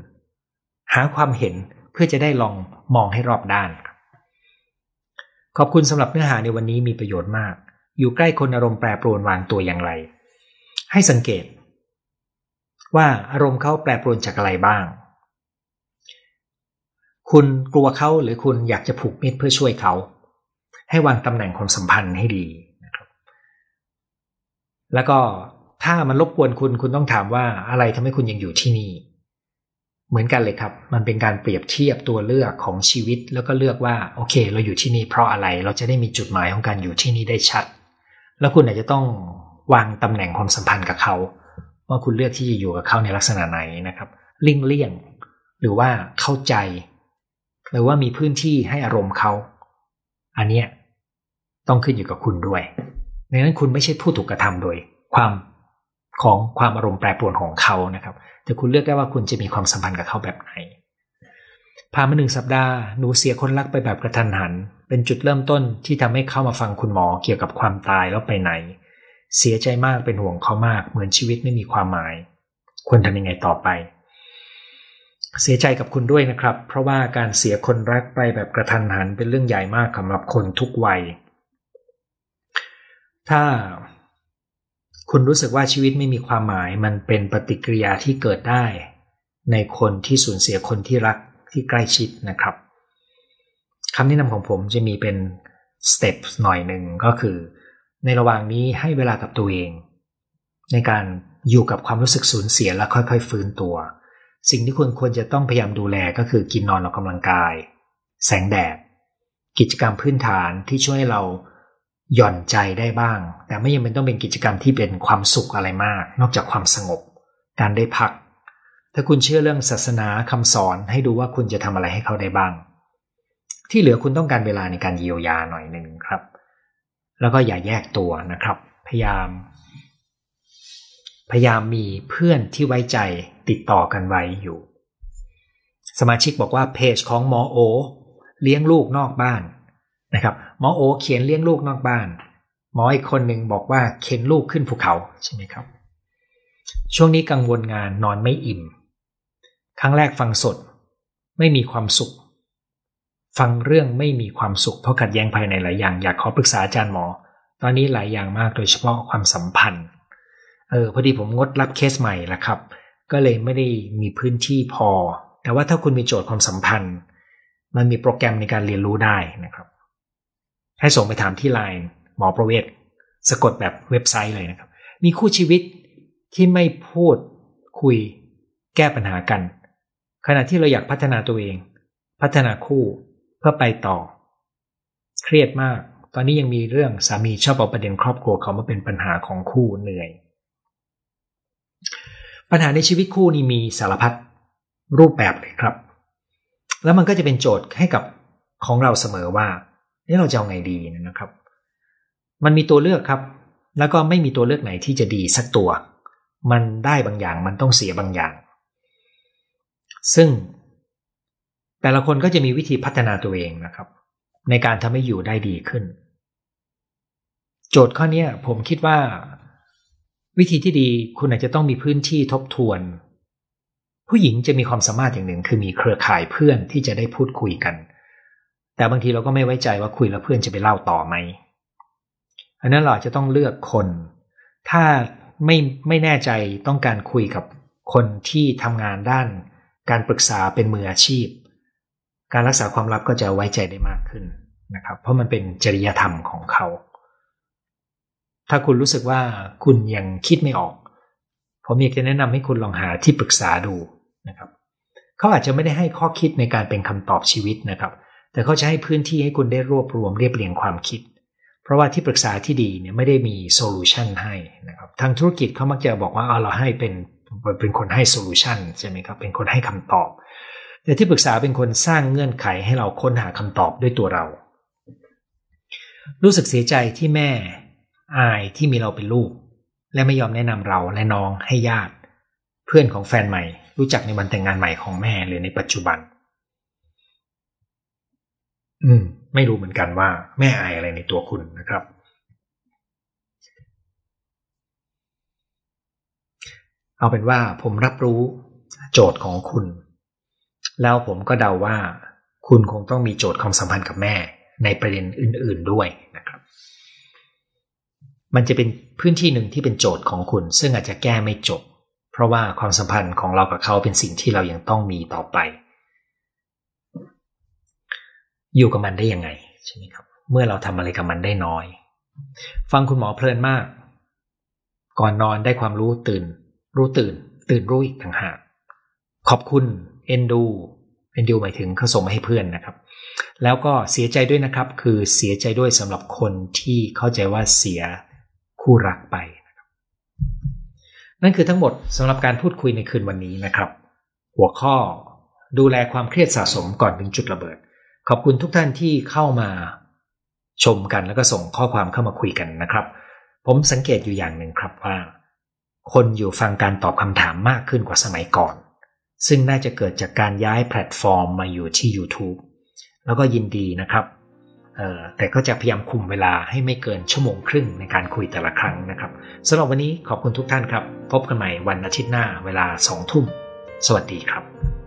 หาความเห็นเพื่อจะได้ลองมองให้รอบด้าน ขอบคุณสำหรับเนื้อหาในวันนี้มีประโยชน์มาก อยู่ใกล้คนอารมณ์แปรปรวนวางตัวอย่างไร ให้สังเกต ว่าอารมณ์เขาแปรปรวนจากอะไรบ้าง คุณกลัวเขาหรือคุณอยากจะผูกมิตรเพื่อช่วยเขา ให้วางตำแหน่งความสัมพันธ์ให้ดีนะครับ แล้วก็ ถ้ามันรบกวนคุณคุณต้องถามว่าอะไรทำให้คุณยังอยู่ที่นี่ เหมือนกันเลยครับ มันเป็นการเปรียบเทียบตัวเลือกของชีวิต แล้วก็เลือกว่าโอเค เราอยู่ที่นี่เพราะอะไรเราจะได้มีจุดหมายของการอยู่ที่นี่ได้ชัด แล้วคุณอาจจะต้องวางตำแหน่งความสัมพันธ์กับเขา ว่าคุณเลือกที่จะอยู่กับเขาในลักษณะไหนนะครับลิ่งเลี่ยงหรือว่าเข้าใจ หรือว่ามีพื้นที่ให้อารมณ์เขา อันเนี้ยต้องขึ้นอยู่กับคุณด้วยดังนั้นคุณไม่ใช่ผู้ถูกกระทำโดย ความ ของความอารมณ์แปรปรวนของเขานะครับ แต่คุณเลือกได้ว่าคุณจะมีความสัมพันธ์กับเขาแบบไหนผ่านมาหนึ่งสัปดาห์หนูเสียคนรักไปแบบกระทันหัน เป็นจุดเริ่มต้นที่ทำให้เข้ามาฟังคุณหมอเกี่ยวกับความตายแล้วไปไหน เสียใจมากเป็นห่วงเขามาก เหมือนชีวิตไม่มีความหมาย ควรทำยังไงต่อไป เสียใจกับคุณด้วยนะครับ เพราะว่าการเสียคนรักไปแบบกระทันหันเป็นเรื่องใหญ่มากสำหรับคนทุกวัย ถ้า คุณรู้สึกว่าชีวิตไม่มีความหมายมันเป็นปฏิกิริยาที่เกิดได้ ในคนที่สูญเสียคนที่รักที่ใกล้ชิดนะครับคำแนะนำของผมจะมีเป็นสเต็ปหน่อยหนึ่งก็คือ ในระหว่างนี้ให้เวลากับตัวเอง ในการอยู่กับความรู้สึกสูญเสียและค่อยๆ ฟื้นตัว สิ่งที่คุณควรจะต้องพยายามดูแลก็คือกินนอนออกกำลังกาย แสงแดดกิจกรรมพื้นฐานที่ช่วยเรา หย่อนใจได้บ้าง แต่ไม่ยังเป็นต้องเป็นกิจกรรมที่เป็นความสุขอะไรมาก นอกจากความสงบ การได้พัก ถ้าคุณเชื่อเรื่องศาสนาคำสอนให้ดูว่าคุณจะทำอะไรให้เขาได้บ้าง ที่เหลือคุณต้องการเวลาในการเยียวยาหน่อยหนึ่งครับ แล้วก็อย่าแยกตัวนะครับ พยายาม พยายามมีเพื่อนที่ไว้ใจติดต่อกันไว้อยู่ สมาชิกบอกว่าเพจของหมอโอ เลี้ยงลูกนอกบ้านนะครับ หมอโอเขียนเลี้ยงลูกนอกบ้าน หมออีกคนหนึ่งบอกว่าเข็นลูกขึ้นภูเขาใช่ไหมครับ ช่วงนี้กังวลงานนอนไม่อิ่ม ครั้งแรกฟังสด ไม่มีความสุข ฟังเรื่องไม่มีความสุขเพราะขัดแย้งภายในหลายอย่างอยากขอปรึกษาอาจารย์หมอ ตอนนี้หลายอย่างมากโดยเฉพาะความสัมพันธ์ เออพอดีผมงดรับเคสใหม่ละครับ ก็เลยไม่ได้มีพื้นที่พอ แต่ว่าถ้าคุณมีโจทย์ความสัมพันธ์ มันมีโปรแกรมในการเรียนรู้ได้นะครับ ให้ส่งไปถามที่ไลน์หมอประเวศสะกดแบบเว็บไซต์เลยนะครับ มีคู่ชีวิตที่ไม่พูดคุยแก้ปัญหากัน ขณะที่เราอยากพัฒนาตัวเอง พัฒนาคู่เพื่อไปต่อ เครียดมาก ตอนนี้ยังมีเรื่องสามีชอบเอาประเด็นครอบครัวเขามาเป็นปัญหาของคู่เหนื่อย ปัญหาในชีวิตคู่นี้มีสารพัดรูปแบบเลยครับ แล้วมันก็จะเป็นโจทย์ให้กับของเราเสมอว่า นี่เราจะเอาไงดีนะครับ มันมีตัวเลือกครับ แล้วก็ไม่มีตัวเลือกไหนที่จะดีสักตัว มันได้บางอย่างมันต้องเสียบางอย่าง ซึ่งแต่ละคนก็จะมีวิธีพัฒนาตัวเองนะครับ ในการทำให้อยู่ได้ดีขึ้น โจทย์ข้อนี้ผมคิดว่า วิธีที่ดีคุณอาจจะต้องมีพื้นที่ทบทวน ผู้หญิงจะมีความสามารถอย่างหนึ่ง คือมีเครือข่ายเพื่อนที่จะได้พูดคุยกัน แต่บางทีเราก็ไม่ไว้ใจว่าคุยแล้วเพื่อนจะไปเล่าต่อไหมอันนั้นเราจะต้องเลือกคน ถ้าไม่ไม่แน่ใจต้องการคุยกับคนที่ทำงานด้าน การปรึกษาเป็นมืออาชีพ การรักษาความลับก็จะไว้ใจได้มากขึ้นนะครับ เพราะมันเป็นจริยธรรมของเขา ถ้าคุณรู้สึกว่าคุณยังคิดไม่ออก ผมอยากจะแนะนำให้คุณลองหาที่ปรึกษาดูนะครับ เขาอาจจะไม่ได้ให้ข้อคิดในการเป็นคำตอบชีวิตนะครับ แต่เขาจะให้พื้นที่ให้คุณได้รวบรวมเรียบเรียงความคิด เพราะว่าที่ปรึกษาที่ดีเนี่ยไม่ได้มี solution ให้นะครับทางธุรกิจเขามักจะบอกว่าเอาเราให้เป็นเป็นคนให้ solution ใช่ไหมครับเป็นคนให้คำตอบ แต่ที่ปรึกษาเป็นคนสร้างเงื่อนไขให้เราค้นหาคำตอบด้วยตัวเรา รู้สึกเสียใจที่แม่อายที่มีเราเป็นลูก และไม่ยอมแนะนำเราและน้องให้ญาติ เพื่อนของแฟนใหม่ รู้จักในวันแต่งงานใหม่ของแม่หรือในปัจจุบัน อืม ไม่รู้เหมือนกันว่าแม่อายอะไรในตัวคุณนะครับ เอาเป็นว่าผมรับรู้โจทย์ของคุณ แล้วผมก็เดาว่า คุณคงต้องมีโจทย์ความสัมพันธ์กับแม่ ในประเด็นอื่น ๆด้วยนะครับ มันจะเป็นพื้นที่หนึ่งที่เป็นโจทย์ของคุณ ซึ่งอาจจะแก้ไม่จบ เพราะว่าความสัมพันธ์ของเรากับเขาเป็นสิ่งที่เรายังต้องมีต่อไป อยู่กับมันได้ยังไงใช่ไหมครับ เมื่อเราทำอะไรกับมันได้น้อย ฟังคุณหมอเพลินมาก ก่อนนอนได้ความรู้ตื่น รู้ตื่น ตื่นรู้อีกต่างหากขอบคุณเอ็นดูเอ็นดูหมายถึงเขาส่งมาให้เพื่อนนะครับ แล้วก็เสียใจด้วยนะครับ คือเสียใจด้วยสำหรับคนที่เข้าใจว่าเสียคู่รักไปนั่นคือทั้งหมดสำหรับการพูดคุยในคืนวันนี้นะครับ หัวข้อดูแลความเครียดสะสมก่อนถึงจุดระเบิด ขอบคุณทุกท่านที่เข้ามาชมกันแล้วก็ส่งข้อความเข้ามาคุยกันนะครับ ผมสังเกตอยู่อย่างหนึ่งครับว่า คนอยู่ฟังการตอบคำถามมากขึ้นกว่าสมัยก่อน ซึ่งน่าจะเกิดจากการย้ายแพลตฟอร์มมาอยู่ที่ YouTube แล้วก็ยินดีนะครับแต่ก็จะพยายามคุมเวลาให้ไม่เกินชั่วโมงครึ่งในการคุยแต่ละครั้งนะครับสำหรับวันนี้ขอบคุณทุกท่านครับ พบกันใหม่วันอาทิตย์หน้าเวลาสองทุ่ม สวัสดีครับ